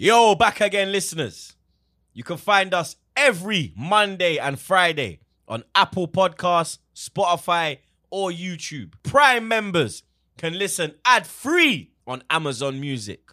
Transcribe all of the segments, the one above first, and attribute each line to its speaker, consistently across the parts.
Speaker 1: Yo, back again, listeners. You can find us every Monday and Friday on Apple Podcasts, Spotify, or YouTube. Prime members can listen ad free on Amazon Music.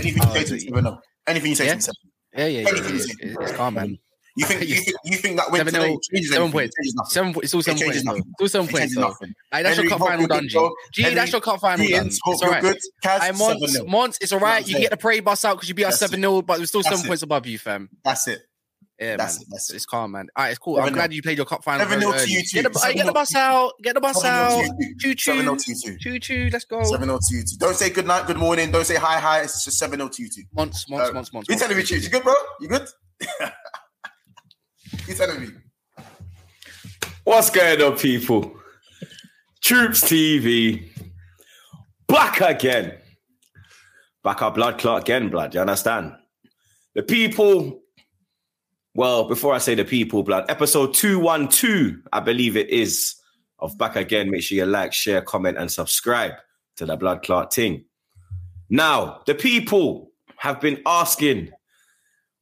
Speaker 2: Anything you say to me, seven oh. Anything you say
Speaker 3: Yeah?
Speaker 2: to me, seven.
Speaker 3: Yeah, yeah, yeah.
Speaker 2: Anything
Speaker 3: yeah,
Speaker 2: you say.
Speaker 3: yeah. It's calm, man.
Speaker 2: You think you think you think that win
Speaker 3: Seven,
Speaker 2: today changes
Speaker 3: seven points.
Speaker 2: Changes nothing.
Speaker 3: Seven, it's all seven points,
Speaker 2: nothing.
Speaker 3: It's all seven
Speaker 2: It
Speaker 3: points,
Speaker 2: nothing.
Speaker 3: Aye, that's
Speaker 2: Henry,
Speaker 3: your cup final done, G. G,
Speaker 2: Henry,
Speaker 3: that's your cup final done. It's all right.
Speaker 2: good. Kaz,
Speaker 3: Aye, Mons, Mons, it's all right. You
Speaker 2: it.
Speaker 3: get the parade bus out because you beat us 7 0, but we're still
Speaker 2: That's
Speaker 3: seven
Speaker 2: it.
Speaker 3: points above you, fam.
Speaker 2: That's it.
Speaker 3: Yeah,
Speaker 2: That's
Speaker 3: man.
Speaker 2: it, that's it.
Speaker 3: It's calm, man. All right, it's cool. I'm
Speaker 2: 7-0.
Speaker 3: glad you played your cup final.
Speaker 2: 7-0 to
Speaker 3: early.
Speaker 2: you two.
Speaker 3: Get the, get the bus out. Get the bus
Speaker 2: 7-0
Speaker 3: out.
Speaker 2: to
Speaker 3: Choo
Speaker 2: two. 7-0
Speaker 3: choo.
Speaker 2: to you two.
Speaker 3: Choo choo. Let's go.
Speaker 2: 7 0 to you two. Don't say good night, good morning. Don't say hi, hi. It's just 7 0 to you two.
Speaker 3: Months, months,
Speaker 2: Uh,
Speaker 3: months, months.
Speaker 2: You telling me, Chief? You good, bro? You good? you telling me?
Speaker 4: What's going on, people? Troops TV. Back again. Back our blood clot again, blood. You understand? The people. Well, before I say the people, blood, episode 212, I believe it is, of Back Again. Make sure you like, share, comment, and subscribe to the blood clot thing. Now, the people have been asking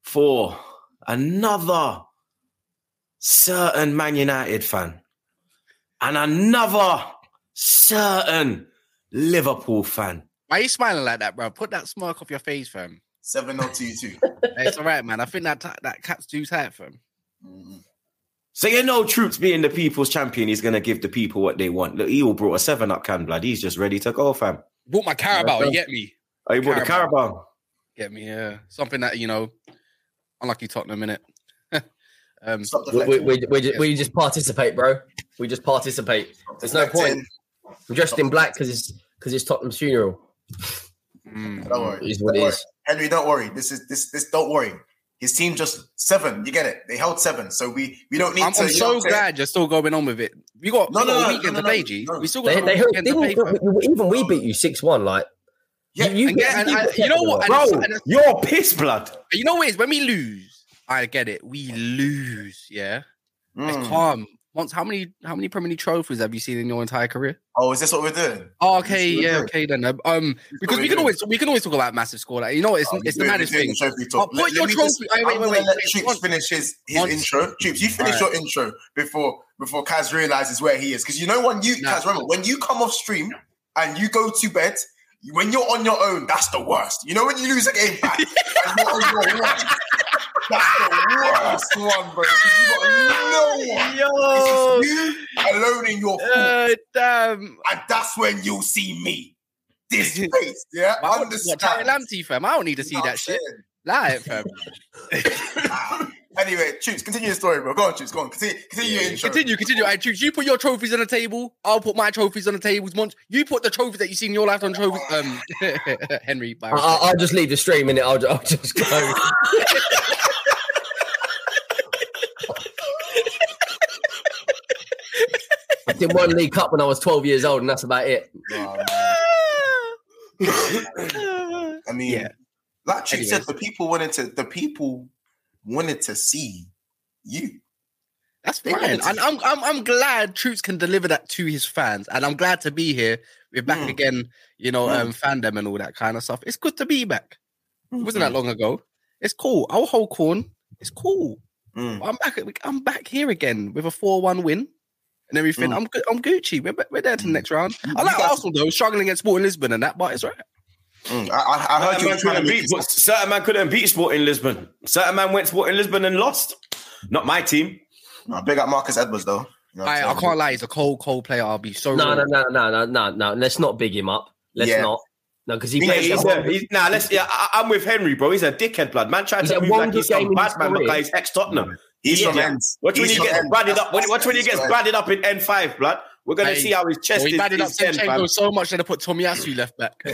Speaker 4: for another certain Man United fan and another certain Liverpool fan.
Speaker 3: Why are you smiling like that, bro? Put that smirk off your face, fam.
Speaker 2: 7 0 to you two.
Speaker 3: Hey, all right, man. I think that ti- that cat's too tight, fam.
Speaker 2: Mm.
Speaker 4: So you know, Troops being the people's champion, he's gonna give the people what they want. Look, he all brought a seven up can blood. He's just ready to go, fam.
Speaker 3: Bought my Carabao. You get me?
Speaker 4: Oh, he brought the
Speaker 3: Carabao.
Speaker 4: Carabao.
Speaker 3: Get me? Yeah. Something that you know, unlucky Tottenham in it. um,
Speaker 5: We, we, we, we, just, we just participate, bro. We just participate. There's no point. I'm dressed in black because it's because it's Tottenham's funeral.
Speaker 3: mm,
Speaker 2: Don't worry.
Speaker 5: It is what
Speaker 2: Don't worry.
Speaker 5: is.
Speaker 2: Henry, don't worry. This is this this. Don't worry. His team just seven. You get it. They held seven, so we we don't need
Speaker 3: I'm,
Speaker 2: to.
Speaker 3: I'm
Speaker 2: you know
Speaker 3: so
Speaker 2: what I'm saying?
Speaker 3: glad you're still going on with it. We got,
Speaker 2: No,
Speaker 3: we
Speaker 2: no,
Speaker 3: got
Speaker 2: no,
Speaker 3: a weekend
Speaker 2: no,
Speaker 3: to
Speaker 2: no,
Speaker 3: play,
Speaker 2: no,
Speaker 3: G.
Speaker 2: no.
Speaker 3: We still
Speaker 5: They,
Speaker 3: got a
Speaker 5: they heard,
Speaker 3: weekend to play.
Speaker 5: didn't, even we beat you six one. Like
Speaker 2: Yeah,
Speaker 5: you,
Speaker 3: and yeah, and I- you know what? And
Speaker 4: Bro,
Speaker 3: it's- and it's-
Speaker 4: you're pissed, blood.
Speaker 3: You know what it is? When we lose, I get it. We lose, yeah.
Speaker 2: Mm.
Speaker 3: It's calm. Once, how many how many Premier League trophies have you seen in your entire career?
Speaker 2: Oh, is this what we're doing?
Speaker 3: Oh, okay, yeah,
Speaker 2: good.
Speaker 3: okay then. Um, Um, because we can
Speaker 2: do.
Speaker 3: always we can always talk about massive score. Like you know, it's
Speaker 2: Oh,
Speaker 3: it's the
Speaker 2: doing-
Speaker 3: maddest thing.
Speaker 2: the trophy talk.
Speaker 3: Oh, put your
Speaker 2: me just-
Speaker 3: wait, wait, wait, wait,
Speaker 2: Let Troops finish his, his
Speaker 3: once-
Speaker 2: intro. Troops, you finish
Speaker 3: Alright.
Speaker 2: your intro before before Kaz realizes where he is. Because you know when you
Speaker 3: Nah.
Speaker 2: Kaz, remember when you come off stream and you go to bed. When you're on your own, that's the worst. You know when you lose a game back and you're on your own, that's the worst one, bro. You got no one.
Speaker 3: Yo,
Speaker 2: This is you alone in your pool.
Speaker 3: uh, damn.
Speaker 2: and that's when you'll see me. This face, yeah.
Speaker 3: Why would-
Speaker 2: Understand?
Speaker 3: What, Charlie fam? I don't need to see
Speaker 2: You
Speaker 3: that shit.
Speaker 2: saying?
Speaker 3: Lie it, fam.
Speaker 2: Anyway, Chooks, continue the story, bro. Go on, Chooks. Go on. Continue, continue your intro.
Speaker 3: Continue, continue. I choose. You put your trophies on the table. I'll put my trophies on the tables. Once you put the trophies that you see in your life on trophies. Um, Henry, by
Speaker 5: I, I, I'll just leave the stream and I'll, I'll just go. I did one League Cup when I was 12 years old, and that's about it.
Speaker 2: Oh. I mean,
Speaker 3: Yeah.
Speaker 2: like Chooks
Speaker 3: Anyways.
Speaker 2: said, the people wanted to. The people wanted to see you.
Speaker 3: That's
Speaker 2: They
Speaker 3: fine. And I'm, I'm I'm glad Troops can deliver that to his fans. And I'm glad to be here. We're back
Speaker 2: Mm.
Speaker 3: again, you know,
Speaker 2: Mm.
Speaker 3: um, fandom and all that kind of stuff. It's good to be back. It wasn't
Speaker 2: Mm-hmm.
Speaker 3: that long ago. It's cool. Our whole corn. It's cool.
Speaker 2: Mm.
Speaker 3: I'm back. I'm back here again with a four-one win and everything.
Speaker 2: Mm.
Speaker 3: I'm good. I'm Gucci. We're, we're there to the next round. I like
Speaker 2: guys-
Speaker 3: Arsenal though, struggling against Sporting Lisbon and that, but it's right.
Speaker 2: Mm. I, I, I heard
Speaker 4: Certain
Speaker 2: you
Speaker 4: man,
Speaker 2: trying to
Speaker 4: couldn't beat,
Speaker 2: this-
Speaker 4: certain man couldn't beat Sporting Lisbon. Certain man went Sporting Lisbon and lost. Not my team.
Speaker 2: No, big up Marcus Edwards though. You know I'm
Speaker 3: I, I can't lie. He's a cold, cold player. I'll be so
Speaker 5: No,
Speaker 3: wrong.
Speaker 5: no, no, no, no, no, no. Let's not big him up. Let's
Speaker 2: Yeah.
Speaker 5: not. No, because he
Speaker 2: Yeah,
Speaker 5: plays.
Speaker 4: He's
Speaker 2: he's
Speaker 4: a, he's, nah, let's. Yeah, I, I'm with Henry, bro. He's a dickhead, blood. Man tried to
Speaker 5: had
Speaker 4: move
Speaker 5: one
Speaker 4: like
Speaker 5: good
Speaker 4: he's some
Speaker 5: in
Speaker 4: bad
Speaker 5: his
Speaker 4: man
Speaker 5: career.
Speaker 4: because he's ex Tottenham.
Speaker 2: He's
Speaker 4: Yeah.
Speaker 2: from ends.
Speaker 4: Watch when he gets branded up. Watch when he gets branded up in N5, blood. We're gonna see how his chest
Speaker 3: Well, he
Speaker 4: is.
Speaker 3: batted up
Speaker 4: is then.
Speaker 3: Zinchenko so much that they put Tomiyasu left back.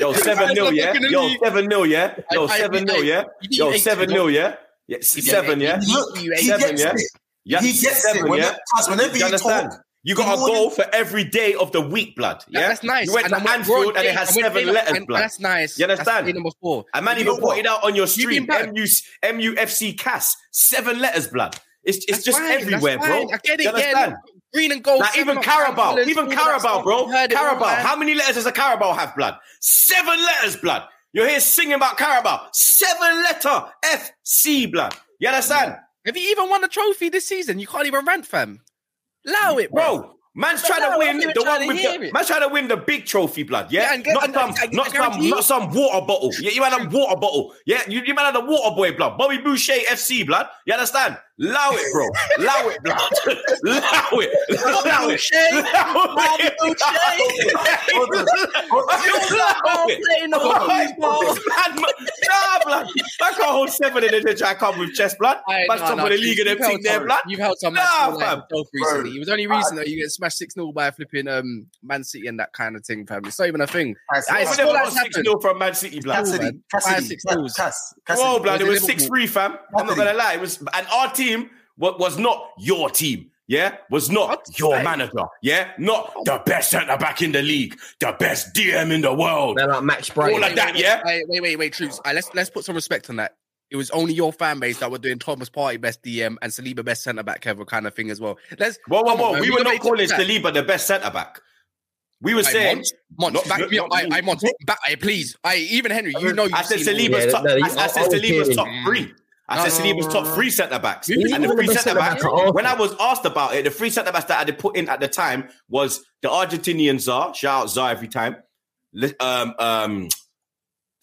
Speaker 4: Yo, seven 0 yeah. Yo, seven 0 yeah. Yo,
Speaker 3: I- I-
Speaker 4: seven 0 yeah. Yo, seven
Speaker 3: to
Speaker 4: 0 yeah. Yeah, seven yeah.
Speaker 2: Look,
Speaker 3: You-
Speaker 2: he
Speaker 4: Seven,
Speaker 2: gets
Speaker 4: yeah?
Speaker 2: it.
Speaker 4: Yeah,
Speaker 2: He gets
Speaker 4: seven
Speaker 2: it. When
Speaker 4: yeah.
Speaker 2: Cuz, whenever
Speaker 4: You
Speaker 2: you talk,
Speaker 4: You got a goal for every day of the week, blood. Yeah,
Speaker 3: That's nice.
Speaker 4: You went
Speaker 3: And
Speaker 4: to Anfield
Speaker 3: Ron
Speaker 4: and it
Speaker 3: I'm
Speaker 4: seven letters,
Speaker 3: and
Speaker 4: blood.
Speaker 3: That's nice.
Speaker 4: You understand?
Speaker 3: day number four.
Speaker 4: A man
Speaker 2: You
Speaker 4: even put it out on your stream. MU, MUFC CAS. Seven letters, blood. It's, it's
Speaker 3: That's
Speaker 4: just
Speaker 3: fine, that's
Speaker 4: everywhere, bro.
Speaker 3: fine. I get it.
Speaker 4: You
Speaker 3: Yeah,
Speaker 4: understand?
Speaker 3: look, green and gold.
Speaker 4: Like even Carabao, even Carabao, bro.
Speaker 3: Heard it all,
Speaker 4: Carabao. How many letters does a Carabao have, blood? Seven letters, blood. You're here singing about Carabao. Seven letter FC, blood. You understand?
Speaker 3: Have you even won a trophy this season? You can't even rant, fam. Allow it, bro.
Speaker 4: Bro, man's trying to win the one with the man's trying to win the big trophy, blood. Yeah,
Speaker 3: Yeah,
Speaker 4: not some, not some, not some water bottle. Yeah, you had a water bottle. Yeah, you, you man had a water boy, blood. Bobby Boucher FC, blood. You understand? Allow it, bro. Allow it, blood. Allow it. Allow it.
Speaker 3: Boucher.
Speaker 4: Allow
Speaker 3: Bobby
Speaker 4: it.
Speaker 3: Boucher.
Speaker 2: Hold on. Hold on.
Speaker 4: Allow it.
Speaker 3: playing the
Speaker 4: Allow
Speaker 3: ball,
Speaker 4: it.
Speaker 3: bro.
Speaker 4: Man, man, Nah, blood. I can't hold seven in the try come with chest, blood.
Speaker 3: Aye,
Speaker 4: Man's
Speaker 3: nah,
Speaker 4: top
Speaker 3: nah,
Speaker 4: of the league and
Speaker 3: you've
Speaker 4: them
Speaker 3: held
Speaker 4: thing there,
Speaker 3: some-
Speaker 4: blood.
Speaker 3: You've held some
Speaker 4: Nah,
Speaker 3: matches
Speaker 4: fam.
Speaker 3: like yourself recently.
Speaker 2: Bro.
Speaker 3: It was only recent that you get smashed 6 0 by flipping um, Man City and that kind of thing, fam. It's not even a thing.
Speaker 2: Cass,
Speaker 3: I
Speaker 4: I
Speaker 3: It's
Speaker 4: never
Speaker 3: all
Speaker 4: got
Speaker 3: that's
Speaker 4: 6
Speaker 3: happened.
Speaker 4: 0 from Man City, blood.
Speaker 2: Cassidy,
Speaker 3: man.
Speaker 2: Cassidy,
Speaker 3: Five, six
Speaker 2: Cass,
Speaker 3: goals.
Speaker 2: Cass,
Speaker 4: Whoa,
Speaker 2: Cassidy.
Speaker 4: blood, it was
Speaker 3: Liverpool.
Speaker 4: six three, fam. I'm not gonna lie, it was, and our team was, was not your team. Yeah, was not
Speaker 3: What?
Speaker 4: your
Speaker 3: Hey.
Speaker 4: manager. Yeah, not oh. the best centre back in the league, the best DM in the world.
Speaker 5: Man, like Max Brady.
Speaker 4: All like that, yeah.
Speaker 3: Wait, wait, wait, wait, troops. Alright, let's let's put some respect on that. It was only your fan base that were doing Thomas Partey best DM and Saliba best centre back ever kind of thing as well. Let's
Speaker 4: Whoa, whoa,
Speaker 3: come on,
Speaker 4: whoa. we
Speaker 3: We
Speaker 4: were not calling
Speaker 3: take that.
Speaker 4: Saliba the best centre back. We were
Speaker 3: Aye,
Speaker 4: saying,
Speaker 3: Mons, Mons,
Speaker 4: Not-
Speaker 3: back
Speaker 4: not-
Speaker 3: me up. I,
Speaker 4: me.
Speaker 3: I Mons, back, I, please. I even Henry, you know you've
Speaker 4: I said
Speaker 3: seen all
Speaker 4: Saliba's
Speaker 5: Yeah,
Speaker 4: top.
Speaker 5: no,
Speaker 4: I, I said
Speaker 5: I- I was
Speaker 4: Saliba's top three. I
Speaker 3: No,
Speaker 4: said
Speaker 3: no,
Speaker 4: Saliba's
Speaker 3: no,
Speaker 4: top three centre backs. And the three centre backs,
Speaker 5: centre-back at Arsenal?
Speaker 4: when I was asked about it, the three centre backs that I did put in at the time was the Argentinian Czar, shout out Czar every time, um, um,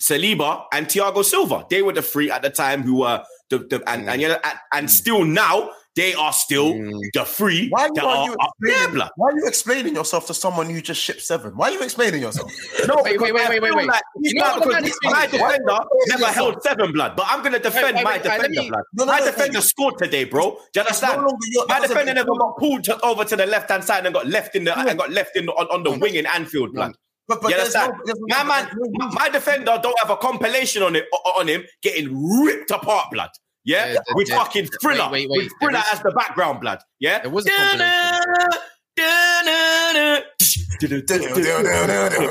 Speaker 4: Saliba and Thiago Silva. They were the three at the time who were the, the and, and, and, and still now they are still
Speaker 3: Mm.
Speaker 4: the three
Speaker 2: Why
Speaker 4: that
Speaker 2: are
Speaker 4: are
Speaker 2: you
Speaker 4: up there,
Speaker 2: explaining?
Speaker 4: blood.
Speaker 2: Why are you explaining yourself to someone who just shipped seven? Why are you explaining yourself?
Speaker 4: No,
Speaker 3: Wait, wait, wait, wait, wait, wait.
Speaker 4: like-
Speaker 3: You know
Speaker 4: no,
Speaker 3: what
Speaker 4: because
Speaker 3: man
Speaker 4: my
Speaker 3: saying?
Speaker 4: defender never
Speaker 2: yourself.
Speaker 4: held seven blood, but I'm gonna defend
Speaker 3: wait,
Speaker 4: my
Speaker 3: wait, let
Speaker 4: defender
Speaker 3: me-
Speaker 4: blood.
Speaker 2: No, no,
Speaker 4: my
Speaker 2: no,
Speaker 4: defender
Speaker 2: no.
Speaker 4: scored today, bro. Do you
Speaker 2: It's no
Speaker 4: understand?
Speaker 2: your-
Speaker 4: My defender never got pulled to, over to the left hand side and got left in the and got left in the, on, on the wing in Anfield, blood.
Speaker 2: But, but
Speaker 4: You
Speaker 2: there's no,
Speaker 4: understand?
Speaker 2: no,
Speaker 4: My man,
Speaker 2: no-
Speaker 4: my, my defender don't have a compilation on it on him getting ripped apart, blood. Yeah,
Speaker 3: Yeah, the-
Speaker 4: with
Speaker 3: the-
Speaker 4: fucking thriller,
Speaker 3: wait, wait, wait.
Speaker 4: with thriller
Speaker 3: There is-
Speaker 4: as the background, blood. Yeah,
Speaker 3: There was a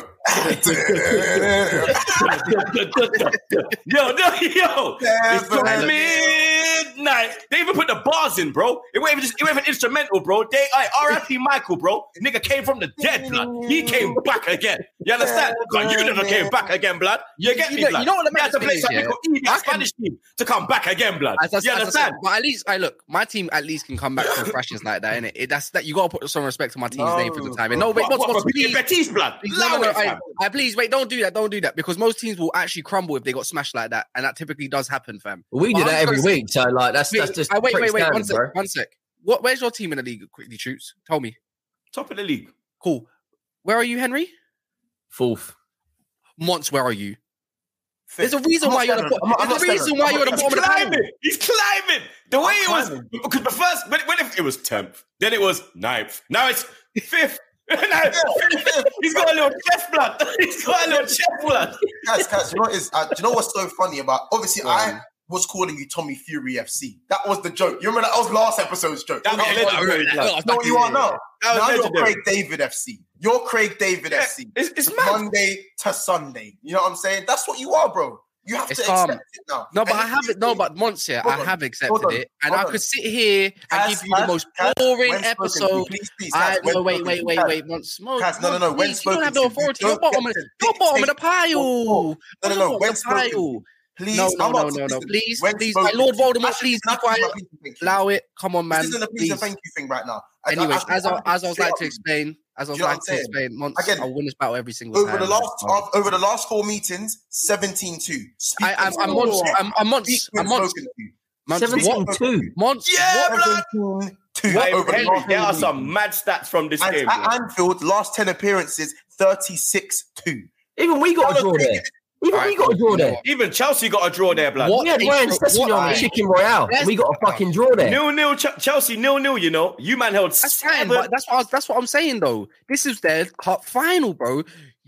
Speaker 4: yo, no, yo, it's midnight. They even put the bars in, bro. It wasn't even just, it wasn't instrumental, bro. They, I, R.I.P. Michael, bro. Nigga came from the dead, blood. He came back again. You understand? But you never came back again, blood. You get
Speaker 3: You
Speaker 4: me,
Speaker 3: know-
Speaker 4: blood?
Speaker 3: you know what the
Speaker 4: You to play something
Speaker 3: is,
Speaker 4: called
Speaker 3: yeah?
Speaker 4: Evie,
Speaker 3: I
Speaker 4: a
Speaker 3: can-
Speaker 4: Spanish team, to come back again, blood.
Speaker 3: As, as,
Speaker 4: You
Speaker 3: as
Speaker 4: understand?
Speaker 3: but at least I look, my team at least can come back from thrashes like that, innit? It, that's that you gotta put some respect to my team's
Speaker 2: No,
Speaker 3: name for the time.
Speaker 2: bro.
Speaker 3: No, wait,
Speaker 4: What,
Speaker 3: what's
Speaker 4: what,
Speaker 3: what's
Speaker 4: for
Speaker 3: please,
Speaker 4: Betis, blood?
Speaker 3: please,
Speaker 4: Allow
Speaker 3: no, no,
Speaker 4: it,
Speaker 3: no, I,
Speaker 4: fam.
Speaker 3: I, please wait, don't do that, don't do that, because most teams will actually crumble if they got smashed like that, and that typically does happen, fam.
Speaker 5: We do
Speaker 3: Well,
Speaker 5: that every
Speaker 3: just
Speaker 5: week, so like that's
Speaker 3: Wait,
Speaker 5: that's just
Speaker 3: I- wait,
Speaker 5: pretty
Speaker 3: wait, wait, one sec,
Speaker 5: bro.
Speaker 3: one sec. What? Where's your team in the league? Quickly, troops. Tell me.
Speaker 4: Top of the league.
Speaker 3: Cool. Where are you, Henry?
Speaker 5: Fourth.
Speaker 3: Monts, where are you? There's a
Speaker 2: I'm
Speaker 3: reason
Speaker 2: not
Speaker 3: why you're the.
Speaker 2: seven. I'm I'm
Speaker 3: There's a reason why you're the
Speaker 2: not
Speaker 4: He's
Speaker 3: of the
Speaker 4: climbing. He's climbing. The way it was,
Speaker 2: climbing.
Speaker 4: because the first, when, when it, it was 10th, then it was 9th. Now it's 5th. Now he's got a little chest blood. He's got a little chest blood.
Speaker 2: guys, guys, you know what is? Uh, do you know what's so funny about? Obviously, I was calling you Tommy Fury FC. That was the joke. You remember that was last episode's joke.
Speaker 4: That was
Speaker 2: know
Speaker 4: legendary,
Speaker 2: what-
Speaker 4: blood.
Speaker 2: you you are now?
Speaker 4: That was
Speaker 2: now you're. Craig David FC. You're Craig David
Speaker 4: Yeah,
Speaker 2: FC.
Speaker 4: it's, it's.
Speaker 2: Monday to Sunday. You know what I'm saying? That's what you are, bro. You have
Speaker 3: It's
Speaker 2: to
Speaker 3: calm.
Speaker 2: accept it now.
Speaker 3: No, but
Speaker 2: And
Speaker 3: I have it. No, but Monts here, I
Speaker 2: on,
Speaker 3: have accepted
Speaker 2: on,
Speaker 3: it, and I could sit here and give you the most boring episode.
Speaker 2: Please, please,
Speaker 3: I no, wait, wait, wait, wait, Monts. Mo,
Speaker 2: Kaz, no, no, no, when
Speaker 3: you don't have the authority.
Speaker 2: you
Speaker 3: You're bottom, of, you're bottom of the pile.
Speaker 2: No, no, no. When spoken please.
Speaker 3: No, no, no, no, no. Please,
Speaker 2: When
Speaker 3: please, my
Speaker 2: spoken
Speaker 3: Lord Voldemort, please be quiet.
Speaker 2: about thank you, thank you?
Speaker 3: Allow it. Come on, man.
Speaker 2: This isn't a please
Speaker 3: Please.
Speaker 2: and thank you thing right now.
Speaker 3: Anyways, as I, as I was like to explain, as I was
Speaker 2: Do you know
Speaker 3: like
Speaker 2: what
Speaker 3: to
Speaker 2: I'm
Speaker 3: explain, Monts,
Speaker 2: Again,
Speaker 3: I'll win this battle every single
Speaker 2: over
Speaker 3: time.
Speaker 2: the last
Speaker 3: man.
Speaker 2: over the last four meetings, 17-2.
Speaker 3: I, I'm,
Speaker 2: when
Speaker 3: I'm Monts. I'm, I'm Monts.
Speaker 2: Speak when
Speaker 3: I'm Monts.
Speaker 2: spoken to.
Speaker 3: Monts, what?
Speaker 5: 17 2.
Speaker 3: Monts.
Speaker 4: Yeah,
Speaker 3: what?
Speaker 4: blood.
Speaker 2: 17-2
Speaker 4: Hey,
Speaker 2: over the last
Speaker 4: there are some mad stats from this
Speaker 2: And
Speaker 4: game.
Speaker 2: at
Speaker 4: blood.
Speaker 2: Anfield, last 10 appearances, 36-2.
Speaker 5: Even we got a draw there. Even
Speaker 3: Alright,
Speaker 5: we got a draw there.
Speaker 1: Even Chelsea got a draw there, blood.
Speaker 3: What?
Speaker 5: We had Ryan
Speaker 3: What-
Speaker 5: Sessegnon on
Speaker 3: what-
Speaker 5: Chicken Royale. and we got a fucking draw there.
Speaker 1: Nil nil Ch- Chelsea nil nil. You know, you man held
Speaker 3: That's
Speaker 1: seven.
Speaker 3: fine, that's what I was, that's what I'm saying though. This is their cup final, bro.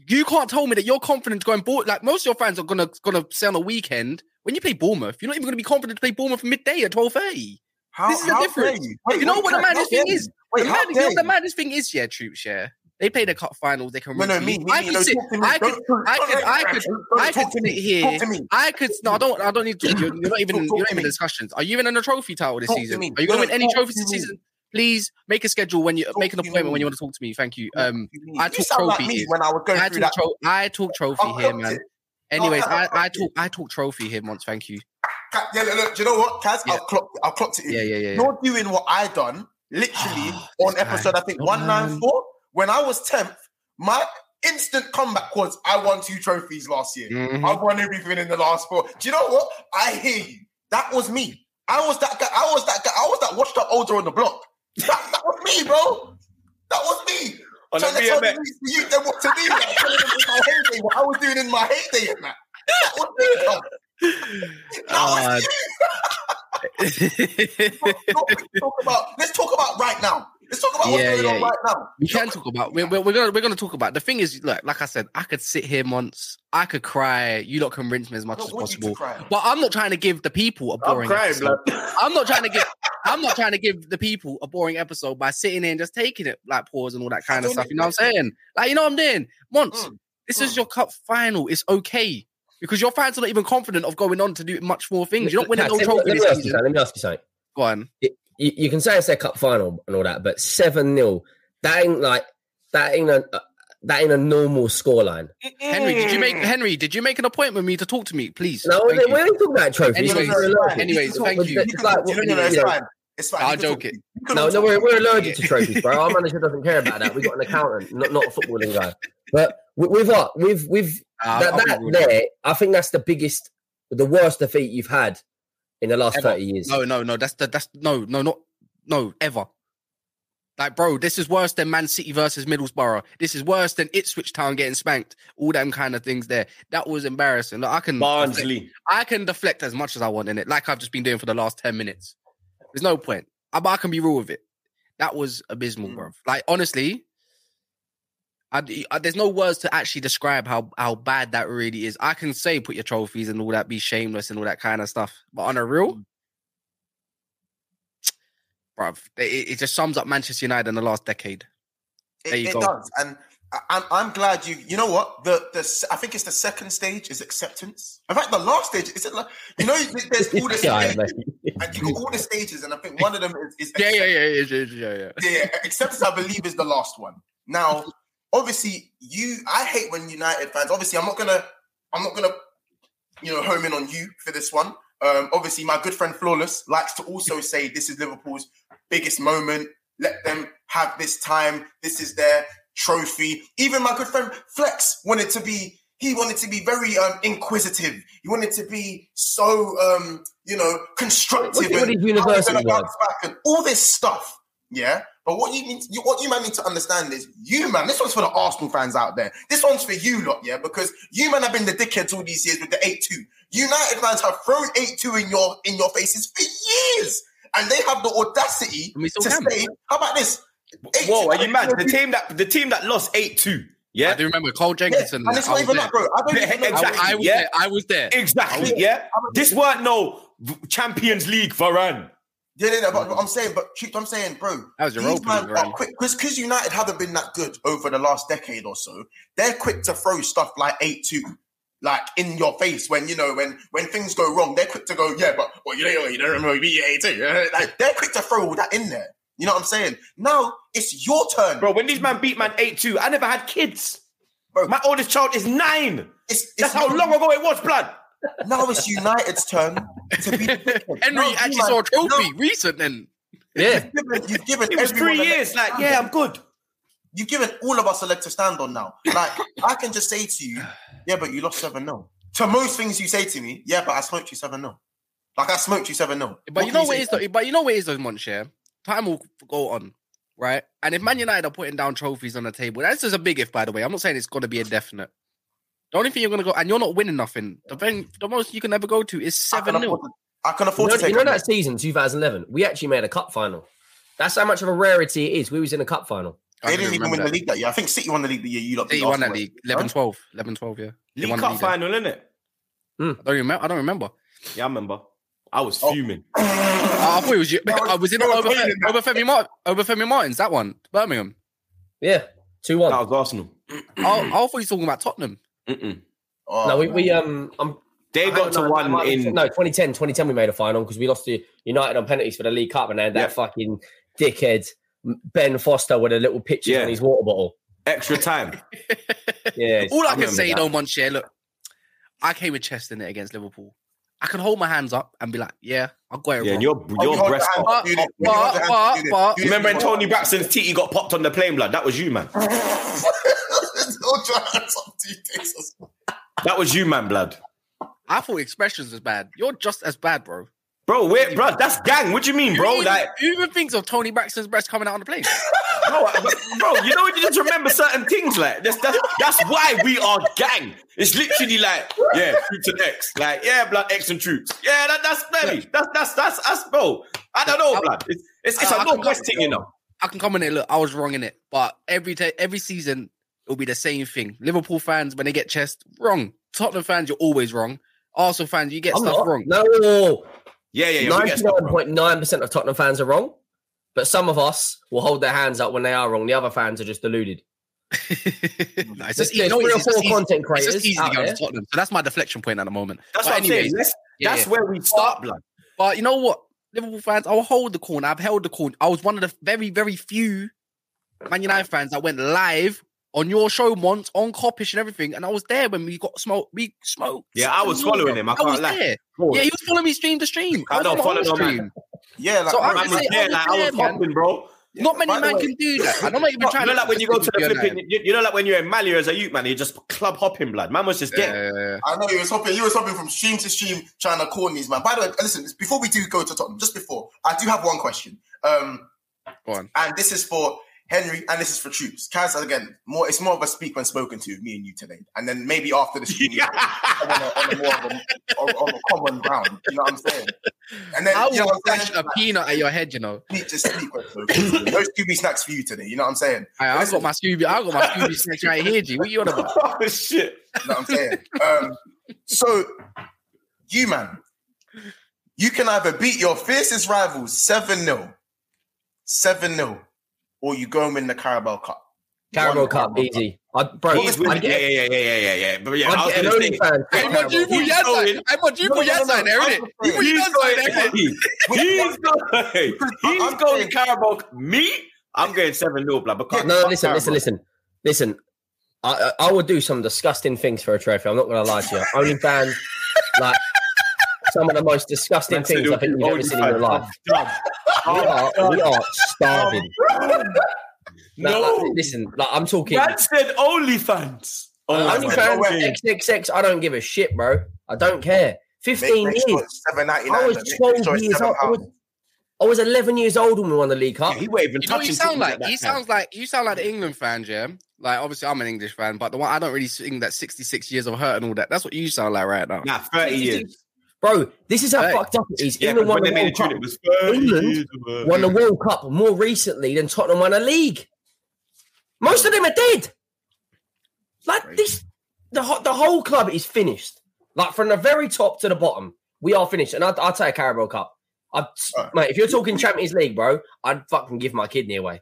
Speaker 3: You can't tell me that you're confident going Bournemouth. Like most of your fans are gonna gonna say on a weekend when you play Bournemouth, you're not even gonna be confident to play Bournemouth midday at twelve thirty.
Speaker 2: How,
Speaker 3: This is the
Speaker 2: how
Speaker 3: difference.
Speaker 2: dare you? Wait,
Speaker 3: You know
Speaker 2: wait,
Speaker 3: what the
Speaker 2: how
Speaker 3: maddest thing
Speaker 2: you?
Speaker 3: is?
Speaker 2: Wait,
Speaker 3: the,
Speaker 2: how
Speaker 3: mad, you
Speaker 2: dare
Speaker 3: know the
Speaker 2: you?
Speaker 3: maddest thing is, yeah, troops, yeah. They play the cup finals. They can.
Speaker 2: No, no, me, me,
Speaker 3: I could sit.
Speaker 2: talk.
Speaker 3: I could. I could. I could. I could sit here.
Speaker 2: Talk.
Speaker 3: I could. No, I don't. I don't need to. You're, you're not even.
Speaker 2: Talk-
Speaker 3: you're not even in discussions. Are you even in a trophy title this
Speaker 2: Talk
Speaker 3: season? Are you going to win any trophies this season? Please make a schedule when you
Speaker 2: Talk
Speaker 3: make an appointment
Speaker 2: me.
Speaker 3: when you want to talk to me. Thank you. Um,
Speaker 2: You
Speaker 3: I talk
Speaker 2: like
Speaker 3: trophy
Speaker 2: me
Speaker 3: here.
Speaker 2: when I was going
Speaker 3: I
Speaker 2: through
Speaker 3: talk,
Speaker 2: that.
Speaker 3: tro- I talk trophy here, man.
Speaker 2: it.
Speaker 3: Anyways, I, I talk I talk trophy here once. Thank you.
Speaker 2: Yeah, look, look, do you know what, Kaz?
Speaker 3: Yeah.
Speaker 2: I'll clock, I'll clock it. in.
Speaker 3: Yeah, yeah, yeah. yeah.
Speaker 2: You're doing what I done, literally on episode. I think one nine four. When I was tenth, my instant comeback was I won two trophies last year.
Speaker 3: Mhm.
Speaker 2: I won everything in the last four. Do you know what? I hear you. That was me. I was that guy. I was that guy. I was that washed up older on the block. That, that was me, bro. That was me.
Speaker 1: On
Speaker 2: Trying to tell the youth them what to do. Like, my heyday, what I was doing in my heyday and that. That was me, bro. That was
Speaker 3: Uh,
Speaker 2: talk, talk about let's talk about right now. Let's talk about what's
Speaker 3: Yeah,
Speaker 2: on
Speaker 3: yeah,
Speaker 2: right now.
Speaker 3: we can talk about. We're, we're, we're gonna we're gonna talk about. The thing is, look, like I said, I could sit here months. I could cry. You lot can rinse me as much
Speaker 2: don't
Speaker 3: as
Speaker 2: want you to
Speaker 3: possible. But I'm not trying to give the people a
Speaker 4: I'm
Speaker 3: boring.
Speaker 4: crying,
Speaker 3: episode. I'm not trying to give. I'm not trying to give the people a boring episode by sitting here and just taking it like pause and all that kind of stuff. You know what I'm saying? Like you know what I'm doing. Once
Speaker 2: Mm,
Speaker 3: this is your cup final. It's okay because your fans are not even confident of going on to do much more things. You're not winning
Speaker 5: Kat,
Speaker 3: no
Speaker 5: let,
Speaker 3: trophy
Speaker 5: let me ask you something. Let me ask you something.
Speaker 3: Go on.
Speaker 5: You, you can say it's their cup final and all that, but seven 0 that ain't like that ain't a uh, that ain't a normal scoreline.
Speaker 3: Henry, did you make. Henry? Did you make an appointment with me to talk to me, please?
Speaker 5: No,
Speaker 3: Thank
Speaker 5: we
Speaker 3: you.
Speaker 5: we ain't talking about trophies.
Speaker 3: Anyways,
Speaker 5: we're
Speaker 3: anyways, thank you.
Speaker 5: It's like,
Speaker 2: talk- no, no, no, it's fine. It's fine.
Speaker 3: I'll joke it.
Speaker 5: No, no, we're, we're allergic to trophies, bro. Our manager doesn't care about that. We've got an accountant, not, not a footballing guy. But with, with what? With, with
Speaker 3: Ah,
Speaker 5: that,
Speaker 3: I'll be
Speaker 5: that there, I think that's the biggest, the worst defeat you've had in the last
Speaker 3: Ever.
Speaker 5: 30 years.
Speaker 3: No, no, no. That's the that's no, no, not no ever. Like, bro, this is worse than Man City versus Middlesbrough. This is worse than Ipswich Town getting spanked. All them kind of things there. That was embarrassing. Look, I can deflect,
Speaker 4: Barnsley.
Speaker 3: I can deflect as much as I want in it, like I've just been doing for the last ten minutes. There's no point. I, but I can be real with it. That was abysmal,
Speaker 2: Mm.
Speaker 3: bro. Like honestly, I, I- there's no words to actually describe how how bad that really is. I can say put your trophies and all that, be shameless and all that kind of stuff, but on a real, mm. bruv, it, it just sums up Manchester United in the last decade.
Speaker 2: It,
Speaker 3: you
Speaker 2: it
Speaker 3: go.
Speaker 2: does, and I'm I'm glad you. You know what? The the I think it's the second stage is acceptance. In fact, the last stage is it. Like, you know, there's all the
Speaker 5: Yeah,
Speaker 2: stages, and you got all the stages, and I think one of them is, is
Speaker 3: Yeah, yeah, yeah, yeah, yeah, yeah, yeah.
Speaker 2: yeah, acceptance. I believe is the last one. Now, obviously, you. I hate when United fans. Obviously, I'm not gonna. I'm not gonna. You know, home in on you for this one. Um, obviously, my good friend Flawless likes to also say this is Liverpool's biggest moment. Let them have this time. This is their trophy. Even my good friend Flex wanted to be. He wanted to be very um, inquisitive. He wanted to be so, um, you know, constructive.
Speaker 5: Look at
Speaker 2: and
Speaker 5: his university
Speaker 2: how he's gonna
Speaker 5: words.
Speaker 2: bounce back and all this stuff. Yeah, but what you need, you, what you man need to understand is, you man, this one's for the Arsenal fans out there. This one's for you lot, yeah, because you man have been the dickheads all these years with the eight two. United fans have thrown eight two in your in your faces for years, and they have the audacity
Speaker 3: And we still
Speaker 2: to
Speaker 3: can.
Speaker 2: say, "How about this?" 8-2,
Speaker 1: Whoa, are you mad? The team that the team that lost eight two. Yeah,
Speaker 3: I do remember Cole
Speaker 2: Yeah, and it's
Speaker 3: I
Speaker 2: not
Speaker 3: was
Speaker 2: even
Speaker 3: there.
Speaker 2: that, bro. I don't even know.
Speaker 1: Exactly.
Speaker 3: I, I was
Speaker 1: Yeah.
Speaker 3: there. I was there.
Speaker 1: exactly. Yeah, this weren't no Champions League Varane.
Speaker 2: Yeah, yeah, but, but I'm saying, but I'm saying, bro,
Speaker 3: That was
Speaker 2: these
Speaker 3: Europa
Speaker 2: man
Speaker 3: League,
Speaker 2: are quick because because United haven't been that good over the last decade or so. They're quick to throw stuff like eight two, like in your face when you know when when things go wrong. They're quick to go, yeah, but well, you know, you don't remember we beat eight two. Like they're quick to throw all that in there. You know what I'm saying? Now it's your turn,
Speaker 1: Bro, when these man beat man 8 2, I never had kids.
Speaker 2: Bro.
Speaker 1: My oldest child is nine.
Speaker 2: It's, it's
Speaker 1: That's how long ago it was, blood.
Speaker 2: Now it's United's turn to be. the dickhead.
Speaker 3: Henry
Speaker 2: Now you,
Speaker 3: actually saw a trophy
Speaker 2: now
Speaker 3: recent then.
Speaker 5: Yeah.
Speaker 2: You've given, you've given
Speaker 1: It was three years. Like, yeah. I'm good.
Speaker 2: You've given all of us a leg to stand on now. Like, I can just say to you, yeah, but you lost 7 0. To most things you say to me, yeah, but I smoked you 7 0. Like, I smoked you 7 0.
Speaker 3: But you know what it is though. But you know what is it is though, Munch, yeah? Time will go on, right? And if Man United are putting down trophies on the table, that's just a big if, by the way. I'm not saying it's going to be a definite. The only thing you're gonna go, and you're not winning nothing. The, ven- the most you can ever go to is
Speaker 2: I
Speaker 3: seven 0
Speaker 2: I can
Speaker 5: You
Speaker 2: afford
Speaker 5: know,
Speaker 2: to take
Speaker 5: you know that season, 2011, we actually made a cup final. That's how much of a rarity it is. We was in a cup final.
Speaker 2: They didn't even win the league that year. I think City won the league the year you lot.
Speaker 3: City won that league 11 12. 11 12, yeah. They
Speaker 4: League
Speaker 3: won the
Speaker 4: Cup
Speaker 3: league then.
Speaker 4: final, innit? Hmm.
Speaker 3: I don't remember. I don't remember.
Speaker 4: Yeah, I remember. I was
Speaker 2: Oh.
Speaker 4: fuming.
Speaker 3: I thought it was you. I was in over,
Speaker 2: playing
Speaker 3: Obafemi Martin. Obafemi Martins. That one, Birmingham.
Speaker 5: Yeah, 2 1.
Speaker 4: That was Arsenal.
Speaker 3: I, I thought you were talking about Tottenham.
Speaker 4: Mm-mm.
Speaker 2: Oh,
Speaker 5: no, we, we um, I'm,
Speaker 4: They got to
Speaker 5: know,
Speaker 4: one
Speaker 5: might
Speaker 4: in.
Speaker 5: no 2010. 2010 we made a final because we lost to United on penalties for the League Cup, and then that
Speaker 4: Yeah.
Speaker 5: fucking dickhead Ben Foster with a little picture
Speaker 4: Yeah.
Speaker 5: on his water bottle.
Speaker 4: Extra time.
Speaker 5: Yeah,
Speaker 3: All I, can say,
Speaker 5: that.
Speaker 3: though, Monshare, look, I came with chest in it against Liverpool. I can hold my hands up and be like, yeah, I got it
Speaker 4: Yeah,
Speaker 3: wrong.
Speaker 4: and your
Speaker 2: Oh,
Speaker 4: your
Speaker 2: you
Speaker 4: breast.
Speaker 2: the hand
Speaker 4: pump.
Speaker 2: up, you
Speaker 3: But-
Speaker 2: hold the hand
Speaker 3: but-
Speaker 2: up, you did-
Speaker 3: but-
Speaker 4: Remember when Toni Braxton's titty got popped on the plane, blood? That was you, man.
Speaker 2: Hold your hands up, two days.
Speaker 4: That was you, man, blood.
Speaker 3: I thought expressions was bad. You're just as bad, bro.
Speaker 4: Bro, wait, bro, that's gang. What do you mean, bro?
Speaker 3: Who even,
Speaker 4: Like,
Speaker 3: who even thinks of Toni Braxton's breast coming out on the plane?
Speaker 4: bro, bro, you know, you just remember certain things. Like, that's, that's, that's why we are gang. It's literally like, yeah, troops and X. Like, yeah, blood, X and troops. Yeah, that, that's baby. That's, that's, that's us, bro. I don't know, blood. It's, it's, it's
Speaker 3: I-
Speaker 4: a
Speaker 3: I
Speaker 4: no
Speaker 3: can-
Speaker 4: thing, you know.
Speaker 3: I can come in it. Look, I was wrong in it, but every day, every season, it'll be the same thing. Liverpool fans, when they get chest, wrong. Tottenham fans, you're always wrong. Arsenal fans, you get
Speaker 5: I'm
Speaker 3: stuff
Speaker 5: not.
Speaker 3: wrong.
Speaker 5: No,
Speaker 4: Yeah, yeah, yeah. we get stuff wrong.
Speaker 5: 99.9% of Tottenham fans are wrong, but some of us will hold their hands up when they are wrong. The other fans are just deluded.
Speaker 3: Nah, it's just, you know,
Speaker 5: three or four
Speaker 3: easy,
Speaker 5: content creators
Speaker 3: just easy to go to. Tottenham. So that's my deflection point at the moment.
Speaker 4: That's
Speaker 3: But
Speaker 4: what I'm saying. That's,
Speaker 3: yeah,
Speaker 4: that's
Speaker 3: yeah.
Speaker 4: where we start, blood.
Speaker 3: But you know what? Liverpool fans, I'll hold the corner. I've held the corner. I was one of the very, very few Man United fans that went live on your show once on Copish and everything. And I was there when we got smoked. We smoked.
Speaker 4: Yeah, I was following him. I
Speaker 3: was
Speaker 4: can't lie.
Speaker 3: there. Yeah, he was following me stream to stream.
Speaker 4: I
Speaker 3: was
Speaker 4: don't follow
Speaker 3: whole
Speaker 4: no man.
Speaker 2: Yeah, like,
Speaker 3: So I
Speaker 4: Man
Speaker 3: can
Speaker 4: was
Speaker 3: say,
Speaker 4: there,
Speaker 3: I was
Speaker 4: like, I was
Speaker 3: there, man.
Speaker 4: hopping, bro.
Speaker 3: Not many
Speaker 2: By
Speaker 3: men
Speaker 2: way-
Speaker 3: can do that. I'm not even trying.
Speaker 4: You
Speaker 3: know,
Speaker 4: like when you go to the flipping, you, you know, like when you're in Mali as a youth man, you just club hopping, blood. Man was just getting.
Speaker 3: Yeah.
Speaker 2: I know he was hopping. He was hopping from stream to stream, trying to corner these man. By the way, listen. Before we do go to Tottenham, just before, I do have one question. Um,
Speaker 3: Go on.
Speaker 2: and this is for Henry, and this is for Troops. Kaz, again, more. It's more of a speak when spoken to me and you today, and then maybe after the stream,
Speaker 4: Yeah.
Speaker 2: on, a, on a more of a, on, on a common ground. You know what I'm saying? And then
Speaker 3: I
Speaker 2: you know
Speaker 3: will
Speaker 2: what I'm
Speaker 3: dash
Speaker 2: saying?
Speaker 3: a peanut at your head, you know.
Speaker 2: Just speak when spoken to. No Scooby snacks for you today. You know what I'm saying?
Speaker 3: I, I got my Scooby, I got my Scooby snacks right here, G. What you on about?
Speaker 4: oh shit!
Speaker 2: You know what I'm saying? Um, so, you man, you can either beat your fiercest rivals 7 0, 7 0, or you go and win the Carabao Cup.
Speaker 5: Carabao Cup, easy. I, bro,
Speaker 4: He's with
Speaker 5: I'd
Speaker 4: yeah,
Speaker 5: get,
Speaker 4: yeah, yeah, yeah, yeah, yeah. But yeah, I
Speaker 5: I'd
Speaker 4: was
Speaker 5: get an OnlyFans.
Speaker 3: Hey,
Speaker 5: for
Speaker 3: man,
Speaker 5: Carabao.
Speaker 3: you put
Speaker 4: He's
Speaker 3: Yazza.
Speaker 4: going-
Speaker 3: Hey, man, you
Speaker 2: No,
Speaker 3: put
Speaker 2: no, no,
Speaker 3: Yazza in there,
Speaker 2: no,
Speaker 3: innit?
Speaker 2: no,
Speaker 3: You put
Speaker 4: he's going. He's going. He's going Carabao. Me, I'm going seven 0 blood. Because
Speaker 5: No, listen, listen, listen, listen. I, I I would do some disgusting things for a trophy. I'm not going to lie to you. OnlyFans, like some of the most disgusting things I think you've ever seen in your life. We are, we are starving.
Speaker 4: No,
Speaker 5: like, listen, like I'm talking.
Speaker 4: man said OnlyFans.
Speaker 2: No
Speaker 5: OnlyFans
Speaker 2: way.
Speaker 5: XXX. I don't give a shit, bro. I don't care. Fifteen
Speaker 2: make
Speaker 5: years.
Speaker 2: it's
Speaker 5: I was twelve years old. I was, I was eleven years old when we won the League Cup.
Speaker 4: Yeah, he won't even
Speaker 3: You
Speaker 4: touching
Speaker 3: you sound
Speaker 4: things
Speaker 3: like?
Speaker 4: at
Speaker 3: He sounds like you sound like the England fans, yeah. Like obviously I'm an English fan, but the one I don't really sing that 66 years of hurt and all that. That's what you sound like right now.
Speaker 4: Nah, thirty years.
Speaker 5: Bro, this is how
Speaker 3: Hey.
Speaker 5: fucked up it is.
Speaker 4: Yeah,
Speaker 5: England won the
Speaker 4: they made
Speaker 5: World Cup.
Speaker 4: it was
Speaker 5: England
Speaker 4: years of a-
Speaker 5: won the World Cup more recently than Tottenham won a league. Most of them are dead. Like this, the the whole club is finished. Like from the very top to the bottom, we are finished. And I'd, I'll take a Carabao Cup. I'd,
Speaker 2: Alright.
Speaker 5: mate, if you're talking Champions League, bro, I'd fucking give my kidney away.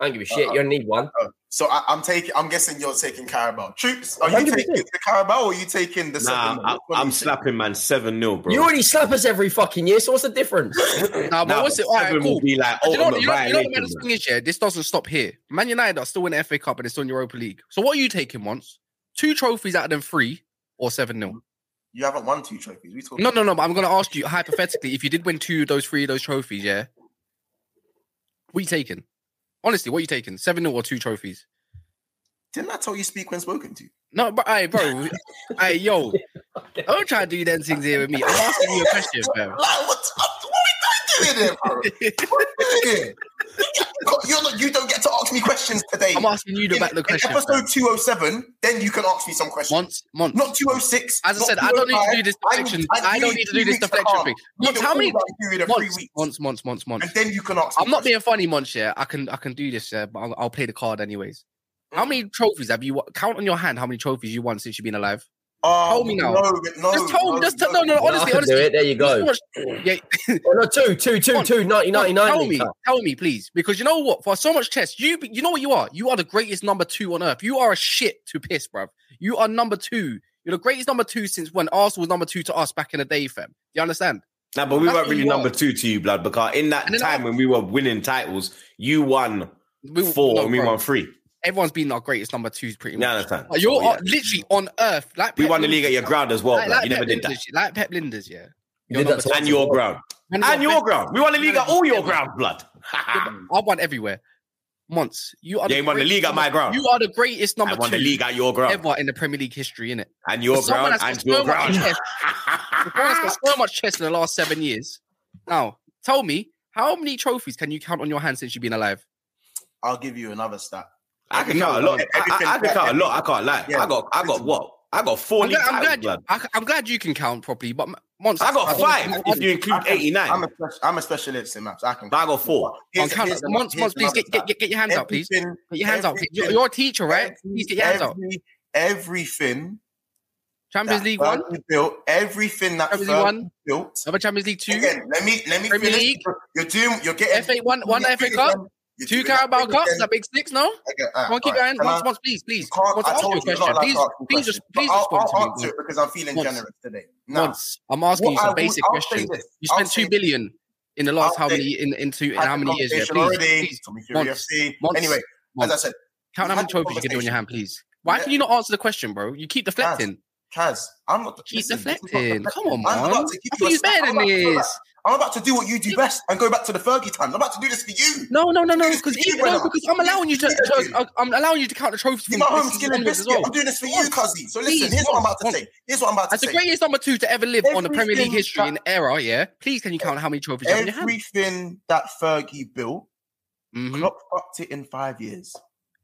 Speaker 5: I don't give a uh, shit.
Speaker 2: Uh-uh.
Speaker 5: You uh, don't need one.
Speaker 2: Uh, so I, I'm taking. I'm guessing you're taking Carabao. Troops, are you
Speaker 5: 100%.
Speaker 2: taking the Carabao or are you taking the
Speaker 4: Nah,
Speaker 2: seven?
Speaker 4: I,
Speaker 2: Which one are
Speaker 4: I'm slapping man seven 0 bro.
Speaker 5: You already slap us every fucking year, so what's the difference?
Speaker 3: Nah, but
Speaker 4: Nah,
Speaker 3: what's it?
Speaker 4: but
Speaker 3: All right, cool.
Speaker 4: will be like
Speaker 3: You know, you know, you know what the
Speaker 4: bro.
Speaker 3: thing is, yeah, this doesn't stop here. Man United are still in the FA Cup and it's on Europa League. So what are you taking once? Two trophies out of them three or seven nil?
Speaker 2: You haven't won two trophies. We talking.
Speaker 3: No, no, no. But I'm gonna ask you hypothetically, if you did win two of those three of those trophies, yeah, we are you taking? Honestly, what are you taking? Seven nil or two trophies?
Speaker 2: Didn't I tell you speak when spoken to?
Speaker 3: No, but hey, bro, hey, yo, don't try to do them things here with me. I'm asking you a question, fam.
Speaker 2: Like, what, millionaire, bro. You're not, you don't get to ask me questions today.
Speaker 3: I'm asking you about the question.
Speaker 2: Episode 207, then you can ask me some questions.
Speaker 3: Months, months.
Speaker 2: Not 206.
Speaker 3: As I said, I don't need to do this
Speaker 2: oh
Speaker 3: deflection.
Speaker 2: I,
Speaker 3: I,
Speaker 2: I
Speaker 3: don't
Speaker 2: need
Speaker 3: to do this deflection thing. Months, how many? Months, months, months, months.
Speaker 2: And then you can ask.
Speaker 3: I'm not being funny, months. Yeah, I can, I can do this. Yeah, but I'll, I'll play the card anyways. How mm. many trophies have you? Count on your hand how many trophies you won since you've been alive.
Speaker 2: Oh,
Speaker 3: Hold me now.
Speaker 2: No, no,
Speaker 3: just told, no, just no, no,
Speaker 5: no, no
Speaker 3: honestly, honestly.
Speaker 5: Do it. There you go.
Speaker 3: Yeah.
Speaker 5: oh, no, two, two, two,
Speaker 3: on,
Speaker 5: two, 90,
Speaker 3: Tell me,
Speaker 5: cut.
Speaker 3: tell me, please, because you know what? For so much chess, you you know what you are. You are the greatest number two on earth. You are a shit to piss, bruv. You are number two. You're the greatest number two since when Arsenal was number two to us back in the day, fam. You understand?
Speaker 4: Now, but we
Speaker 3: That's
Speaker 4: weren't really number two to you, blood, because in that time
Speaker 3: I,
Speaker 4: when we were winning titles, you won
Speaker 3: we,
Speaker 4: four
Speaker 3: no,
Speaker 4: and we
Speaker 3: bro.
Speaker 4: won three
Speaker 3: everyone's been our greatest number twos pretty much.
Speaker 4: That's fine.
Speaker 3: Like, you're
Speaker 4: oh, yeah.
Speaker 3: literally on earth. Like Pep we
Speaker 4: won the league at your ground as well.
Speaker 3: Like, like
Speaker 4: you never did that.
Speaker 3: Like Pep Lijnders, yeah.
Speaker 5: You did that
Speaker 4: and your ground. And,
Speaker 3: and
Speaker 4: your ground. We won the league at all your ground, blood.
Speaker 3: I won everywhere. Months. You are
Speaker 4: you the won the league at my ground.
Speaker 3: You are the greatest number
Speaker 4: I won
Speaker 3: two
Speaker 4: the league at your ground
Speaker 3: ever in the Premier League history, innit?
Speaker 4: And your ground and your ground.
Speaker 3: has got so much chest in the last seven years. Now, tell me, how many trophies can you count on your hand since you've been alive?
Speaker 2: I'll give you another stat.
Speaker 4: I can count a lot. I, can count a lot. I can't lie.
Speaker 2: Yeah.
Speaker 4: I got I got what? I got 40
Speaker 3: I'm glad, I'm glad,
Speaker 4: you,
Speaker 3: I, am glad you can count properly, but Monster,
Speaker 4: I got five if you include 89.
Speaker 2: I'm a, I'm a specialist in maps. I can.
Speaker 4: But I got four.
Speaker 2: Monster,
Speaker 3: monster, please get, get, get, your hands up, please. Get your hands up. You're, you're, a teacher, right? Please get your hands
Speaker 2: up. Everything.
Speaker 3: Champions League one
Speaker 2: built everything that
Speaker 3: Champions League one
Speaker 2: built.
Speaker 3: Another Champions League two.
Speaker 2: Again, let me let me
Speaker 3: Premier
Speaker 2: finish.
Speaker 3: League.
Speaker 2: You're doing. You're getting.
Speaker 3: FA one. One FA Cup.
Speaker 2: You
Speaker 3: Two Carabao Cups, that big six, no?
Speaker 2: Okay, uh,
Speaker 3: Come on, keep right.
Speaker 2: going.
Speaker 3: Once,
Speaker 2: I,
Speaker 3: once, please, please.
Speaker 2: Once,
Speaker 3: I
Speaker 2: told
Speaker 3: you, question. Please, please, just, please
Speaker 2: I'll,
Speaker 3: respond
Speaker 2: I'll answer
Speaker 3: me.
Speaker 2: it because I'm feeling
Speaker 3: once.
Speaker 2: generous today. Now,
Speaker 3: once. I'm asking
Speaker 2: what
Speaker 3: you some basic questions. You spent two billion in the last how many in into in how many years? Yeah, please. please.
Speaker 2: Anyway, as I said,
Speaker 3: count how many trophies you can do on your hand, please. Why can you not answer the question, bro? You keep deflecting.
Speaker 2: Kaz, I'm not.
Speaker 3: Keep
Speaker 2: deflecting. Not
Speaker 3: deflecting. Come on, man. I
Speaker 2: thought
Speaker 3: you
Speaker 2: was
Speaker 3: better than this.
Speaker 2: I'm about to do what you do best and go back to the Fergie times. I'm about to do this for you.
Speaker 3: No, no, no, no, because no, because I'm allowing you to, I'm allowing you to count the trophies.
Speaker 2: My home skin and biscuit.
Speaker 3: Well.
Speaker 2: I'm doing this for you, cousin. So listen, Please, here's what I'm about to say. Here's what I'm about to
Speaker 3: As
Speaker 2: say.
Speaker 3: As the greatest number two to ever live everything on the Premier League history
Speaker 2: that, in
Speaker 3: era, yeah. Please, can you count how many trophies?
Speaker 2: Everything that Fergie built,
Speaker 3: mm-hmm.
Speaker 2: Klopp fucked it in five years.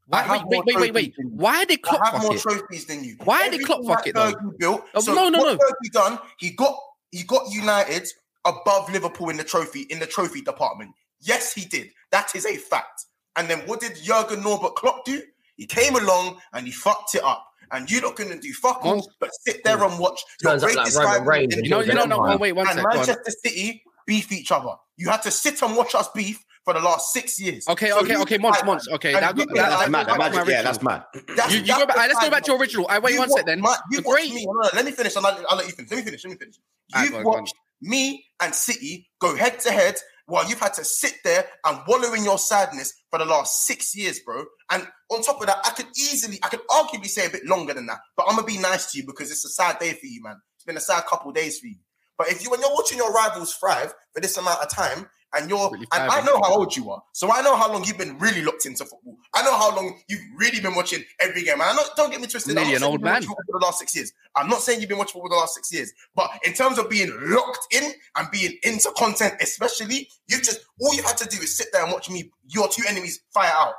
Speaker 3: Why, wait, wait, wait, wait, wait. Why did Klopp
Speaker 2: I
Speaker 3: have
Speaker 2: more
Speaker 3: it?
Speaker 2: trophies than you?
Speaker 3: Why did Klopp fuck it though?
Speaker 2: Built,
Speaker 3: oh, no, no, no.
Speaker 2: Fergie done, he got he got United above Liverpool in the trophy in the trophy department. Yes, he did. That is a fact. And then what did Jurgen Norbert Klopp do? He came along and he fucked it up. And you're not going to do fuck all, but sit there and watch your greatest
Speaker 5: like
Speaker 2: rival.
Speaker 3: You know, you no, no, wait, one
Speaker 2: and
Speaker 3: sec,
Speaker 2: Manchester City beef each other. You had to sit and watch us beef for the last six years.
Speaker 3: Okay,
Speaker 2: so
Speaker 3: okay,
Speaker 2: you,
Speaker 3: okay, months, months. Okay, that, that,
Speaker 4: that's, mad.
Speaker 3: That's
Speaker 4: mad. Yeah, that's mad.
Speaker 2: That's,
Speaker 3: you, you
Speaker 2: that's
Speaker 3: go back, let's go back to your original. I wait
Speaker 2: you
Speaker 3: one
Speaker 2: watch,
Speaker 3: sec then.
Speaker 2: My, you
Speaker 3: the great.
Speaker 2: Me, no, no, let me finish. I'll, I'll, let you finish. Let me finish. Let me finish.
Speaker 3: You
Speaker 2: watched me and City go head to head while you've had to sit there and wallow in your sadness for the last six years, bro. And on top of that, I could easily, I could arguably say a bit longer than that, but I'm gonna be nice to you because it's a sad day for you, man. It's been a sad couple days for you. But if you when you're watching your rivals thrive for this amount of time, and you're
Speaker 3: really
Speaker 2: and I know how old you are, so I know how long you've been really locked into football. I know how long you've really been watching every game. And I know, don't get me twisted.
Speaker 3: Nearly an old man
Speaker 2: for the last six years. I'm not saying you've been watching football for the last six years, but in terms of being locked in and being into content, especially, you just all you had to do is sit there and watch me, your two enemies fire out,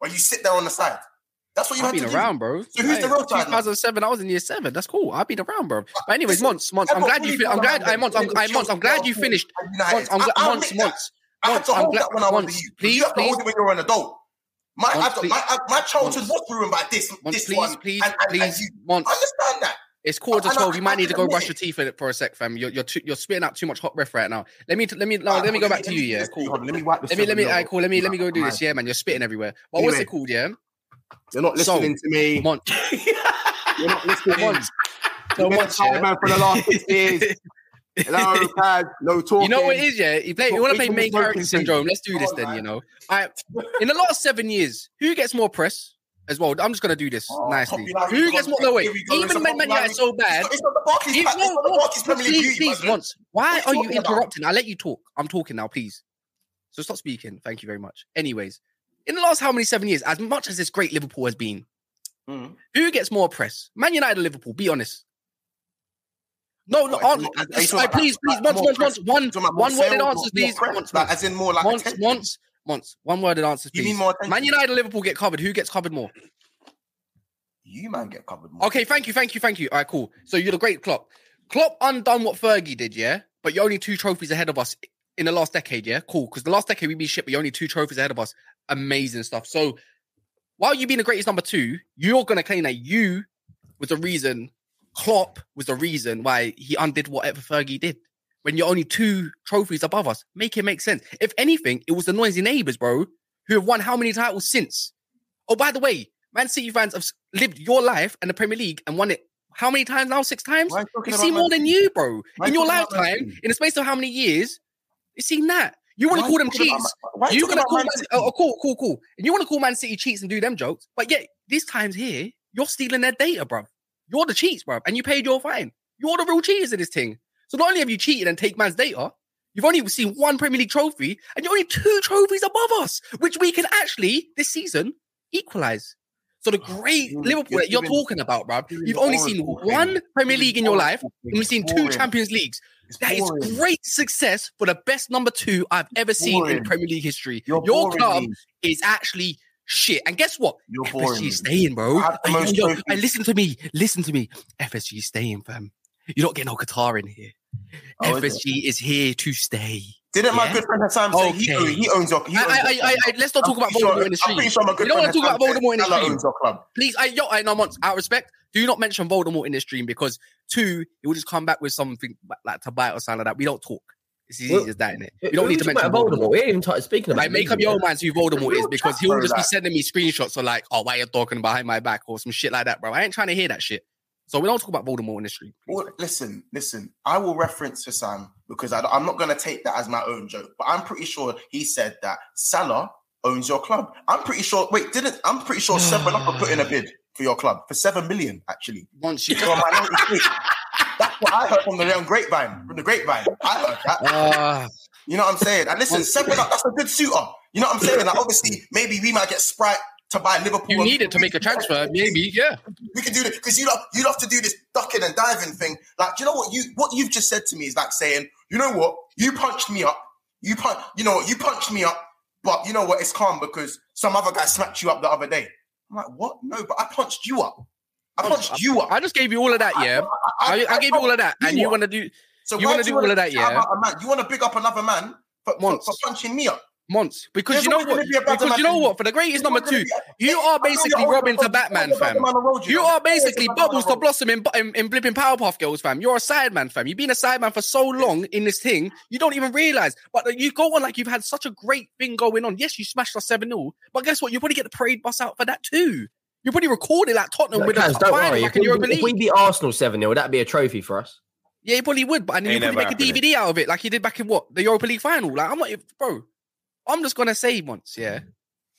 Speaker 2: or you sit there on the side. That's what you
Speaker 3: have
Speaker 2: to do.
Speaker 3: around, bro.
Speaker 2: So who's I, the real child?
Speaker 3: 2007. I was in year seven. That's cool. I've been around, bro. But anyways, months, months. I'm glad you. Fin- I'm glad. I'm months. I'm, months. I'm glad you finished. Months. I'm
Speaker 2: gl-
Speaker 3: months. Months.
Speaker 2: I had to hold
Speaker 3: gla-
Speaker 2: that when I was once, you.
Speaker 3: Please,
Speaker 2: you have to
Speaker 3: please.
Speaker 2: hold it when you're an adult. My,
Speaker 3: Months. to,
Speaker 2: my, my childhood
Speaker 3: Months.
Speaker 2: was ruined by this.
Speaker 3: Months.
Speaker 2: this
Speaker 3: please,
Speaker 2: one.
Speaker 3: please,
Speaker 2: and, and,
Speaker 3: please.
Speaker 2: And you
Speaker 3: once.
Speaker 2: understand that.
Speaker 3: It's quarter to
Speaker 2: twelve. I,
Speaker 3: you might I need to go brush your teeth for a sec, fam. You're you're, too, you're spitting out too much hot breath right now. Let me let me no, right, let me go back to you. Yeah, cool.
Speaker 2: Let me wipe.
Speaker 3: Let me let me.
Speaker 2: I
Speaker 3: cool. Let me let me go do this. Yeah, man. You're spitting everywhere. But
Speaker 2: what's
Speaker 3: it called? Yeah.
Speaker 2: You're not listening so, to me. You're not listening. to
Speaker 3: So you
Speaker 2: much, for the last six years. Hello, no talking.
Speaker 3: You know what it is, yeah? You, play, you want to play main character syndrome. Let's do this
Speaker 2: oh,
Speaker 3: then,
Speaker 2: man.
Speaker 3: you know. I, in the last seven years, who gets more press as well? I'm just going to do this
Speaker 2: oh,
Speaker 3: nicely. Who gets more? No, wait. Even Man United so bad.
Speaker 2: It's not the Barclays. It's not the Barclays
Speaker 3: Please, once. Why are
Speaker 2: you
Speaker 3: interrupting? I'll let you talk. I'm talking now, please. So stop speaking. Thank you very much. Anyways, in the last how many seven years, as much as this great Liverpool has been,
Speaker 2: Mm.
Speaker 3: who gets more press? Man United or Liverpool? Be honest. No, no,
Speaker 2: What,
Speaker 3: answer,
Speaker 2: are you talking
Speaker 3: uh,
Speaker 2: about,
Speaker 3: please,
Speaker 2: like,
Speaker 3: please, once, once, once, one,
Speaker 2: Talking about more
Speaker 3: one worded answers, please. Once,
Speaker 2: Like, as in more like
Speaker 3: once, once, Once, one worded answers,
Speaker 2: You
Speaker 3: please.
Speaker 2: need more attention.
Speaker 3: Man United and Liverpool get covered. Who gets covered more?
Speaker 2: You man get covered more.
Speaker 3: Okay, thank you, thank you, thank you. All right, cool. So you're the great Klopp. Klopp undone what Fergie did, yeah? But you're only two trophies ahead of us in the last decade, yeah? Cool. Because the last decade we beat shit, but you're only two trophies ahead of us. Amazing stuff. So while you being the greatest number two, you're gonna claim that you was the reason, Klopp was the reason why he undid whatever Fergie did. When you're only two trophies above us, make it make sense. If anything, it was the noisy neighbors, bro, who have won how many titles since? Oh, by the way, Man City fans have lived your life and the Premier League and won it how many times now? Six times?
Speaker 2: You talking
Speaker 3: We've
Speaker 2: about
Speaker 3: seen
Speaker 2: Man
Speaker 3: more than you, bro.
Speaker 2: Why
Speaker 3: In your
Speaker 2: talking about Man
Speaker 3: lifetime, in the space of how many years? You've seen that. You want to call them cheats.
Speaker 2: Why you
Speaker 3: You're gonna
Speaker 2: about
Speaker 3: call
Speaker 2: Man
Speaker 3: Man
Speaker 2: City?
Speaker 3: Oh, oh, cool, cool, cool. And you want to call Man City cheats and do them jokes, but yet this time's here, you're stealing their data, bro. You're the cheats, bro, and you paid your fine. You're the real cheaters in this thing. So not only have you cheated and take man's data, you've only seen one Premier League trophy, and you're only two trophies above us, which we can actually this season equalize. So the great
Speaker 2: You're-
Speaker 3: Liverpool
Speaker 2: you're
Speaker 3: that you're talking about, bro, you've only seen one Premier League in your life, and we've seen two Champions Leagues.
Speaker 2: It's
Speaker 3: That is
Speaker 2: boring.
Speaker 3: great success for the best number two I've ever seen in Premier League history.
Speaker 2: You're
Speaker 3: Your club
Speaker 2: me.
Speaker 3: is actually shit. And guess what?
Speaker 2: You're.
Speaker 3: FSG staying, bro.
Speaker 2: I have the
Speaker 3: Hey, yo, yo,
Speaker 2: trophies.
Speaker 3: listen to me. Listen to me. FSG staying, fam. You're not getting no Qatar in here.
Speaker 2: Oh.
Speaker 3: FSG is here to stay.
Speaker 2: Didn't my good friend Hassan say he,
Speaker 3: Okay.
Speaker 2: owns, he owns your he
Speaker 3: I,
Speaker 2: owns
Speaker 3: I,
Speaker 2: your
Speaker 3: I,
Speaker 2: club?
Speaker 3: I, let's not
Speaker 2: I'm
Speaker 3: talk about
Speaker 2: pretty sure-
Speaker 3: Voldemort in the
Speaker 2: I'm pretty sure my good
Speaker 3: You don't want to talk about Voldemort in the stream.
Speaker 2: owns your club.
Speaker 3: Please, I, yo, I out of respect, do not mention Voldemort in the stream because two, it will just come back with something like to bite or something like that. We don't talk. It's as easy
Speaker 5: Well,
Speaker 3: as that, innit?
Speaker 5: We
Speaker 3: You don't need to mention Voldemort.
Speaker 5: We ain't even t- speaking about
Speaker 3: Like, make up your own minds who Voldemort is because he'll just be
Speaker 2: like-
Speaker 3: sending me screenshots of like, oh, why you talking behind my back or some shit like that, bro. I ain't trying to hear that shit. So we don't talk about Voldemort in the stream.
Speaker 2: Well, listen, listen. I will reference Hassan because I, am not going to take that as my own joke. But I'm pretty sure he said that Salah owns your club. I'm pretty sure. Wait, didn't I'm pretty sure Seven Up are put in a bid for your club for seven million actually.
Speaker 3: Once you
Speaker 2: So am I? That's what I heard from the young grapevine. From the grapevine, I heard that.
Speaker 3: Ah,
Speaker 2: You know what I'm saying? And listen, Seven Up, that's a good suitor. You know what I'm saying? Like, obviously, maybe we might get Sprite to buy Liverpool.
Speaker 3: you
Speaker 2: and-
Speaker 3: needed to make a transfer, maybe, yeah.
Speaker 2: we can do this because you love you love to do this ducking and diving thing. Like, do you know what you what you've just said to me is like saying, you know what, you punched me up, you punch, you know what, you punched me up, but you know what, it's calm because some other guy smacked you up the other day. I'm like, what? No, but I punched you up. I oh, punched you up.
Speaker 3: I just gave you all of that, yeah. I, I gave you all of that, and you want to do
Speaker 2: So
Speaker 3: you wanna do all of that, yeah?
Speaker 2: You want to big up another man for, for, for punching me up?
Speaker 3: Months because
Speaker 2: There's
Speaker 3: you know what?
Speaker 2: a
Speaker 3: Because you know what? For the greatest number two, you are basically Robin to Batman, fam.
Speaker 2: than man on road,
Speaker 3: You are basically
Speaker 2: than man on
Speaker 3: Bubbles to. Blossom in, in, in Blipping Powerpuff Girls, fam. You're a sideman, fam. You've been a sideman for so long in this thing, you don't even realize. But uh, you go on like you've had such a great thing going on. Yes, you smashed us 7 0, but guess what? You probably get the parade bus out for that too. You probably recorded like Tottenham with a
Speaker 5: Kaz,
Speaker 3: top
Speaker 5: don't
Speaker 3: final
Speaker 5: worry.
Speaker 3: like
Speaker 5: If
Speaker 3: in
Speaker 5: we,
Speaker 3: Europa
Speaker 5: if we beat Arsenal 7 0, that'd be a trophy for us.
Speaker 3: Yeah, you probably would, but and then you probably make a. DVD out of it like you did back in what? The Europa League final. Like, I'm not, bro, I'm just gonna say once, yeah, mm-hmm.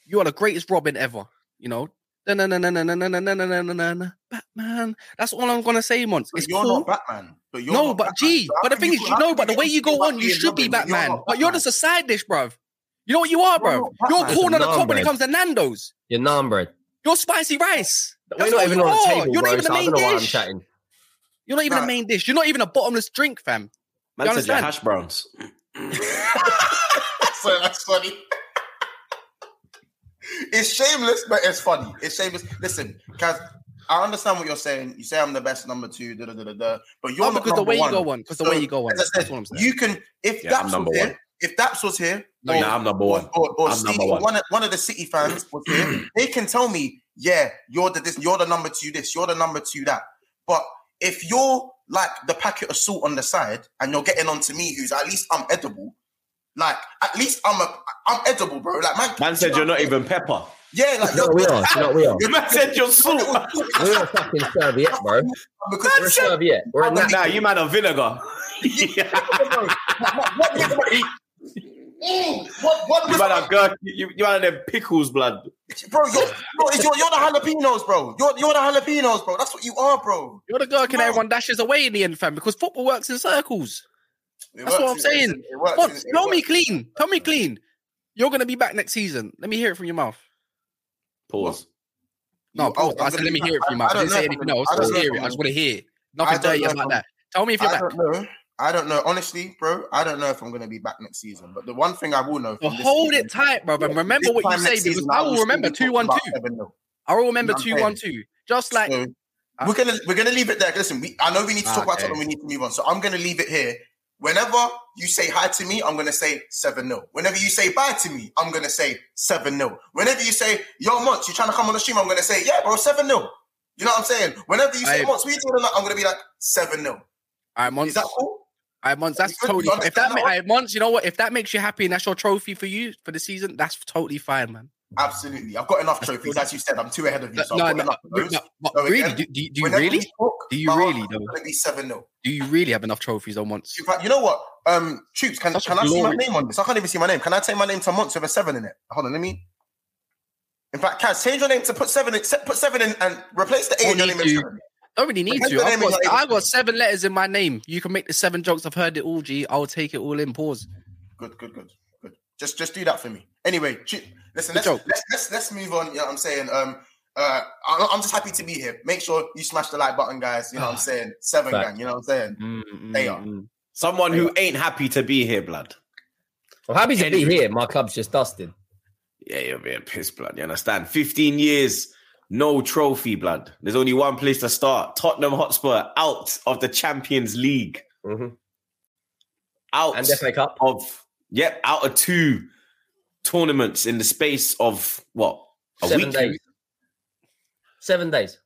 Speaker 3: you are the greatest Robin ever. You know, Batman. That's all I'm gonna say once. It's
Speaker 2: you're
Speaker 3: cool.
Speaker 2: not Batman, but you're
Speaker 3: no, but
Speaker 2: Batman.
Speaker 3: gee,
Speaker 2: so
Speaker 3: but the thing is, you know, but the way you go on, you should be Batman, but you're just a side dish, bruv. You know what you are,
Speaker 2: bro?
Speaker 3: You're corn on the top when it comes to Nando's.
Speaker 5: You're none, bread.
Speaker 3: You're spicy rice.
Speaker 5: We're not even on the table,
Speaker 3: You're not even the main dish. You're not even the main dish. You're not even a bottomless drink, fam.
Speaker 4: Man said hash browns
Speaker 2: so that's funny. It's shameless, but it's funny. It's shameless. Listen, Kaz, I understand what you're saying. You say I'm the best number two, da da da da da. But you're
Speaker 3: Oh,
Speaker 2: not
Speaker 3: because the way
Speaker 2: one.
Speaker 3: you go on, because the
Speaker 2: So,
Speaker 3: way you go on.
Speaker 2: As I
Speaker 3: That's what I'm saying.
Speaker 2: you can if
Speaker 4: Yeah, I'm number
Speaker 2: was
Speaker 4: one.
Speaker 2: here, if Daps was here,
Speaker 3: No,
Speaker 2: or,
Speaker 4: Nah, I'm number
Speaker 2: or,
Speaker 4: one.
Speaker 2: or, or
Speaker 4: I'm
Speaker 2: Steve,
Speaker 4: number one.
Speaker 2: one of, one of the City fans was here, they can tell me, yeah, you're the this, you're the number two this, you're the number two that. But if you're like the packet of salt on the side and you're getting on to me, who's at least I'm edible, like at least I'm a I'm edible, bro. Like man,
Speaker 4: Man said you're not even pepper.
Speaker 2: yeah, like
Speaker 5: No, we are. You we are.
Speaker 4: The man said you're salt.
Speaker 5: We're a fucking serviette, bro.
Speaker 2: because
Speaker 5: We're a serviette. We're a
Speaker 2: Man,
Speaker 5: nat-
Speaker 4: Nah, you man are vinegar.
Speaker 2: what, what,
Speaker 4: You man are gherk. You, you man are them pickles, blood.
Speaker 2: bro, you're, you're, you're, you're the jalapenos, bro. You're, you're the jalapenos, bro. That's what you are, bro.
Speaker 3: You're the gherkin
Speaker 2: No.
Speaker 3: everyone dashes away in the end, fam, because football works in circles.
Speaker 2: It
Speaker 3: That's what I'm saying.
Speaker 2: It works,
Speaker 3: What?
Speaker 2: it- it
Speaker 3: Tell me clean. Tell me clean. You're gonna be back next season. Let me hear it from your mouth.
Speaker 4: Pause.
Speaker 3: No,
Speaker 2: You- oh,
Speaker 3: pause.
Speaker 2: I'm
Speaker 3: said,
Speaker 2: gonna
Speaker 3: let me hear it from your mouth. I,
Speaker 2: I don't
Speaker 3: didn't say anything
Speaker 2: from-
Speaker 3: else.
Speaker 2: I
Speaker 3: I just hear it. I just want to hear it.
Speaker 2: I
Speaker 3: Nothing
Speaker 2: don't
Speaker 3: dirty
Speaker 2: know
Speaker 3: about that. Tell me if you're
Speaker 2: I
Speaker 3: back.
Speaker 2: don't know. I don't know. Honestly, bro, I don't know if I'm going to be back next season. But the one thing I will know.
Speaker 3: Well,
Speaker 2: this
Speaker 3: hold
Speaker 2: season-
Speaker 3: it tight, brother. And remember what you
Speaker 2: time
Speaker 3: say because
Speaker 2: season,
Speaker 3: I
Speaker 2: will
Speaker 3: will remember
Speaker 2: be
Speaker 3: two
Speaker 2: talking
Speaker 3: one
Speaker 2: about
Speaker 3: two.
Speaker 2: 7-0.
Speaker 3: I will remember
Speaker 2: You know
Speaker 3: two one two. Just like
Speaker 2: So, we're gonna we're gonna leave it there. Listen, we, I know we need to talk about
Speaker 3: Okay.
Speaker 2: Tottenham. We need to move on. So I'm gonna leave it here. Whenever you say hi to me, I'm gonna say seven 0 Whenever you say bye to me, I'm gonna say seven 0 Whenever you say yo Monts, you're trying to come on the stream, I'm gonna say yeah, bro, seven 0 You know what I'm saying? Whenever you say
Speaker 3: I-
Speaker 2: Monts, we doing that, I'm gonna be like seven 0
Speaker 3: all right,
Speaker 2: Is
Speaker 3: Monts.
Speaker 2: that cool?
Speaker 3: All right, Monts. That's
Speaker 2: You
Speaker 3: totally. If that,
Speaker 2: that
Speaker 3: ma- right, Monts, you know what? If that makes you happy and that's your trophy for you for the season, that's totally fine, man.
Speaker 2: Absolutely. I've got enough trophies, as you said. I'm two ahead of you. So
Speaker 3: no,
Speaker 2: I've
Speaker 3: no, no, no,
Speaker 2: So
Speaker 3: really?
Speaker 2: again,
Speaker 3: Do, do, do you really?
Speaker 2: talk,
Speaker 3: Do you really, though?
Speaker 2: gonna be seven 0
Speaker 3: Do you really have enough trophies on
Speaker 2: fact, you know what? Um, troops, can,
Speaker 3: Such
Speaker 2: can I see my name on this? I can't even see my name. Can I take my name to Monts with a seven in it? Hold on, let me. In fact, Kaz, change your name to put seven in, put seven in and replace the A in
Speaker 3: Don't
Speaker 2: your name
Speaker 3: need
Speaker 2: with
Speaker 3: to.
Speaker 2: seven.
Speaker 3: Don't really need to. I've got, I've got seven letters in my name. You can make the seven jokes. I've heard it all, G. I'll take it all in. Pause.
Speaker 2: Good, good, good, good. Just, just do that for me. Anyway, listen, let's, let's let's let's move on. You know what I'm saying? Um, uh, I'm, I'm just happy to be here. Make sure you smash the like button, guys. You know what I'm saying? Seven
Speaker 5: Fact.
Speaker 2: gang. You know what I'm saying?
Speaker 3: Mm,
Speaker 2: They
Speaker 3: mm,
Speaker 2: are.
Speaker 3: mm.
Speaker 4: Someone who ain't happy to be here, blood.
Speaker 5: I'm happy to be here. My club's just dusted.
Speaker 4: Yeah, you're being pissed, blood. You understand? 15 years, no trophy, blood. There's only one place to start. Tottenham Hotspur out of the Champions League.
Speaker 5: hmm
Speaker 4: Out
Speaker 5: And FA Cup.
Speaker 4: of, yep, out of two tournaments in the space of what? A
Speaker 5: Seven
Speaker 4: week?
Speaker 5: days. Seven days.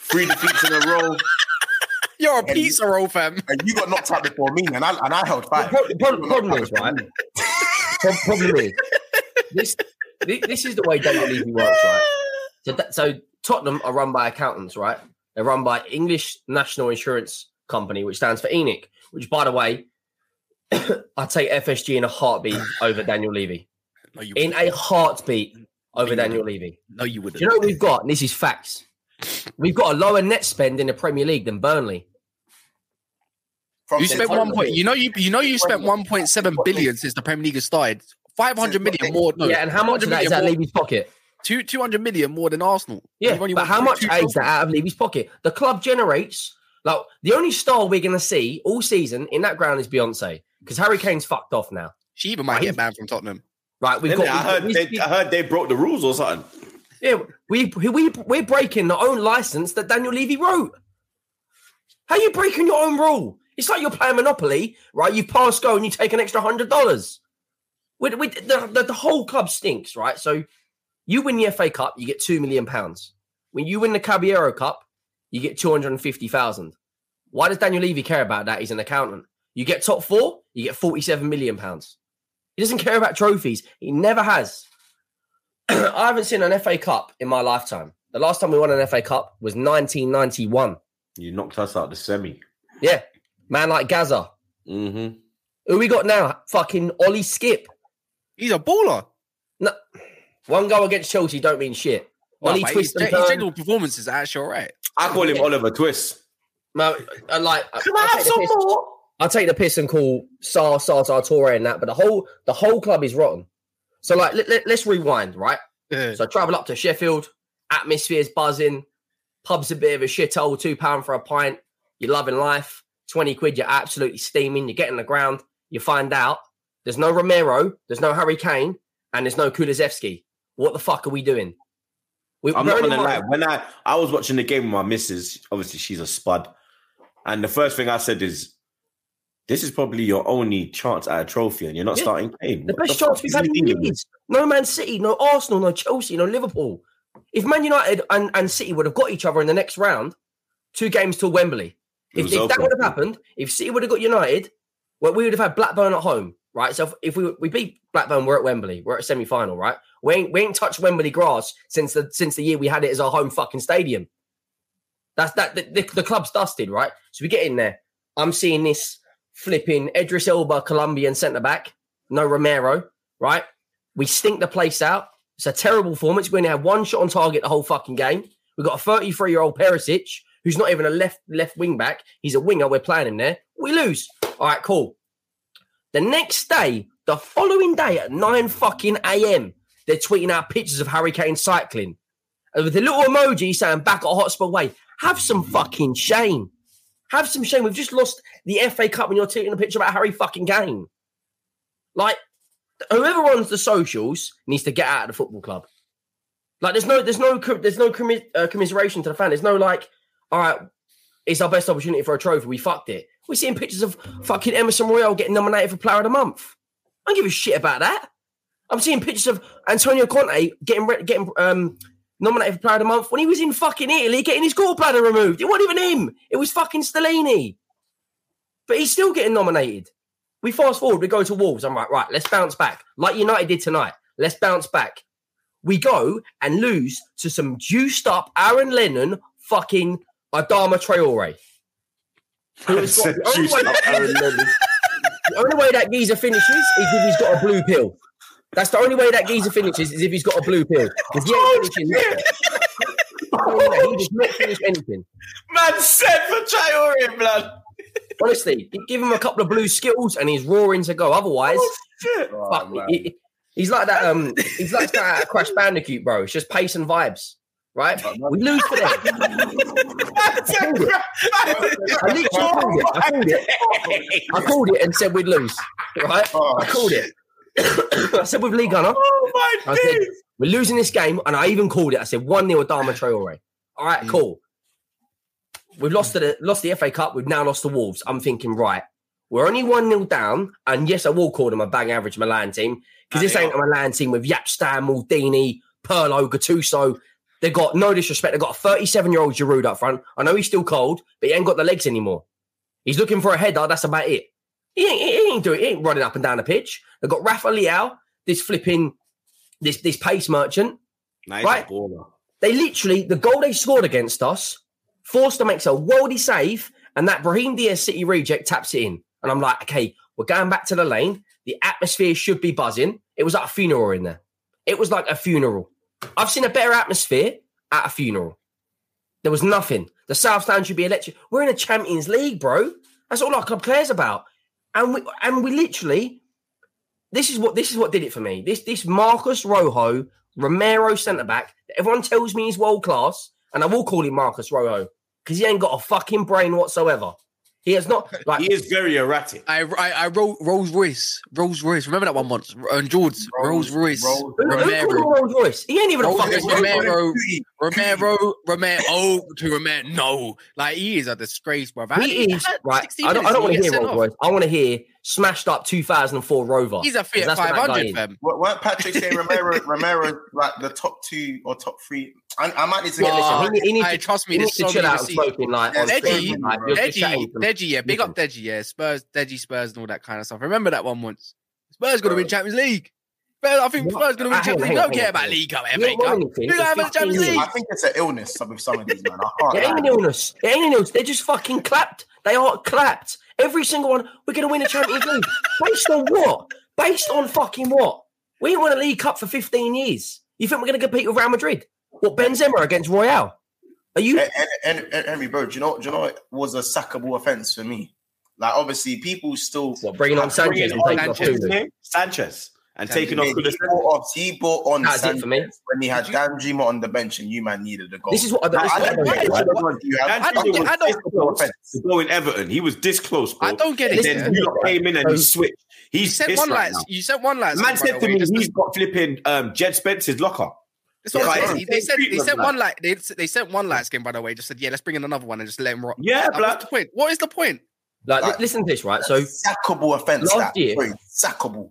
Speaker 4: Three defeats in a row.
Speaker 3: You're a
Speaker 2: And-
Speaker 3: pizza roll, fam.
Speaker 2: And you got knocked out before me, and I and I held
Speaker 5: The
Speaker 2: five.
Speaker 5: the pro-
Speaker 2: You got
Speaker 5: problem is,
Speaker 2: out
Speaker 5: right?
Speaker 2: before me.
Speaker 5: Pro- problem is, this, this is the way Daniel Levy works, right? So, that, so Tottenham are run by accountants, right? They're run by English National Insurance Company, which stands for ENIC. Which, by the way, I take FSG in a heartbeat over Daniel Levy.
Speaker 3: No, you
Speaker 5: In a heartbeat over
Speaker 3: You
Speaker 5: Daniel Levy.
Speaker 3: no, you wouldn't.
Speaker 5: you know what we've got? And this is facts. We've got a lower net spend in the Premier League than Burnley.
Speaker 2: From
Speaker 3: You spent one point. You know you. You know you spent one point seven billion since the Premier League has started. Five hundred million more. No,
Speaker 5: yeah, and how much of that is out of
Speaker 3: million
Speaker 5: Levy's pocket?
Speaker 3: two two hundred million more than Arsenal.
Speaker 5: Yeah, but how much is that out of Levy's pocket? The club generates like the only star we're going to see all season in that ground is Beyonce because Harry Kane's fucked off now.
Speaker 3: She even might get banned from Tottenham.
Speaker 5: Right, we've got.
Speaker 4: I heard,
Speaker 5: we've-
Speaker 4: they,
Speaker 5: we've-
Speaker 4: I heard they broke the rules or something.
Speaker 5: yeah, we we we're breaking the own license that Daniel Levy wrote. How are you breaking your own rule? It's like you're playing Monopoly, right? You pass go and you take an extra hundred dollars. With, with the, the, the whole club stinks, right? So you win the FA Cup, you get two million pounds. When you win the Carabao Cup, you get two hundred and fifty thousand. Why does Daniel Levy care about that? He's an accountant. You get top four, you get forty-seven million pounds. He doesn't care about trophies. He never has. I haven't seen an FA Cup in my lifetime. The last time we won an FA Cup was 1991.
Speaker 4: You knocked us out the semi.
Speaker 5: Yeah, man like Gaza.
Speaker 4: Mm-hmm.
Speaker 5: Who we got now? Fucking Ollie Skipp.
Speaker 3: He's a baller.
Speaker 5: No, one goal against Chelsea don't mean shit.
Speaker 3: No,
Speaker 5: Ollie
Speaker 3: but his,
Speaker 5: twist
Speaker 3: his general performances are actually all right.
Speaker 4: I call him
Speaker 5: Yeah.
Speaker 4: Oliver Twist.
Speaker 5: No, I like. I'll take the piss- I'll take the piss and call Sar Sar Torre and that, but the whole the whole club is rotten. So like, let, let, let's rewind, right?
Speaker 3: Yeah.
Speaker 5: So I travel up to Sheffield, atmosphere's buzzing, pub's a bit of a shithole, two pound for a pint. You're loving life, twenty quid. You're absolutely steaming. You get in the ground. You find out there's no Romero, there's no Harry Kane, and there's no Kulizevsky. What the fuck are we doing? We,
Speaker 4: I'm not gonna lie. When I I was watching the game with my missus, obviously she's a spud, and the first thing I said is, "This is probably your only chance at a trophy, and you're not
Speaker 5: Yeah.
Speaker 4: starting Kane."
Speaker 5: The
Speaker 4: What
Speaker 5: best
Speaker 4: fuck
Speaker 5: chance we've had in years. No Man City, no Arsenal, no Chelsea, no Liverpool. If Man United and, and City would have got each other in the next round, two games till Wembley. If, if that would have happened, if City would have got United, well, we would have had Blackburn at home, right? So if, if we we beat Blackburn, we're at Wembley, we're at semi final, right? We ain't we ain't touched Wembley grass since the since the year we had it as our home fucking stadium. That's that the, the, the club's dusted, right? So we get in there. I'm seeing this flipping Idris Elba, Colombian centre back, no Romero, right? We stink the place out. It's a terrible performance. We only had one shot on target the whole fucking game. We've got a 33 year old Perisic who's not even a left left wing back. He's a winger. We're playing him there. We lose. All right, cool. The next day, the following day at 9 fucking a.m., they're tweeting out pictures of Harry Kane cycling. With a little emoji saying back at Hotspur Way. Have some fucking shame. Have some shame. We've just lost the FA Cup and you're taking a picture about Harry fucking Kane. Like, whoever runs the socials needs to get out of the football club. Like, there's no, there's no, there's no commi- uh, commiseration to the fan. There's no like, all right, it's our best opportunity for a trophy. We fucked it. We're seeing pictures of fucking Emerson Royal getting nominated for Player of the Month. I don't give a shit about that. I'm seeing pictures of Antonio Conte getting re- getting um, nominated for Player of the Month when he was in fucking Italy getting his gallbladder removed. It wasn't even him. It was fucking Stellini. But he's still getting nominated. We fast forward, we go to Wolves. I'm like, right, let's bounce back. Like United did tonight. Let's bounce back. We go and lose to some juiced up Aaron Lennon fucking Adama Traore. Who has got- the, only way, the only way that geezer finishes is if he's got a blue pill. That's the only way that geezer finishes is if he's got a blue pill. Because he ain't finishing nothing. He does not finish anything.
Speaker 4: Man said for Traore, blood.
Speaker 5: Honestly, give him a couple of blue skills and he's roaring to go. Otherwise,
Speaker 4: Shit.
Speaker 5: fuck, he- he- he's like that. Um, he's like that Crash Bandicoot, bro. It's just pace and vibes, right? We lose to them. I literally called it. I called it. I called it and said we'd lose. Right?
Speaker 2: Oh,
Speaker 5: I called it. I said with Lee Gunner,
Speaker 4: Oh my
Speaker 5: I said we're losing this game, and I even called it. I said one 0 Dharma Traore. All right, mm. cool. We've lost the lost the FA Cup. We've now lost the Wolves. I'm thinking, right, we're only one 0 down, and yes, I will call them a bang average Milan team because this ain't a Milan team with Jaap Stam, Maldini, Pirlo, Gattuso. They got no disrespect. They got a 37 year old Giroud up front. I know he's still cold, but he ain't got the legs anymore. He's looking for a header. That's about it. He ain't, he ain't doing. He ain't running up and down the pitch. They got Rafa Leao, this flipping, this this pace merchant.
Speaker 4: He's
Speaker 5: Right.
Speaker 4: baller.
Speaker 5: They literally the goal they scored against us Forster makes a worldy save, and that Brahim Diaz City reject taps it in. And I'm like, okay, we're going back to the lane. The atmosphere should be buzzing. It was like a funeral in there. It was like a funeral. I've seen a better atmosphere at a funeral. There was nothing. The South Stand should be electric. We're in a Champions League, bro. That's all our club cares about. And we and we literally, this is what this is what did it for me. This this Marcos Rojo Romero centre back. Everyone tells me he's world class, and I will call him Marcos Rojo because he ain't got a fucking brain whatsoever. He has not like
Speaker 4: He is very erratic.
Speaker 3: I I, I wrote Rolls Royce, Rolls Royce. Remember that one once? Uh, and George Rolls Royce,
Speaker 2: Rolls-
Speaker 5: who, who called him
Speaker 3: Romero,
Speaker 5: Rolls Royce. He ain't even a fucking
Speaker 3: Royce,
Speaker 5: Rolls Royce.
Speaker 3: Romero, Romero, Romero. Oh, to Romero, no, like he is a disgrace, bro.
Speaker 5: He is right. I don't, I don't want to hear Rolls Royce. I want to hear smashed up 2004 Rover.
Speaker 3: He's a Fiat
Speaker 5: that's what that guy
Speaker 3: 500,
Speaker 5: is.
Speaker 3: fam.
Speaker 2: Wa- Weren't Patrick saying Romero, Romero like the top two or top three? I, I might need to get
Speaker 5: listen,
Speaker 2: this.
Speaker 5: he, he needs
Speaker 3: Hey,
Speaker 5: to,
Speaker 3: trust me,
Speaker 5: he
Speaker 3: there's
Speaker 5: needs to
Speaker 3: so
Speaker 5: chill
Speaker 3: many
Speaker 5: out and smoking like
Speaker 2: Yeah,
Speaker 5: on
Speaker 2: Deji,
Speaker 5: stream. Like,
Speaker 3: Deji, Deji, yeah, big up Deji, yeah, Spurs, Deji, Spurs, and all that kind of stuff. Remember that one once? Spurs going to win Champions League. Spurs, I think
Speaker 5: What?
Speaker 3: Spurs going to win
Speaker 5: hang on,
Speaker 3: Champions League. Don't care about. League Cup,
Speaker 5: You
Speaker 3: FA
Speaker 5: don't
Speaker 3: Cup. You
Speaker 5: It's
Speaker 3: don't have a Champions. League.
Speaker 2: I think it's an illness with some of these men. I can't.
Speaker 5: It ain't an illness. It ain't an illness. They're just fucking clapped. They are clapped. Every single one. We're going to win a Champions League. Based on what? Based on fucking what? We ain't won a League Cup for 15 years. You think we're going to compete with Real Madrid? What, Benzema against Royal? Are you?
Speaker 2: And, and, and, and Henry, bro, do you know? Do you know what was a sackable offense for me? Like, obviously, people still
Speaker 5: What, bringing on Sanchez
Speaker 2: Bringing
Speaker 5: taking
Speaker 3: Sanchez.
Speaker 4: Sanchez and
Speaker 3: Sanchez.
Speaker 4: taking off
Speaker 2: he,
Speaker 4: Kulis.
Speaker 2: brought off, he brought on
Speaker 5: That's it for me.
Speaker 2: when he had
Speaker 3: Did you-
Speaker 2: Danjuma on the bench and you man needed a goal.
Speaker 5: This is what I don't. This is
Speaker 2: I
Speaker 5: what I
Speaker 2: don't
Speaker 5: don't
Speaker 2: get
Speaker 5: get,
Speaker 2: it.
Speaker 5: right?
Speaker 2: What do you have?
Speaker 4: Dan
Speaker 3: I don't get- I don't-
Speaker 4: this to go in Everton. He was this close, bro.
Speaker 3: I don't get it.
Speaker 5: Listen.
Speaker 4: Then you came in and he switched.
Speaker 3: He
Speaker 4: He's
Speaker 3: sent one
Speaker 4: right
Speaker 3: light.
Speaker 4: now.
Speaker 3: You sent one light.
Speaker 4: Man said to me, he's got flipping um, Jed Spence's locker.
Speaker 3: That's what
Speaker 4: Yeah,
Speaker 3: I'm
Speaker 4: it's
Speaker 3: saying.
Speaker 4: the
Speaker 3: They said they
Speaker 4: treatment,
Speaker 3: sent one light. They, they sent one light skin, by the way. Just said, yeah, let's bring in another one and just let him rock.
Speaker 4: Yeah,
Speaker 3: Like, what's the point? What is the point?
Speaker 5: Like,
Speaker 2: Like-
Speaker 5: listen to this, right? So
Speaker 2: sackable offense.
Speaker 5: Last
Speaker 2: that
Speaker 5: year-
Speaker 2: sackable.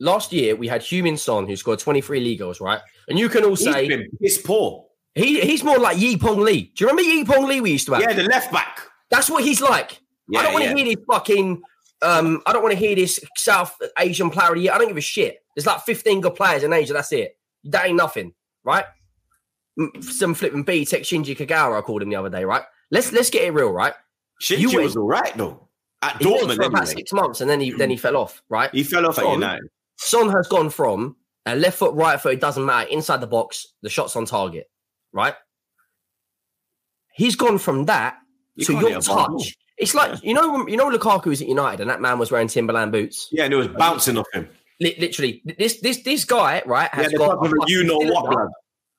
Speaker 5: Last year we had Heung-min Son who scored 23 league goals, right? And you can all
Speaker 4: He's
Speaker 5: say
Speaker 4: been piss poor.
Speaker 5: he, he's more like Yi Pong Lee. Do you remember Yi Pong Lee we used to have?
Speaker 4: Yeah, the left back.
Speaker 5: That's what he's like.
Speaker 4: Yeah,
Speaker 5: I don't want to
Speaker 4: yeah.
Speaker 5: hear this fucking. Um, I don't want to hear this South Asian player of the year. I don't give a shit. There's like 15 good players in Asia. That's it. That ain't nothing, right? Some flipping B tech Shinji Kagawa I called him the other day, right? Let's let's get it real, right?
Speaker 4: Shinji
Speaker 5: You
Speaker 4: was all right though. At Dortmund,
Speaker 5: for about six months, and then he then he fell off, right?
Speaker 4: He fell off at. United.
Speaker 5: Son has gone from a left foot, right foot, it doesn't matter, inside the box, the shot's on target, right? He's gone from that
Speaker 4: You
Speaker 5: to your touch. It's like you know, you know, Lukaku was at United, and that man was wearing Timberland boots.
Speaker 4: Yeah, and it was bouncing off him.
Speaker 5: Literally, this this this guy, right, has
Speaker 4: the
Speaker 5: got
Speaker 4: a you know what,
Speaker 5: cylinder.
Speaker 4: blood.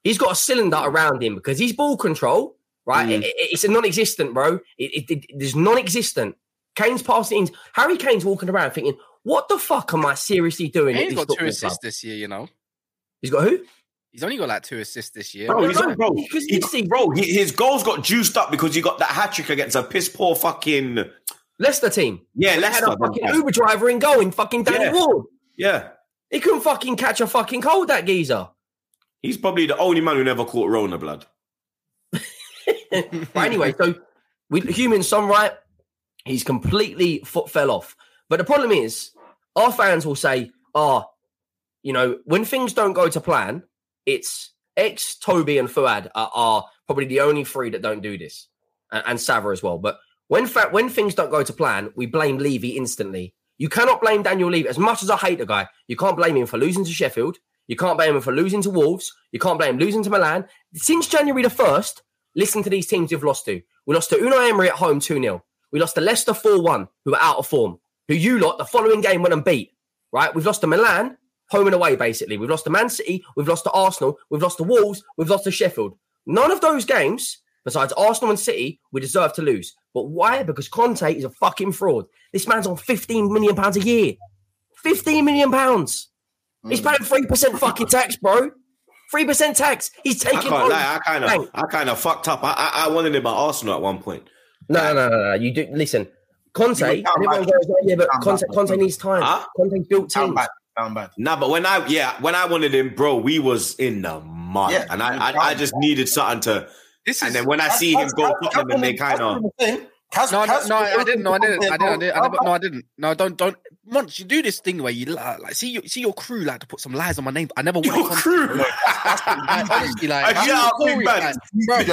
Speaker 5: He's got a cylinder around him because his ball control right?
Speaker 4: Mm.
Speaker 5: It- it- it's a non-existent, bro. It, it, it, it's non-existent. Kane's passing in. Harry Kane's walking around thinking, "What the fuck am I seriously doing?"
Speaker 3: He's got two assists
Speaker 5: club?"
Speaker 3: this year, you know.
Speaker 5: He's got who?
Speaker 3: He's only got like two assists this year.
Speaker 4: Bro, he's
Speaker 5: no,
Speaker 4: bro.
Speaker 5: because
Speaker 4: He,
Speaker 5: you see-
Speaker 4: bro, he, his goals got juiced up because he got that hat trick against a piss poor fucking
Speaker 5: Leicester team.
Speaker 4: yeah,
Speaker 5: They had
Speaker 4: Leicester.
Speaker 5: a fucking Uber driver in goal in fucking Danny
Speaker 4: Yeah.
Speaker 5: Ward.
Speaker 4: Yeah,
Speaker 5: He couldn't fucking catch a fucking cold, that geezer.
Speaker 4: he's probably the only man who never caught Rona blood.
Speaker 5: but anyway, so with Heung-min Son, right? He's completely foot fell off. But the problem is, our fans will say, "Ah, you know, when things don't go to plan, it's X, Toby, and Fuad are, are probably the only three that don't do this, and, and Sava as well. But when fa- when things don't go to plan, we blame Levy instantly. You cannot blame Daniel Levy. As much as I hate the guy, you can't blame him for losing to Sheffield. You can't blame him for losing to Wolves. You can't blame him losing to Milan. Since January the 1st, listen to these teams you've lost to. We lost to Unai Emery at home 2 0. We lost to Leicester 4 1, who are out of form, who you lot the following game went and beat. Right? We've lost to Milan, home and away, basically. We've lost to Man City, we've lost to Arsenal, we've lost to Wolves, we've lost to Sheffield. None of those games, besides Arsenal and City, we deserve to lose. But why? Because Conte is a fucking fraud. This man's on 15 million pounds a year. 15 million pounds. He's mm. paying 3% fucking tax, bro. 3% tax. He's
Speaker 4: I
Speaker 5: taking
Speaker 4: can't lie, I kind of, I kind of fucked up. I, I, I wanted him at Arsenal at one point.
Speaker 5: No, no, no, no. You do listen. Conte,
Speaker 2: You
Speaker 5: and
Speaker 2: were down
Speaker 5: everyone goes, oh, yeah, but
Speaker 2: Down
Speaker 5: Conte,
Speaker 2: bad.
Speaker 5: Conte needs time.
Speaker 4: Huh?
Speaker 5: Conte built
Speaker 2: Down
Speaker 5: teams.
Speaker 2: bad. Down bad.
Speaker 4: Nah, but when I, yeah, when I wanted him, bro, we was in the mud,
Speaker 2: Yeah,
Speaker 4: and I, I, I
Speaker 2: down.
Speaker 4: just needed something to.
Speaker 3: This
Speaker 4: And then when I see him go Tottenham, and they kind of.
Speaker 2: Kaz,
Speaker 3: no, no,
Speaker 2: Kaz-
Speaker 3: no, I didn't. No, I didn't. I didn't. I didn't. I didn't
Speaker 2: Down
Speaker 3: no, I didn't. No, don't, don't. Once you do this thing where you li- like see your see your crew like to put some lies on my name. I never wanted
Speaker 4: Your
Speaker 3: Conte.
Speaker 4: crew.
Speaker 3: Like, honestly, like,
Speaker 4: I
Speaker 3: I'm
Speaker 4: shout out
Speaker 3: sorry,
Speaker 4: big
Speaker 3: like, bro,
Speaker 2: Big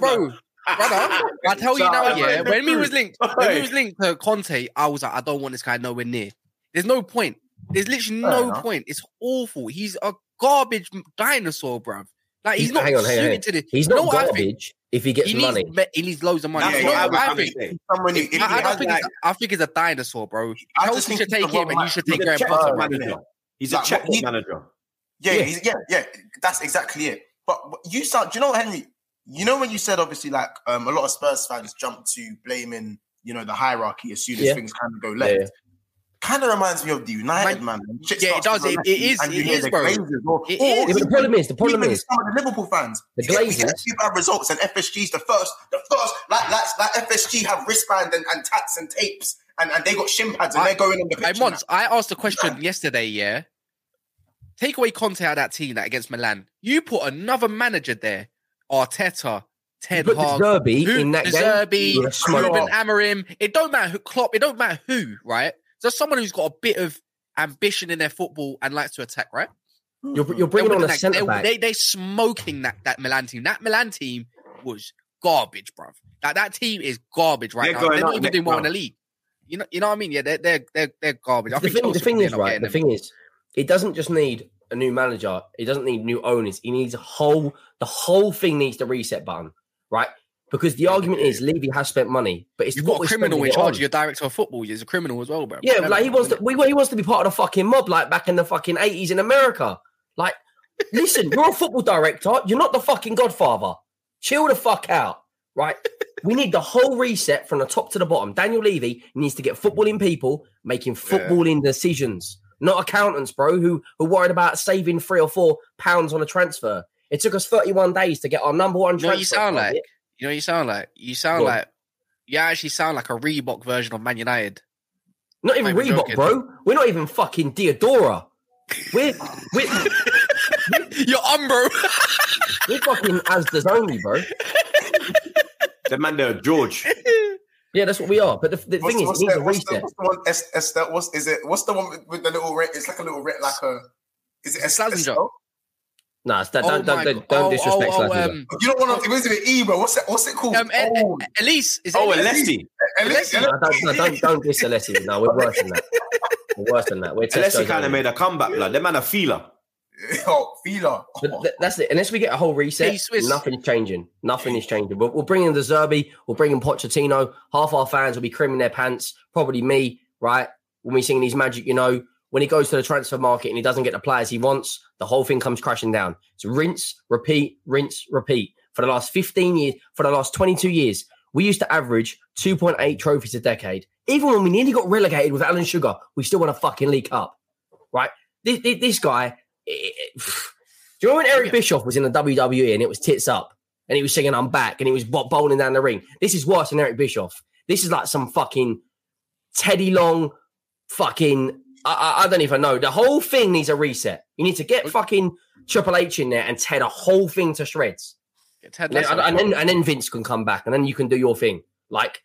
Speaker 2: man.
Speaker 3: bro, brother. I tell you now, yeah. When we was linked, when we was linked to Conte, I was like, I don't want this guy nowhere near. There's no point. There's literally
Speaker 2: Fair
Speaker 3: no
Speaker 2: enough.
Speaker 3: point. It's awful. He's a garbage dinosaur, bruv. Like he's,
Speaker 5: He's-
Speaker 3: not
Speaker 5: hang on, hang on, hang on.
Speaker 3: suited to this.
Speaker 5: He's
Speaker 3: You
Speaker 5: not
Speaker 3: what I
Speaker 5: garbage if he gets
Speaker 3: He needs,
Speaker 5: money.
Speaker 3: me- he needs loads of money.
Speaker 4: That's
Speaker 2: Yeah,
Speaker 3: You
Speaker 2: yeah,
Speaker 4: what
Speaker 3: what
Speaker 4: I
Speaker 3: I think?
Speaker 2: Someone who,
Speaker 3: I, I don't think
Speaker 2: like,
Speaker 3: he's, I think he's a dinosaur, bro.
Speaker 2: I
Speaker 3: Chelsea
Speaker 2: just think
Speaker 3: should
Speaker 2: he's
Speaker 3: take
Speaker 2: the
Speaker 3: him and you should
Speaker 4: He's
Speaker 3: take
Speaker 4: a
Speaker 3: Graham
Speaker 4: checkbook
Speaker 3: Potter.
Speaker 4: manager. He's a
Speaker 2: Like, what
Speaker 4: checkbook manager.
Speaker 2: Yeah,
Speaker 5: Yeah.
Speaker 2: Yeah, yeah. That's exactly it. But you sound. Do you know what, Henry? You know when you said obviously like um, a lot of Spurs fans jump to blaming you know the hierarchy as soon as
Speaker 5: Yeah.
Speaker 2: things kind of go left.
Speaker 5: yeah.
Speaker 2: Kind of reminds me of the United man.
Speaker 3: Yeah, it does. It- it is- it
Speaker 2: the
Speaker 3: bro.
Speaker 2: Or-
Speaker 3: It
Speaker 2: or
Speaker 3: is.
Speaker 5: Yeah, the problem is, the problem is,
Speaker 2: some of the Liverpool fans.
Speaker 5: The
Speaker 2: we get- we
Speaker 5: Glazers-
Speaker 2: get a few bad results, and FSG's the first, the first. Like, like, like FSG have wristband and, and tats and tapes, and, and they got shin pads, and
Speaker 3: I-
Speaker 2: they're going on the pitch.
Speaker 3: Mons, I asked a question yesterday, yeah. Take away Conte out of that team that against Milan. You put another manager there. Arteta, Ten
Speaker 5: put the
Speaker 3: Hag,
Speaker 5: Derby
Speaker 3: who,
Speaker 5: in that
Speaker 3: De
Speaker 5: game.
Speaker 3: Zerbi,
Speaker 5: you're a smoke.
Speaker 3: Ruben Amorim. It don't matter who Klopp. It don't matter who, right? There's someone who's got a bit of ambition in their football and likes to attack, right?
Speaker 5: You're, you're
Speaker 3: They're
Speaker 5: bringing on
Speaker 3: winning
Speaker 5: a centre back.
Speaker 3: They, they smoking that, that Milan team. That Milan team was garbage, bruv. That that team is garbage right
Speaker 4: They're
Speaker 3: now. They're not even doing well in the league. You know, you know what I mean? Yeah, they're they're they're, they're garbage.
Speaker 5: The thing, the thing is, right? The thing is, it doesn't just need a new manager. He doesn't need new owners. He needs a whole. The whole thing needs the reset button, right? Because the argument is Levy has spent money, but it's
Speaker 3: You've got a criminal in charge of your director of football. He's a criminal as well, bro.
Speaker 5: Yeah, like he wants to. We, he wants to be part of the fucking mob, like back in the fucking eighties in America. Like, listen, you're a football director. You're not the fucking Godfather. Chill the fuck out, right? we need the whole reset from the top to the bottom. Daniel Levy needs to get footballing people making footballing decisions, not accountants, bro, who who worried about saving three or four pounds on a transfer. It took us 31 days to get our number one
Speaker 3: You know what you sound
Speaker 5: target.
Speaker 3: like? You know what you sound like? You sound
Speaker 5: Go on.
Speaker 3: like you actually sound like a Reebok version of Man United.
Speaker 5: Not even Reebok,
Speaker 3: joking.
Speaker 5: bro. We're not even fucking Diadora. We're we're,
Speaker 3: You're on, bro.
Speaker 5: we're fucking Asda's only, bro.
Speaker 4: The man there, George.
Speaker 5: Yeah, that's what we are. But the, the
Speaker 2: What's,
Speaker 5: thing is,
Speaker 2: what's
Speaker 5: it needs
Speaker 2: the,
Speaker 5: a
Speaker 2: what's, the, what's the one? Es, Estelle, what's is it? What's the one with, with the little red? It's like a little red, like a. Is it
Speaker 3: Slazenger.
Speaker 2: Estelle?
Speaker 5: Nah, it's that,
Speaker 3: Oh
Speaker 5: don't, don't, don't, don't
Speaker 3: Oh,
Speaker 5: disrespect
Speaker 3: oh, oh,
Speaker 5: Slazenger.
Speaker 3: um,
Speaker 2: You don't want to. What is it? E, bro. What's it? What's it called?
Speaker 3: um,
Speaker 2: oh,
Speaker 3: Elise. Is it
Speaker 4: Oh,
Speaker 3: Elise?
Speaker 4: Ellesse.
Speaker 2: Elise-
Speaker 5: No, don't, no, don't, don't diss Ellesse. No, we're worse than that. We're worse than that. We're Ellesse
Speaker 4: kind of made a comeback, blood. Them man a feeler.
Speaker 2: Oh, Fila.
Speaker 5: But oh, th- that's it. Unless we get a whole reset,
Speaker 3: Hey, Swiss.
Speaker 5: nothing's changing. Nothing is changing. We'll, we'll bring in De Zerbi. We'll bring in Pochettino. Half our fans will be crimming their pants. Probably me, right? When we sing these magic, you know, when he goes to the transfer market and he doesn't get the players he wants, the whole thing comes crashing down. It's rinse, repeat, rinse, repeat. for the last 15 years, for the last 22 years, we used to average 2.8 trophies a decade. Even when we nearly got relegated with Alan Sugar, we still won a fucking League Cup, right? This, this, this do you remember when Eric Bischoff was in the WWE and it was tits up and he was singing "I'm back" and he was bo- bowling down the ring? This is worse than Eric Bischoff. This is like some fucking Teddy Long, fucking. I, I, I don't even know. The whole thing needs a reset. You need to get fucking Triple H in there and tear the whole thing to shreds. And then, and, then, and then Vince can come back and then you can do your thing. Like,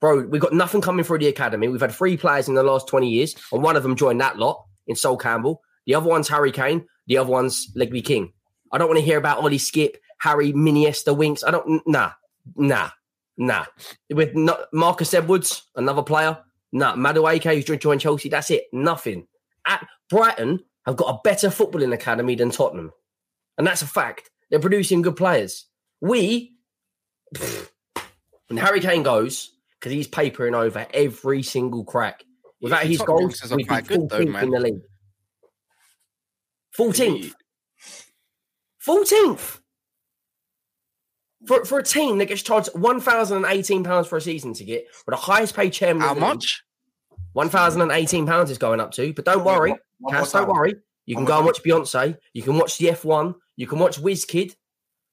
Speaker 5: bro, we've got nothing coming through the academy. We've had three players in the last 20 years, and one of them joined that lot in Sol Campbell. The other one's Harry Kane. The other one's Ledley King. I don't want to hear about Ollie Skipp, Harry Miniesta Winks. I don't, nah, nah, nah. With no, Marcus Edwards, another player. Nah, Madueke, who's joined- Chelsea. That's it. Nothing. At Brighton have got a better footballing academy than Tottenham. And that's a fact. They're producing good players. We, when Harry Kane goes, because he's papering over every single crack. Without
Speaker 3: Yeah,
Speaker 5: his
Speaker 3: Tottenham
Speaker 5: goals, we'd be
Speaker 3: good though, man.
Speaker 5: in the league. 14th. 14th. For, for a team that gets charged £1,018 for a season ticket, with the highest paid chairman.
Speaker 3: How
Speaker 5: in the league,
Speaker 3: much?
Speaker 5: £1,018 is going up to. But don't worry,
Speaker 2: One more
Speaker 5: Cass, don't worry. You can go and watch Beyonce. You can watch the F1. You can watch WizKid.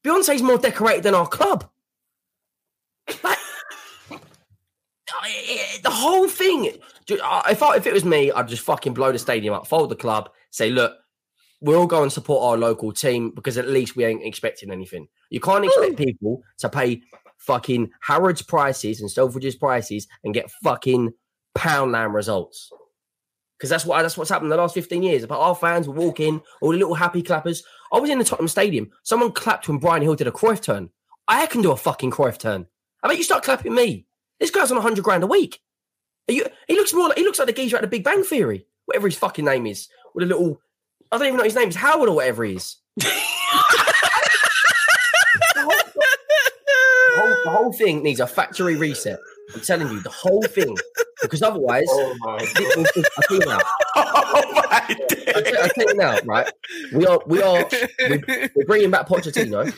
Speaker 5: Beyonce's more decorated than our club. Like, the whole thing. If, I, if it was me, I'd just fucking blow the stadium up, fold the club, say, look, we'll all go and support our local team because at least we ain't expecting anything. You can't expect people to pay fucking Harrods prices and Selfridges prices and get fucking Poundland results. Because that's what that's what's happened the last 15 years. But our fans were walking, all the little happy clappers. I was in the Tottenham Stadium. Someone clapped when Bryan Gil did a Cruyff turn. I can do a fucking Cruyff turn. I bet you start clapping me. This guy's on 100 grand a week. Are you, he looks more like he looks like the geezer at the Big Bang Theory, whatever his fucking name is. With a little, I don't even know his name is Howard or whatever he is. the, whole, the whole- the whole thing needs a factory reset. I'm telling you, the whole thing, because otherwise,
Speaker 2: Oh my
Speaker 5: I tell you now,
Speaker 4: oh my
Speaker 5: I tell, I tell you now, right? We are, we are, we're, we're bringing back Pochettino.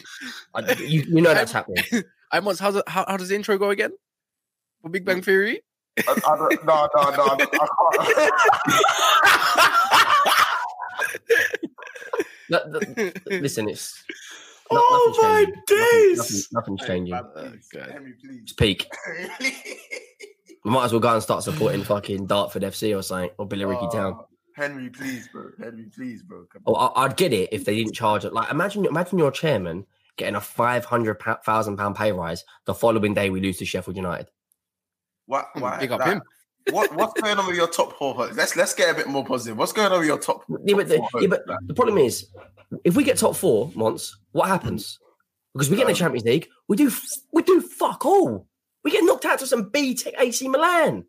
Speaker 5: I, you, you know that's happening.
Speaker 3: I must. How's it, how, how does the intro go again? For Big Bang Theory?
Speaker 2: I, I don't, no, no, no, I
Speaker 5: No, the- listen, it's
Speaker 4: Oh
Speaker 5: nothing's
Speaker 4: my
Speaker 5: changing. Nothing-
Speaker 4: days.
Speaker 5: nothing- nothing's changing.
Speaker 2: Oh, please,
Speaker 3: Okay.
Speaker 2: Henry.
Speaker 5: It's peak. We might as well go and start supporting fucking Dartford FC or something, or Billericay oh, Town.
Speaker 2: Oh, Henry, please, bro. Henry, please, bro. Come
Speaker 5: Oh, I- I'd get it if they didn't charge it. Like, imagine, imagine your chairman getting a five hundred thousand pound pay rise the following day we lose to Sheffield United.
Speaker 2: What? Hmm, why,
Speaker 3: Big up
Speaker 2: like,
Speaker 3: him.
Speaker 2: What, what's going on with your top four? Let's let's get a bit more positive. What's going on with your top?
Speaker 5: Yeah, but the,
Speaker 2: four
Speaker 5: yeah, but the problem is, if we get top four, once, what happens? Because we get in the Champions League, we do we do fuck all. We get knocked out to some B Tech AC Milan.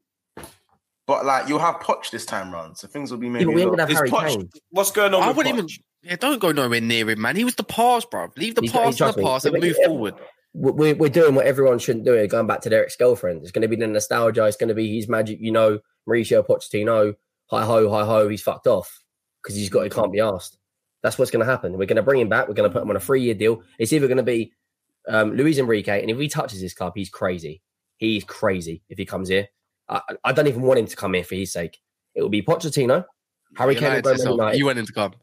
Speaker 2: but like you'll have Poch this time round, so things will be
Speaker 5: Yeah,
Speaker 2: maybe.
Speaker 5: but we
Speaker 2: a
Speaker 5: ain't
Speaker 2: lot-
Speaker 5: gonna have Harry
Speaker 4: Poch-
Speaker 5: Kane.
Speaker 4: What's going on
Speaker 3: I
Speaker 4: with
Speaker 3: wouldn't even. Yeah, don't go nowhere near him, man. He was the past, bro. Leave the
Speaker 5: He's-
Speaker 3: past in the
Speaker 5: me.
Speaker 3: past
Speaker 5: Yeah,
Speaker 3: and move
Speaker 5: yeah,
Speaker 3: forward.
Speaker 5: We're, we're doing what everyone shouldn't do. Going back to Derek's girlfriend, it's going to be the nostalgia. It's going to be his magic. You know, Mauricio Pochettino. Hi ho, hi ho. He's fucked off because he's got. He can't be asked. That's what's going to happen. We're going to bring him back. We're going to put him on a three-year deal. It's either going to be um, Luis Enrique, and if he touches his club, he's crazy. He's crazy if he comes here. I, I don't even want him to come here for his sake. It will be Pochettino, Harry Kane, will
Speaker 3: lied
Speaker 5: go
Speaker 3: to
Speaker 5: Man
Speaker 3: yourself.
Speaker 5: United.
Speaker 3: You went into come.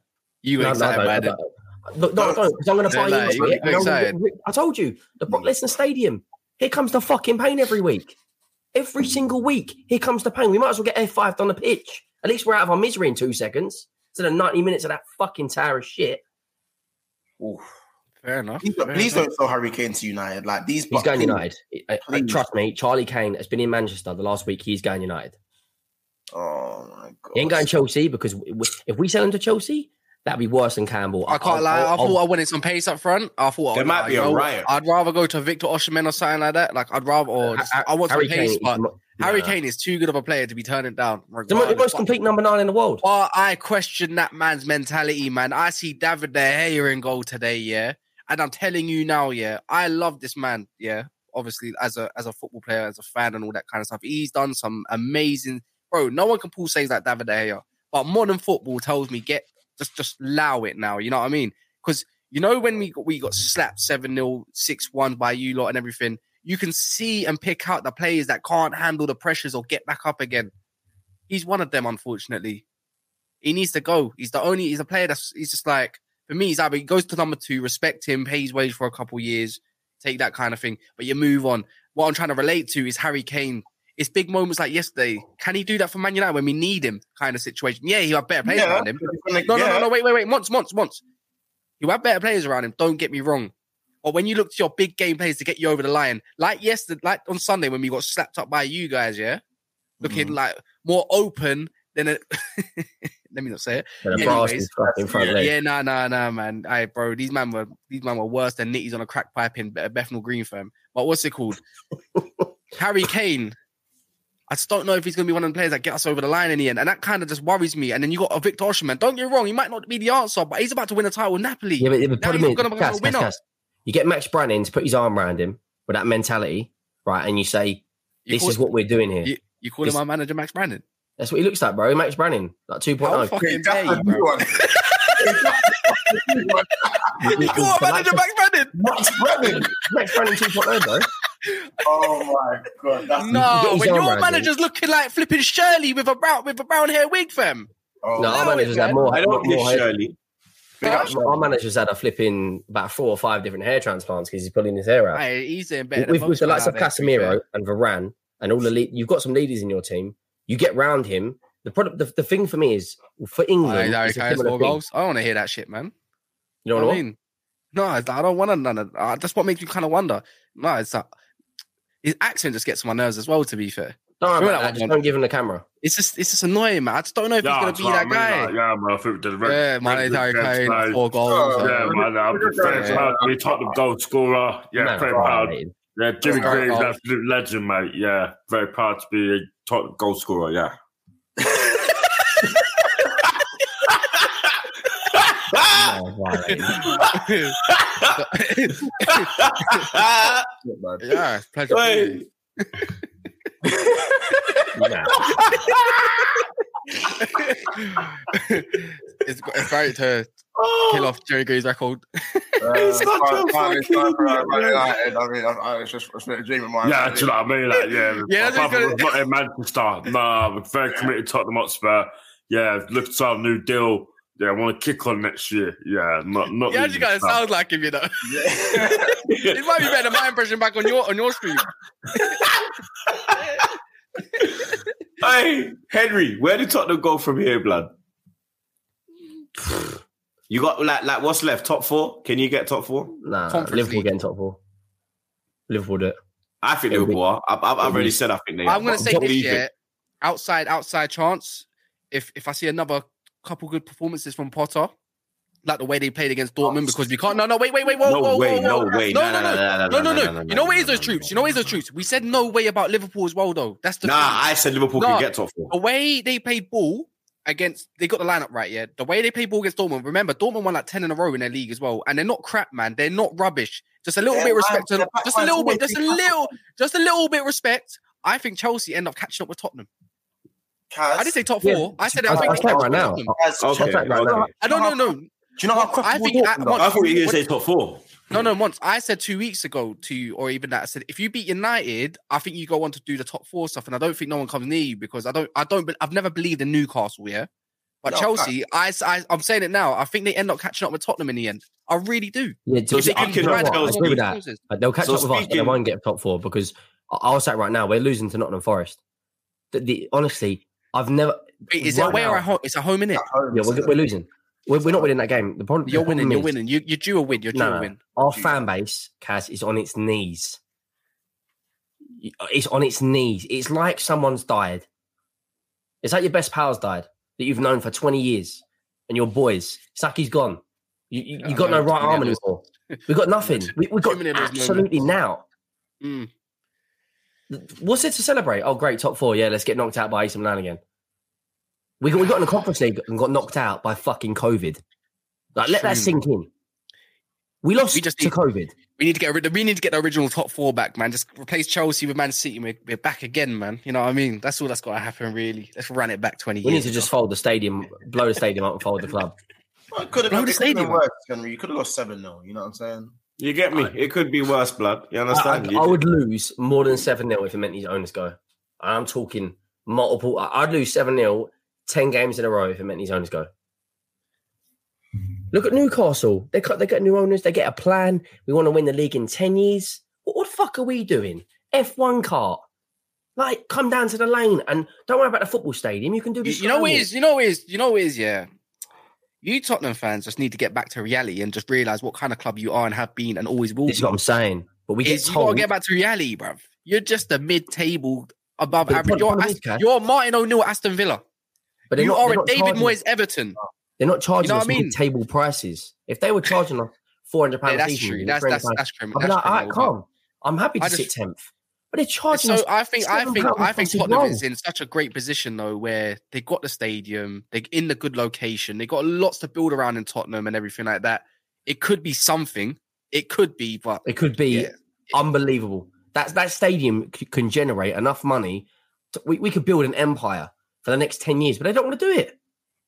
Speaker 3: You were
Speaker 5: No, no, no,
Speaker 3: by
Speaker 5: no,
Speaker 3: it.
Speaker 5: no. Look, no, don't, because I'm going to buy
Speaker 3: lie,
Speaker 5: you.
Speaker 3: you
Speaker 5: into
Speaker 3: got
Speaker 5: it, I'm gonna
Speaker 3: excited.
Speaker 5: I told you, the Brock Lesnar Stadium. Here comes the fucking pain every week. Every single week, here comes the pain. We might as well get F5 on the pitch. At least we're out of our misery in two seconds. Instead of 90 minutes of that fucking tower of shit.
Speaker 2: Oof.
Speaker 3: Fair enough.
Speaker 2: Please,
Speaker 3: fair
Speaker 2: please
Speaker 3: enough.
Speaker 2: don't sell Harry Kane to United. Like these,
Speaker 5: He's
Speaker 2: but
Speaker 5: going
Speaker 2: please.
Speaker 5: United. I- I- trust me, Charlie Kane has been in Manchester the last week. He's going United.
Speaker 2: Oh my god.
Speaker 5: He ain't going Chelsea because w- w- if we sell him to Chelsea, that'd be worse than Campbell.
Speaker 3: I can't
Speaker 5: I'll-
Speaker 3: lie. I
Speaker 5: I'll-
Speaker 3: thought I wanted some pace up front. I thought
Speaker 4: There
Speaker 3: oh,
Speaker 4: might
Speaker 3: nah,
Speaker 4: be
Speaker 3: you
Speaker 4: a
Speaker 3: know,
Speaker 4: riot.
Speaker 3: I'd rather go to Victor Osimhen or something like that. Like I'd rather, or just,
Speaker 5: Ha-
Speaker 3: I want
Speaker 5: Harry
Speaker 3: some pace.
Speaker 5: Kane,
Speaker 3: but
Speaker 5: is mo-
Speaker 3: Harry
Speaker 5: Nah.
Speaker 3: Kane is too good of a player to be turning down.
Speaker 5: The the most
Speaker 3: But-
Speaker 5: complete number nine in the world.
Speaker 3: But I question that man's mentality, man. I see David De Gea in goal today, yeah, and I'm telling you now, yeah, I love this man, yeah. Obviously, as a as a football player, as a fan, and all that kind of stuff, he's done some amazing. Bro, no one can pull saves like David De Gea, but modern football tells me get just just allow it now. You know what I mean? Because You know when we got, we got slapped 7 0, 6 1 by you lot and everything, you can see and pick out the players that can't handle the pressures or get back up again. He's one of them, unfortunately. He needs to go. He's the only, he's a player that's, he's just like, for me, he's either he goes to number two, respect him, pay his wage for a couple years, take that kind of thing, but you move on. What I'm trying to relate to is Harry Kane. It's big moments like yesterday. Can he do that for Man United when we need him? Kind of situation. Yeah, he have better players
Speaker 2: Yeah.
Speaker 3: around him. No, no, no, no. Wait, wait, wait. Once, once, once. You have better players around him. Don't get me wrong. Or when you look to your big game players to get you over the line, like yesterday, like on Sunday when we got slapped up by you guys, yeah, looking
Speaker 2: Mm.
Speaker 3: like more open than a. Let me not say it. Anyways. Yeah, nah, nah, nah, man. Hey, bro, these man were these man were worse than nitties on a crack pipe in Bethnal Green firm. But what's it called? Harry Kane. I just don't know if he's going to be one of the players that get us over the line in the end, and that kind of just worries me. And then you got a Victor Osimhen. Don't get me wrong, he might not be the answer, but he's about to win a title with Napoli.
Speaker 5: Yeah, but the
Speaker 3: Now
Speaker 5: problem
Speaker 3: he's
Speaker 5: is,
Speaker 3: gonna become
Speaker 5: Cass,
Speaker 3: a
Speaker 5: Cass,
Speaker 3: winner.
Speaker 5: Cass, you get Max Branning to put his arm around him with that mentality, right? And you say,
Speaker 3: You
Speaker 5: this
Speaker 3: call,
Speaker 5: is what we're doing here.
Speaker 3: you, you call him
Speaker 5: This-
Speaker 3: my manager, Max Branning.
Speaker 5: That's what he looks like, bro. Max Branning, like oh. 2.0.
Speaker 3: How fucking dare you, bro? You call my manager Max Branning?
Speaker 2: Max Branning.
Speaker 5: Max Branning 2.0, bro.
Speaker 2: Oh my god. That's
Speaker 3: No, when your
Speaker 5: around him.
Speaker 3: manager's looking like flipping Shirley with a brown with a brown hair wig, fam.
Speaker 2: Oh,
Speaker 5: No, our
Speaker 3: Allow it,
Speaker 5: managers had
Speaker 3: man.
Speaker 5: more.
Speaker 4: I don't
Speaker 5: more
Speaker 4: Shirley.
Speaker 3: Huh?
Speaker 5: Our managers had a flipping about four or five different hair transplants because he's pulling his hair out.
Speaker 3: Hey, he's doing better.
Speaker 5: with, with the likes
Speaker 3: out
Speaker 5: of
Speaker 3: there, to be fair.
Speaker 5: Casemiro and Varane and all the lead, you've got some leaders in your team. You get round him. The product, the, the thing for me is for England,
Speaker 3: Hey, Harry
Speaker 5: it's a
Speaker 3: Kane
Speaker 5: similar
Speaker 3: score
Speaker 5: thing.
Speaker 3: goals. I don't want to hear that shit, man.
Speaker 5: You know what
Speaker 3: what
Speaker 5: I
Speaker 3: I
Speaker 5: mean?
Speaker 3: mean? No, I don't want to. None of, uh, that's what makes me kind of wonder. No, it's that his accent just gets on my nerves as well. To be fair,
Speaker 5: Don't worry about
Speaker 3: that
Speaker 5: that. Just don't give him the camera.
Speaker 3: it's just it's just annoying, man. I just don't know if
Speaker 6: Yeah,
Speaker 3: he's gonna be that
Speaker 6: what I mean,
Speaker 3: guy.
Speaker 6: like, yeah, man. I think the red,
Speaker 3: yeah, my name's Harry
Speaker 6: red-
Speaker 3: Kane,
Speaker 6: red-
Speaker 3: four goals.
Speaker 2: Oh,
Speaker 6: Yeah, uh, man. I'm very
Speaker 3: Yeah.
Speaker 6: proud to be Tottenham goal scorer. Yeah,
Speaker 5: Man,
Speaker 6: very proud.
Speaker 5: violated.
Speaker 6: Yeah, Jimmy
Speaker 3: That's
Speaker 6: Green's
Speaker 3: right.
Speaker 6: an absolute legend, mate. Yeah, very proud to be a Tottenham goal scorer. Yeah.
Speaker 5: Man, violated.
Speaker 3: yeah, it's a pleasure.
Speaker 4: Wait.
Speaker 5: Nah.
Speaker 3: it's, it's great to kill off Jerry Greaves's record.
Speaker 2: Uh,
Speaker 4: He's such a
Speaker 2: finally- finally
Speaker 4: fucking
Speaker 2: time for
Speaker 4: idiot,
Speaker 2: Man
Speaker 4: man.
Speaker 2: United. I mean, I, I, it's just it's been a dream of mine.
Speaker 6: Yeah, do you know what I mean? Like, yeah,
Speaker 3: Yeah,
Speaker 6: my
Speaker 3: that's
Speaker 6: brother
Speaker 3: good.
Speaker 6: was not in Manchester. Nah, we're very committed to Tottenham Hotspur. Yeah, look to our new deal. Yeah, I want to kick on next year. Yeah, not not.
Speaker 3: Yeah,
Speaker 6: leaving
Speaker 3: you guys
Speaker 6: stuff.
Speaker 3: sound like him, you know. it might be better my impression back on your on your stream.
Speaker 4: Hey, Henry, where did Tottenham go from here, blood? You got like like what's left? Top four? Can you get top four?
Speaker 5: Nah,
Speaker 3: Conference
Speaker 5: Liverpool
Speaker 3: League.
Speaker 5: getting top four. Liverpool do it.
Speaker 4: I think
Speaker 5: It'll be-
Speaker 4: Liverpool are. I've, I've, I've already
Speaker 5: be-
Speaker 4: said I think they.
Speaker 3: I'm gonna say this year, outside outside chance. If if I see another couple good performances from Potter, like the way they played against Dortmund, oh. because we can't. No, no, wait, wait, wait, whoa,
Speaker 4: No
Speaker 3: whoa,
Speaker 4: way,
Speaker 3: whoa,
Speaker 4: no way.
Speaker 3: no,
Speaker 4: Nah,
Speaker 3: no,
Speaker 4: nah,
Speaker 3: no,
Speaker 4: nah, nah,
Speaker 3: no, no, no.
Speaker 4: nah, nah,
Speaker 3: You know what
Speaker 4: nah,
Speaker 3: is those
Speaker 4: nah,
Speaker 3: troops? You know what is
Speaker 4: nah,
Speaker 3: those troops? We said no way about Liverpool as well, though. That's the
Speaker 4: Nah, I said Liverpool
Speaker 3: No.
Speaker 4: can get top four.
Speaker 3: the way they played ball against they got the lineup right, yeah. The way they play ball against Dortmund. Remember, Dortmund won like 10 in a row in their league as well. And they're not crap, man. They're not rubbish. Just a little
Speaker 2: Yeah,
Speaker 3: bit
Speaker 2: man,
Speaker 3: respect to just a little bit, just a little, just a little bit respect. I think Chelsea end up catching up with Tottenham.
Speaker 2: Kaz,
Speaker 3: I didn't say top
Speaker 5: Yeah,
Speaker 3: four. I said
Speaker 5: I-
Speaker 3: I think
Speaker 5: I'll
Speaker 3: they
Speaker 5: say it
Speaker 3: catch
Speaker 5: right now.
Speaker 3: Tottenham.
Speaker 2: Kaz,
Speaker 4: Okay,
Speaker 5: Check right now.
Speaker 3: I don't know, no.
Speaker 2: Do you know how
Speaker 3: Once- I think
Speaker 2: Dortmund
Speaker 3: at once-
Speaker 4: I thought you were going to say top four.
Speaker 3: No, no, once I said two weeks ago to you, or even that I said if you beat United, I think you go on to do the top four stuff, and I don't think no one comes near you because I don't, I don't, I've never believed in Newcastle, yeah. But
Speaker 2: No,
Speaker 3: Chelsea, I, I, I'm saying it now. I think they end up catching up with Tottenham in the end. I really do.
Speaker 5: Yeah,
Speaker 4: So
Speaker 5: to-
Speaker 4: speaking
Speaker 5: you know
Speaker 4: of
Speaker 5: what? I agree with that. Uh, They'll catch
Speaker 4: So
Speaker 5: up with us, but they
Speaker 4: speaking-
Speaker 5: won't get top four because I- I'll say right now, we're losing to Nottingham Forest. The, the, honestly, I've never.
Speaker 3: Wait, is it
Speaker 5: right
Speaker 3: away or
Speaker 5: now-
Speaker 3: at home? It's a home, innit?
Speaker 2: At home,
Speaker 5: Yeah, we're, we're losing. We're, we're not winning that game. The problem,
Speaker 3: You're
Speaker 5: the problem
Speaker 3: winning. You're
Speaker 5: is-
Speaker 3: winning. You, you're due a win. You're due
Speaker 5: No,
Speaker 3: a win.
Speaker 5: Our fan base, Kaz, is on its knees. It's on its knees. It's like someone's died. It's like your best pal's died that you've known for 20 years and your boys. It's like he's gone. You, you, you
Speaker 3: Oh,
Speaker 5: got no
Speaker 3: no,
Speaker 5: right arm anymore. We've got nothing. We, we've got
Speaker 3: Too many of those
Speaker 5: absolutely now.
Speaker 3: Mm.
Speaker 5: What's it to celebrate? Oh, great, top four. Yeah, let's get knocked out by AC Milan again. We got, we got in the Conference League and got knocked out by fucking COVID. Like, let that sink in. We lost
Speaker 3: We just
Speaker 5: to
Speaker 3: need-
Speaker 5: COVID.
Speaker 3: We need to get rid. We need to get the original top four back, man. Just replace Chelsea with Man City. We're, we're back again, man. You know what I mean? That's all that's got to happen, really. Let's run it back twenty
Speaker 5: We need
Speaker 3: years.
Speaker 5: to just fold the stadium, blow the stadium up and fold the club.
Speaker 2: Well, it could have
Speaker 3: Blow
Speaker 2: been,
Speaker 3: the
Speaker 2: it could have been
Speaker 3: stadium.
Speaker 2: worse, Henry. You could have lost 7 0. You know what I'm saying?
Speaker 4: You get me? It could be worse, blood. You understand?
Speaker 5: I-
Speaker 4: You-
Speaker 5: I would lose more than 7 0 if it meant these owners go. I'm talking multiple. I- I'd lose 7 0, 10 games in a row if it meant these owners go. Look at Newcastle. They got, they get new owners. They get a plan. We want to win the league in 10 years. What, what the fuck are we doing? F1 cart. Like, come down to the lane and don't worry about the football stadium. You can do this.
Speaker 3: you know what it is? You know what it is? You know what it is? Yeah. You Tottenham fans just need to get back to reality and just realize what kind of club you are and have been and always will
Speaker 5: This is
Speaker 3: be.
Speaker 5: what I'm saying. But we get
Speaker 3: Is you gotta get back to reality, bruv. You're just a mid-table, above
Speaker 5: But
Speaker 3: average. You're, Ast- you're Martin O'Neill, Aston Villa.
Speaker 5: but
Speaker 3: You
Speaker 5: not-
Speaker 3: are a David
Speaker 5: charging-
Speaker 3: Moyes, Everton.
Speaker 5: They're not charging you
Speaker 3: know
Speaker 5: us
Speaker 3: what I mean?
Speaker 5: mid-table prices. If they were charging us four hundred
Speaker 3: Yeah,
Speaker 5: pounds,
Speaker 3: that's true. That's that's that's criminal.
Speaker 5: I'd be
Speaker 3: That's
Speaker 5: like, all right,
Speaker 3: criminal.
Speaker 5: calm. I'm happy to
Speaker 3: I
Speaker 5: sit tenth, but they're charging
Speaker 3: So
Speaker 5: us.
Speaker 3: I think I think I think Tottenham is in such a great position though, where they got the stadium, they're in the good location, they got lots to build around in Tottenham and everything like that. It could be something. It could be, but
Speaker 5: It could be
Speaker 3: Yeah.
Speaker 5: unbelievable. That that stadium c- can generate enough money. To, we, we could build an empire for the next ten years, but they don't want to do it.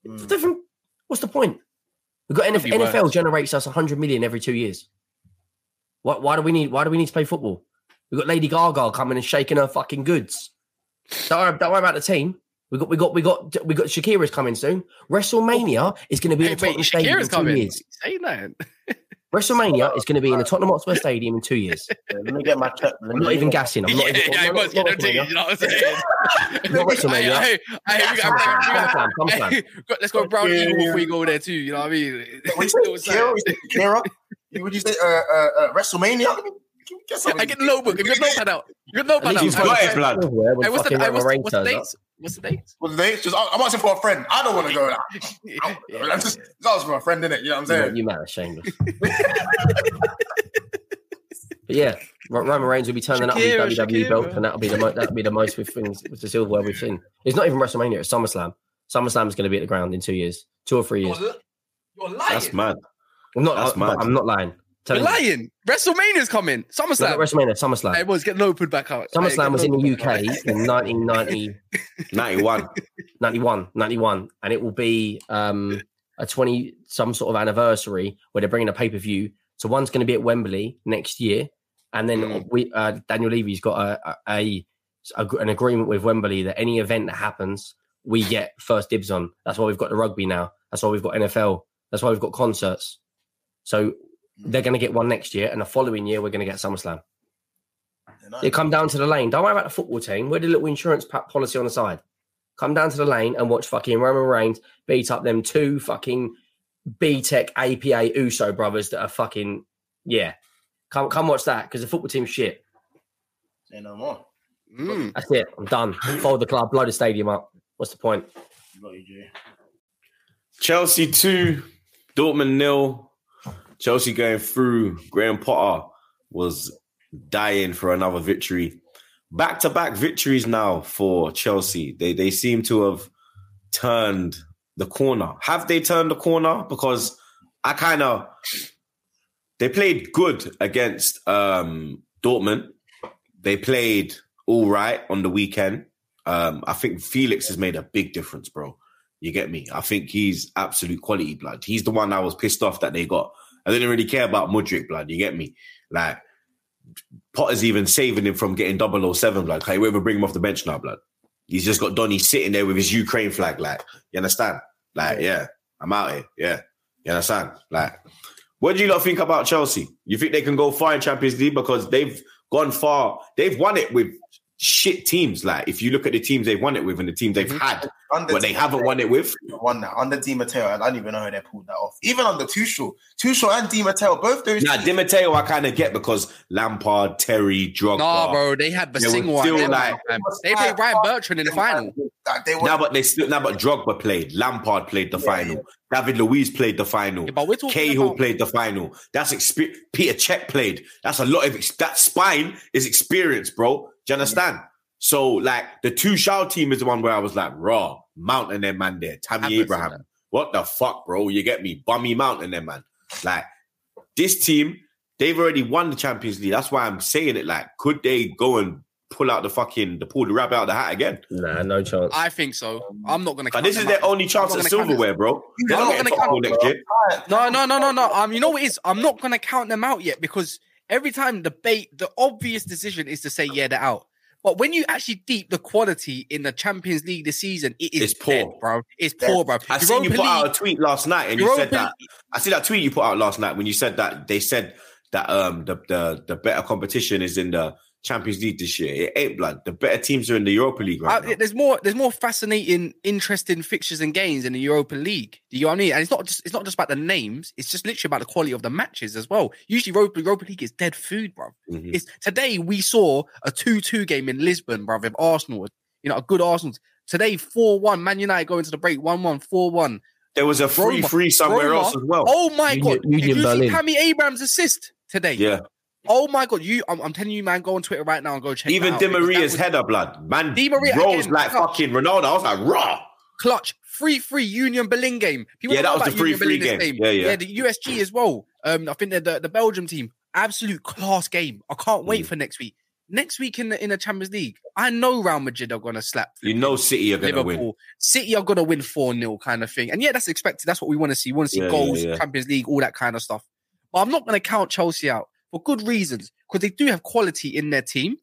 Speaker 5: Hmm. It's different. What's the point? We've got NF, NFL
Speaker 3: worse.
Speaker 5: generates us 100 million every two years. Why, why do we need? Why do we need to play football? We've got Lady Gaga coming and shaking her fucking goods. Don't worry, don't worry about the team. We got we got we got we got Shakira's coming soon. WrestleMania is going to be
Speaker 3: Hey,
Speaker 5: in the
Speaker 3: wait,
Speaker 5: Tottenham Stadium in two
Speaker 3: coming.
Speaker 5: years.
Speaker 3: Say that.
Speaker 5: WrestleMania is going to be in the Tottenham Hotspur Stadium in two years.
Speaker 2: Let me get my check. Let
Speaker 5: I'm not even
Speaker 2: my-
Speaker 5: gassing. I'm not
Speaker 3: yeah,
Speaker 5: even.
Speaker 3: yeah, I
Speaker 5: not-
Speaker 3: was
Speaker 5: not
Speaker 3: gonna take it.
Speaker 5: WrestleMania.
Speaker 3: You know what I'm saying?
Speaker 5: Not WrestleMania.
Speaker 3: Hey, hey, hey, we got, we got, we got,
Speaker 5: Come on, come on.
Speaker 3: hey, let's go Brown
Speaker 2: Yeah.
Speaker 3: Eagle before we go there too. You know what I mean?
Speaker 2: Wait,
Speaker 3: Still
Speaker 2: Kira,
Speaker 3: saying.
Speaker 2: Kira, would you say uh, uh, uh, WrestleMania? Let me get something.
Speaker 3: I get the notebook. I get the notepad out. You get the notepad out.
Speaker 5: least
Speaker 4: You've got
Speaker 3: Hey,
Speaker 4: it, blood.
Speaker 3: Hey, what's the,
Speaker 5: fucking
Speaker 3: hey,
Speaker 5: Roman
Speaker 3: what's, the-
Speaker 5: Reigns
Speaker 3: what's the
Speaker 5: turns up.
Speaker 3: dates? What's the dates?
Speaker 2: Well, they just, I'm asking for a friend. I don't want to go. Like, I'm,
Speaker 3: Yeah,
Speaker 2: I'm just, it's always for a friend, innit? You know what I'm
Speaker 5: You,
Speaker 2: saying?
Speaker 5: you man are shameless. but yeah, Roman Reigns will be turning up with
Speaker 3: Shakira,
Speaker 5: WWE belt, and that'll be the mo- that'll be the most we've seen with the silverware we've seen. It's not even WrestleMania; it's SummerSlam. SummerSlam is going to be at the ground in two years, two or three years.
Speaker 2: You're lying.
Speaker 4: That's mad.
Speaker 5: I'm not.
Speaker 4: That's
Speaker 5: I'm,
Speaker 4: mad.
Speaker 5: I'm not lying.
Speaker 3: You're
Speaker 5: Telling you.
Speaker 3: lying. WrestleMania's coming.
Speaker 5: Not
Speaker 3: SummerSlam.
Speaker 5: WrestleMania, SummerSlam.
Speaker 3: Hey, boys, get the notepad back up. Hey,
Speaker 5: SummerSlam was in the UK in 1990,
Speaker 4: 91.
Speaker 5: 91, 91, and it will be um, a 20 some sort of anniversary where they're bringing a pay per view. So one's going to be at Wembley next year, and then
Speaker 4: Mm.
Speaker 5: we uh, Daniel Levy's got a, a, a an agreement with Wembley that any event that happens, we get first dibs on. That's why we've got the rugby now. That's why we've got NFL. That's why we've got concerts. So they're going to get one next year, and the following year we're going to get SummerSlam. They come down to the lane. Don't worry about the football team. We're the little insurance policy on the side. Come down to the lane and watch fucking Roman Reigns beat up them two fucking B Tech APA USO brothers that are fucking yeah. Come come watch that because the football team's shit.
Speaker 2: Say no more.
Speaker 3: Mm.
Speaker 5: That's it. I'm done. Fold the club, blow the stadium up. What's the point?
Speaker 2: You got you, Jay.
Speaker 4: Chelsea 2, Dortmund nil. Chelsea going through. Graham Potter was dying for another victory. Back to back victories now for Chelsea. They they seem to have turned the corner. Have they turned the corner? Because I kind of they played good against um Dortmund. They played all right on the weekend. Um, I think Felix has made a big difference, bro. You get me? I think he's absolute quality blood. He's the one I was pissed off that they got. I didn't really care about Mudryk blood. You get me? Like Potter's even saving him from getting 007 blood. Can you ever bring him off the bench now, blood? He's just got Donny sitting there with his Ukraine flag. Like, you understand? Like, yeah, I'm out here. Yeah, you understand? Like, what do you lot think about Chelsea? You think they can go far in Champions League because they've gone far? They've won it with shit teams. Like, if you look at the teams they've won it with and the teams they've
Speaker 3: Mhm.
Speaker 4: had,
Speaker 2: Under
Speaker 4: but they haven't
Speaker 2: Matteo,
Speaker 4: won it with.
Speaker 2: Won that under Di Matteo. I don't even know how they pulled that off. Even under Tuchel, Tuchel and Di Matteo, both those.
Speaker 4: Now, Di Matteo, I kind of get because Lampard, Terry, Drogba.
Speaker 3: Nah, bro, they had the
Speaker 4: They were
Speaker 3: single
Speaker 4: still like-
Speaker 3: they played Ryan Bertrand in the final.
Speaker 2: Like, they were,
Speaker 4: Now, but they still now, but Drogba played. Lampard played the
Speaker 2: Yeah,
Speaker 4: final. David Luiz played the final.
Speaker 3: Yeah, but we're talking
Speaker 4: Cahill
Speaker 3: about
Speaker 4: played the final. That's experience. Peter Cech played. That's a lot of ex- that spine is experience, bro. Do you understand? So, like the two shout team is the one where I was like, raw mountain them man there, Tammy
Speaker 3: Havertz
Speaker 4: Abraham. What the fuck, bro? You get me? Bummy mountain them man. Like this team, they've already won the Champions League. That's why I'm saying it. Like, could they go and pull out the fucking the pull the rabbit out of the hat again.
Speaker 5: Nah, no chance.
Speaker 3: I think so. I'm not gonna.
Speaker 4: But this is their
Speaker 3: out.
Speaker 4: only chance at
Speaker 3: not gonna count them.
Speaker 4: silverware, bro. They're
Speaker 3: I'm
Speaker 4: not
Speaker 3: not gonna
Speaker 4: top
Speaker 3: count
Speaker 4: next year.
Speaker 3: No, no, no, no, no. Um, you know what it is? I'm not gonna count them out yet because every time the bait, the obvious decision is to say yeah, they're out. But when you actually deep the quality in the Champions League this season, it is
Speaker 4: It's poor.
Speaker 3: dead, bro. It's poor, bro.
Speaker 4: I seen you
Speaker 3: Europa
Speaker 4: put out a tweet last night, and you said that. I see that tweet you put out last night when you said that they said that um the the, the better competition is in the Champions League this year. It ain't blood. The better teams are in the Europa League right
Speaker 3: Uh,
Speaker 4: now.
Speaker 3: there's more there's more fascinating, interesting fixtures and games in the Europa League. Do you know what I mean? And it's not just it's not just about the names, it's just literally about the quality of the matches as well. Usually Europa, Europa League is dead food, bro.
Speaker 4: Mhm.
Speaker 3: It's today we saw a 2-2 game in Lisbon, bro, with Arsenal. You know, a good Arsenal. Today, 4-1, Man United going to the break, 1-1, 4-1.
Speaker 4: There was a free
Speaker 3: Roma-
Speaker 4: free somewhere
Speaker 3: Roma-
Speaker 4: else as well.
Speaker 3: Oh my
Speaker 5: Union-
Speaker 3: god.
Speaker 5: Union
Speaker 3: Did you
Speaker 5: Berlin.
Speaker 3: see Tammy Abrams assist today?
Speaker 4: Yeah,
Speaker 3: Oh my god, you I'm, I'm telling you, man, go on Twitter right now and go check
Speaker 4: even Di Maria's
Speaker 3: was
Speaker 4: header, blood man,
Speaker 3: Di Maria
Speaker 4: rolls
Speaker 3: again,
Speaker 4: like
Speaker 3: clutch.
Speaker 4: fucking Ronaldo. I was like, raw.
Speaker 3: clutch, free free Union Berlin game. People
Speaker 4: Yeah, that was the free-free
Speaker 3: Berlin this
Speaker 4: game. Yeah, yeah.
Speaker 3: Yeah, the USG as well. Um, I think they're the, the Belgium team, absolute class game. I can't
Speaker 4: Mm.
Speaker 3: wait for next week. Next week in the in the Champions League, I know Real Madrid are gonna slap
Speaker 4: You know, City are gonna
Speaker 3: Liverpool.
Speaker 4: win.
Speaker 3: City are gonna win 4 0 kind of thing. And yeah, that's expected. That's what we want to see. We want to see
Speaker 4: Yeah,
Speaker 3: goals,
Speaker 4: yeah.
Speaker 3: Champions League, all that kind of stuff. But I'm not gonna count Chelsea out for good reasons, because they do have quality in their team.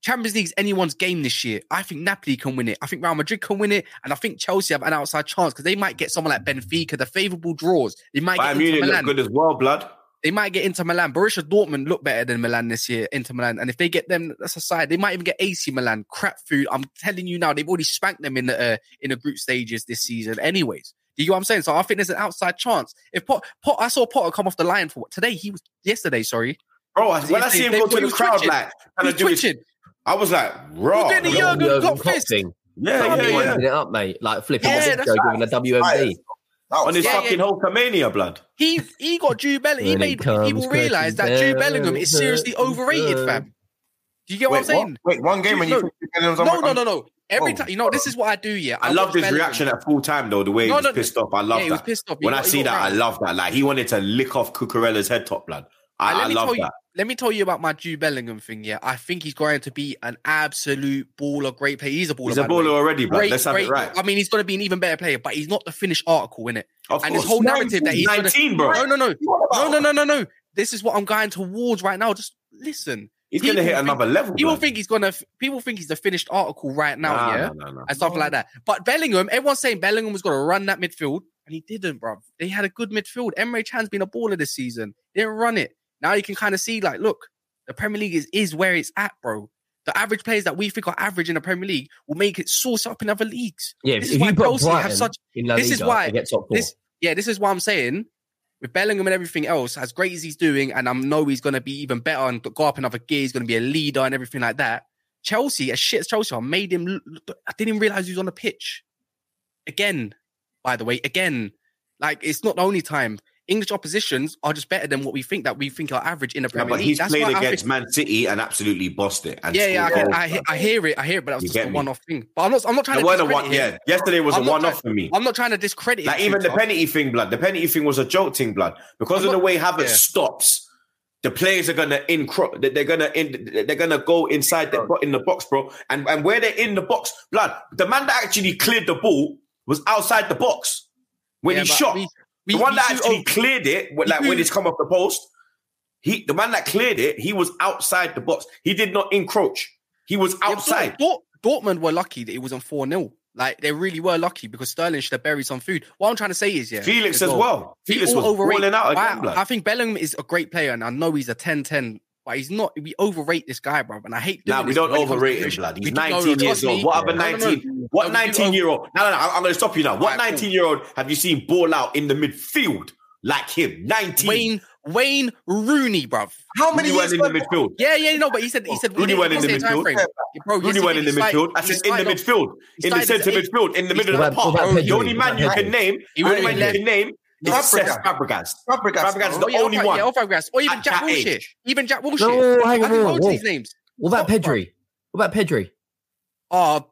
Speaker 3: Champions League's anyone's game this year. I think Napoli can win it. I think Real Madrid can win it, and I think Chelsea have an outside chance because they might get someone like Benfica, the favourable draws. They might
Speaker 4: Bayern
Speaker 3: get
Speaker 4: Munich
Speaker 3: into
Speaker 4: look
Speaker 3: Milan.
Speaker 4: good as well, blood.
Speaker 3: They might get Inter Milan. Borussia Dortmund look better than Milan this year. Inter Milan, and if they get them, that's aside. They might even get AC Milan. Crap food. I'm telling you now, they've already spanked them in the uh, in the group stages this season. Anyways, do you know what I'm saying? So I think there's an outside chance. If Pot, Pot I saw Potter come off the line for what today. He was yesterday. Sorry,
Speaker 4: Bro, I- when I
Speaker 3: They-
Speaker 4: see him
Speaker 3: they-
Speaker 4: go
Speaker 3: he
Speaker 4: to the
Speaker 3: was
Speaker 4: crowd,
Speaker 3: twitching.
Speaker 4: like, trying to do his,
Speaker 3: twitching.
Speaker 4: I was like, raw.
Speaker 3: Then he-
Speaker 4: Yeah,
Speaker 3: Jurgen
Speaker 5: Jurgen
Speaker 3: Klopp
Speaker 5: Klopp
Speaker 3: fist.
Speaker 5: thing.
Speaker 4: yeah,
Speaker 3: Come
Speaker 4: yeah.
Speaker 5: Winding it up, mate. Like flipping
Speaker 3: Yeah,
Speaker 5: the
Speaker 3: that's
Speaker 5: video, giving a WMD.
Speaker 4: On his
Speaker 3: Yeah,
Speaker 4: fucking
Speaker 3: yeah.
Speaker 4: Hulkamania, blood.
Speaker 3: He he got Jude Bellingham. He made people realize that
Speaker 5: crashing
Speaker 3: Jude Bellingham is seriously overrated, fam. Do you get what I'm saying?
Speaker 2: Wait, one game when you
Speaker 3: No.
Speaker 2: think
Speaker 3: No, no, no, no. Every
Speaker 2: Oh.
Speaker 3: time, you know, this is what I do. Yeah,
Speaker 4: I loved
Speaker 3: watch
Speaker 4: his
Speaker 3: Bellingham.
Speaker 4: reaction at full time, though. The way he was
Speaker 3: no,
Speaker 4: pissed off. I love
Speaker 3: yeah, he was
Speaker 4: that.
Speaker 3: pissed off.
Speaker 4: When
Speaker 3: got-
Speaker 4: I
Speaker 3: he
Speaker 4: see
Speaker 3: got
Speaker 4: that, I love that. Like he wanted to lick off Cucurella's head top, blood. I,
Speaker 3: And
Speaker 4: I love that.
Speaker 3: you, let me tell you about my Jude Bellingham thing. Yeah, I think he's going to be an absolute baller, great player. He's a baller.
Speaker 4: He's a
Speaker 3: the way.
Speaker 4: baller already.
Speaker 3: Great,
Speaker 4: Let's have
Speaker 3: great.
Speaker 4: it right.
Speaker 3: I mean, he's going to be an even better player, but he's not the finished article in it.
Speaker 4: Of
Speaker 3: and
Speaker 4: course.
Speaker 3: his whole narrative that he's gonna-
Speaker 4: 19, bro.
Speaker 3: No, no, no, no, no, no, no, no. This is what I'm going towards right now. Just listen.
Speaker 4: He's gonna
Speaker 3: People
Speaker 4: hit
Speaker 3: think-
Speaker 4: another level.
Speaker 3: People
Speaker 4: blood.
Speaker 3: think he's gonna. People think he's the finished article right now.
Speaker 4: Nah,
Speaker 3: yeah.
Speaker 4: nah, nah.
Speaker 3: and stuff like that. But Bellingham, everyone's saying Bellingham was going to run that midfield, and he didn't, bro. They had a good midfield. Emre Can's been a baller this season. They didn't run it. Now you can kind of see, like, look, the Premier League is, is where it's at, bro. The average players that we think are average in the Premier League will make it source up in other leagues.
Speaker 5: Yeah,
Speaker 3: This
Speaker 5: if
Speaker 3: is why Chelsea have such-
Speaker 5: La
Speaker 3: this is why-
Speaker 5: get top four.
Speaker 3: This, yeah, this is what I'm saying. With Bellingham and everything else, as great as he's doing, and I know he's going to be even better and go up another gear, he's going to be a leader and everything like that. Chelsea, as shit as Chelsea are, made him. look- I didn't even realize he was on the pitch. Again, by the way, again, like it's not the only time. English oppositions are just better than what we think that we think are average in the
Speaker 4: Yeah,
Speaker 3: Premier
Speaker 4: but
Speaker 3: League.
Speaker 4: he's
Speaker 3: That's
Speaker 4: played
Speaker 3: I
Speaker 4: against
Speaker 3: think-
Speaker 4: Man City and absolutely bossed it. And
Speaker 3: yeah, yeah, I, can-
Speaker 4: goals,
Speaker 3: I, he- I hear it. I hear it, but that was
Speaker 4: You
Speaker 3: just a one-off thing. But I'm not. I'm not trying
Speaker 4: There
Speaker 3: to.
Speaker 4: wasn't
Speaker 3: discredit
Speaker 4: one. Yeah, yesterday was
Speaker 3: I'm
Speaker 4: a one-off for me.
Speaker 3: I'm not trying to discredit.
Speaker 4: Like
Speaker 3: him,
Speaker 4: even the penalty thing, blood. The penalty thing was a joke thing, blood. Because
Speaker 3: I'm
Speaker 4: of the way Havertz
Speaker 3: yeah.
Speaker 4: stops, the players are gonna in. They're gonna in. They're gonna go inside the in the box, bro. And and where they're in the box, blood. The man that actually cleared the ball was outside the box when
Speaker 3: Yeah,
Speaker 4: he shot.
Speaker 3: we-
Speaker 4: the one that actually
Speaker 3: over-
Speaker 4: cleared it, like when
Speaker 3: mm-hmm.
Speaker 4: it's come off the post, he the man that cleared it, he was outside the box. He did not encroach. He was
Speaker 3: Yeah,
Speaker 4: outside.
Speaker 3: Dort- Dort- Dortmund were lucky that it was on 4 0. Like, they really were lucky because Sterling should have buried some food. What I'm trying to say is, yeah.
Speaker 4: Felix as well. Felix was
Speaker 3: People overrate-
Speaker 4: balling out again,
Speaker 3: I. I think Bellingham is a great player, and I know he's a 10 10, but he's not. We overrate this guy, bro. And I hate
Speaker 4: Nah, we don't
Speaker 3: when it comes to
Speaker 4: overrate him, blood.
Speaker 3: We
Speaker 4: He's
Speaker 3: do- no, no,
Speaker 4: 19 years
Speaker 3: me.
Speaker 4: old. What other
Speaker 3: No, no, no.
Speaker 4: 19? What
Speaker 3: No, we do
Speaker 4: 19 year old? No, no, no. I'm, going to stop you now. What
Speaker 3: Alright, cool.
Speaker 4: 19 year old have you seen ball out in the midfield like him? 19.
Speaker 3: Wayne Wayne Rooney, bruv.
Speaker 2: How many
Speaker 4: Rooney
Speaker 2: years
Speaker 4: went in the midfield.
Speaker 3: Yeah, yeah, no, but he said he said
Speaker 4: Rooney went in the midfield.
Speaker 3: Yeah, bro,
Speaker 4: Rooney went in the midfield. I said in the midfield, in the centre midfield, in the middle of the park. The only man you can name,
Speaker 3: He
Speaker 4: the only man you can name is
Speaker 2: Fabregas.
Speaker 4: Cesc Fabregas.
Speaker 2: Fabregas,
Speaker 4: Fabregas is
Speaker 2: bro.
Speaker 4: the
Speaker 3: yeah,
Speaker 4: only oh,
Speaker 3: Alfred-
Speaker 4: one.
Speaker 3: Oh, yeah, Alfred or even Jack Wilshere.
Speaker 4: age.
Speaker 3: Even Jack Wilshere.
Speaker 5: No, hang on,
Speaker 3: think
Speaker 5: whoa, whoa.
Speaker 3: these names.
Speaker 5: What about Pedri? What about Pedri?
Speaker 3: Oh,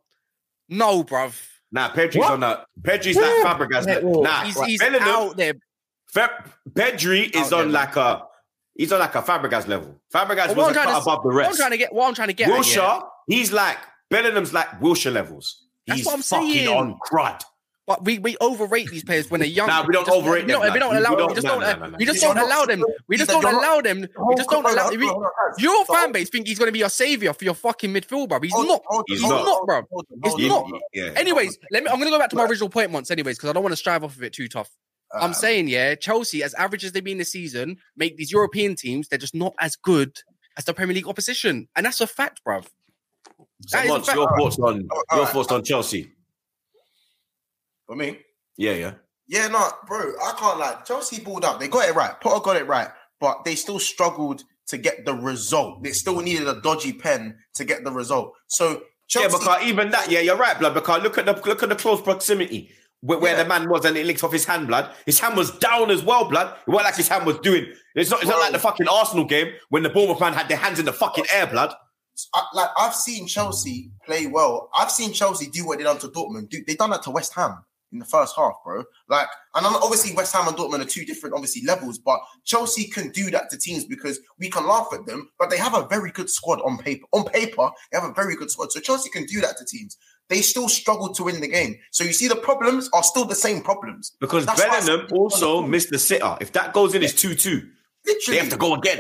Speaker 3: no, bruv.
Speaker 4: Nah, Pedri's
Speaker 5: What?
Speaker 4: on that. Pedri's like Fabregas.
Speaker 5: Yeah,
Speaker 4: Nah,
Speaker 3: He's, he's
Speaker 4: Bellingham-
Speaker 3: out there.
Speaker 4: Fe- Pedri oh, is
Speaker 3: Out
Speaker 4: on
Speaker 3: there,
Speaker 4: like a he's on like a Fabregas level. Fabregas
Speaker 3: What
Speaker 4: was a cut
Speaker 3: to-
Speaker 4: above the
Speaker 3: What I'm trying to get, what I'm trying to get, at,
Speaker 4: Wilshere,
Speaker 3: yeah,
Speaker 4: he's like Bellingham's like Wilshere levels.
Speaker 3: That's
Speaker 4: He's
Speaker 3: what I'm
Speaker 4: fucking
Speaker 3: saying.
Speaker 4: on crud.
Speaker 3: But we, we overrate these players when they're young.
Speaker 4: Nah, we don't
Speaker 3: just-
Speaker 4: overrate
Speaker 3: we don't,
Speaker 4: them,
Speaker 3: We don't allow
Speaker 4: we
Speaker 3: them. We
Speaker 4: don't-
Speaker 3: just don't.
Speaker 4: nah, nah, nah.
Speaker 3: We just don't allow them. We just don't allow them. We just don't allow.
Speaker 2: on,
Speaker 3: we-
Speaker 2: hold on, guys.
Speaker 3: Your fan base think he's going to be a savior for your fucking midfield, bro. He's not.
Speaker 2: on, hold on,
Speaker 4: He's
Speaker 3: He's
Speaker 4: not.
Speaker 3: not, bro.
Speaker 2: hold on,
Speaker 3: It's
Speaker 2: hold
Speaker 4: Yeah,
Speaker 2: on.
Speaker 3: not. Anyways, let me. I'm going to go back to my original point once, anyways, because I don't want to strive off of it too tough. I'm
Speaker 2: Uh,
Speaker 3: saying, yeah, Chelsea, as average as they be in the season, make these European teams. They're just not as good as the Premier League opposition, and that's a fact, bruv.
Speaker 4: So,
Speaker 3: That is
Speaker 4: Mons, your thoughts on your thoughts on Chelsea?
Speaker 2: For me,
Speaker 4: Yeah, yeah.
Speaker 2: yeah, no, bro, I can't lie. Chelsea balled up. They got it right. Potter got it right, but they still struggled to get the result. They still needed a dodgy pen to get the result. So Chelsea,
Speaker 4: Yeah, because even that, yeah, you're right, blood. Because look at the look at the close proximity where, where
Speaker 2: Yeah.
Speaker 4: the man was, and it linked off his hand, blood. His hand was down as well, blood. It wasn't like his hand was doing. It's not. It's not like the fucking Arsenal game when the Bournemouth man had their hands in the fucking air, blood.
Speaker 2: I, like I've seen Chelsea play well. I've seen Chelsea do what they done to Dortmund. Do, they done that to West Ham in the first half, bro. Like, and obviously West Ham and Dortmund are two different, obviously levels. But Chelsea can do that to teams because we can laugh at them, but they have a very good squad on paper. On paper, they have a very good squad. So Chelsea can do that to teams. They still struggle to win the game. So you see, the problems are still the same problems.
Speaker 4: Because
Speaker 2: That's
Speaker 4: Bellingham also missed the sitter. If that goes in, it's two-two.
Speaker 2: Literally, They
Speaker 4: have to go again.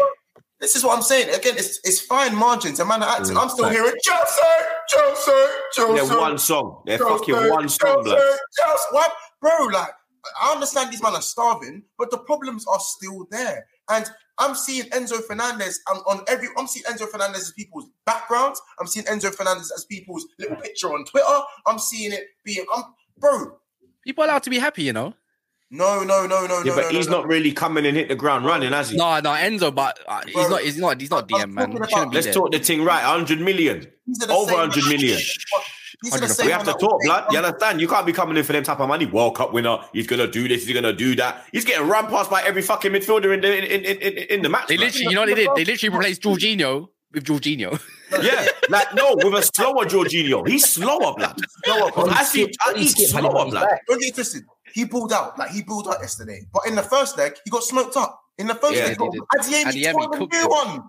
Speaker 2: This is what I'm saying. Again, it's it's fine margins. A man of acting.
Speaker 4: Mm,
Speaker 2: I'm still
Speaker 4: fact.
Speaker 2: hearing Chelsea, Chelsea, Chelsea.
Speaker 4: They're one song. They're
Speaker 2: Chelsea,
Speaker 4: fucking one song,
Speaker 2: Chelsea,
Speaker 4: blood.
Speaker 2: Chelsea. What, bro? Like, I understand these men are starving, but the problems are still there. And I'm seeing Enzo Fernandez on, on every. I'm seeing Enzo Fernandez as people's backgrounds. I'm seeing Enzo Fernandez as people's little picture on Twitter. I'm seeing it being. I'm, bro.
Speaker 3: People are allowed to be happy, you know.
Speaker 2: No, no, no, no,
Speaker 4: Yeah,
Speaker 2: no.
Speaker 4: but
Speaker 2: no,
Speaker 4: he's
Speaker 2: no,
Speaker 4: not really coming and hit the ground running, has he?
Speaker 3: No, no, Enzo, but uh, he's
Speaker 2: Bro,
Speaker 3: not. He's not. He's not
Speaker 2: I'm
Speaker 3: DM man.
Speaker 2: talking
Speaker 3: He shouldn't be
Speaker 4: Let's
Speaker 3: there.
Speaker 4: talk the thing right. 100 million.
Speaker 2: These are the
Speaker 4: Over
Speaker 2: same-
Speaker 4: 100 million.
Speaker 2: These are the same
Speaker 4: We have to talk, blood. You understand? You can't be coming in for them type of money. World Cup winner. He's gonna do this. He's gonna do that. He's getting run past by every fucking midfielder in the in in, in, in the match.
Speaker 3: They
Speaker 4: blood.
Speaker 3: literally, you know, what they did. They literally replaced Jorginho with Jorginho.
Speaker 4: yeah, like no, with a slower Jorginho. He's slower, blood. Slower. I see. I
Speaker 5: when
Speaker 4: he's slower, blood.
Speaker 2: Don't get twisted. He pulled out like he pulled out yesterday, but in the first leg he got smoked up. In the first
Speaker 4: Yeah,
Speaker 2: leg,
Speaker 3: he
Speaker 2: he
Speaker 3: did.
Speaker 2: got Adeyemi
Speaker 3: Adeyemi
Speaker 2: tore him a new one.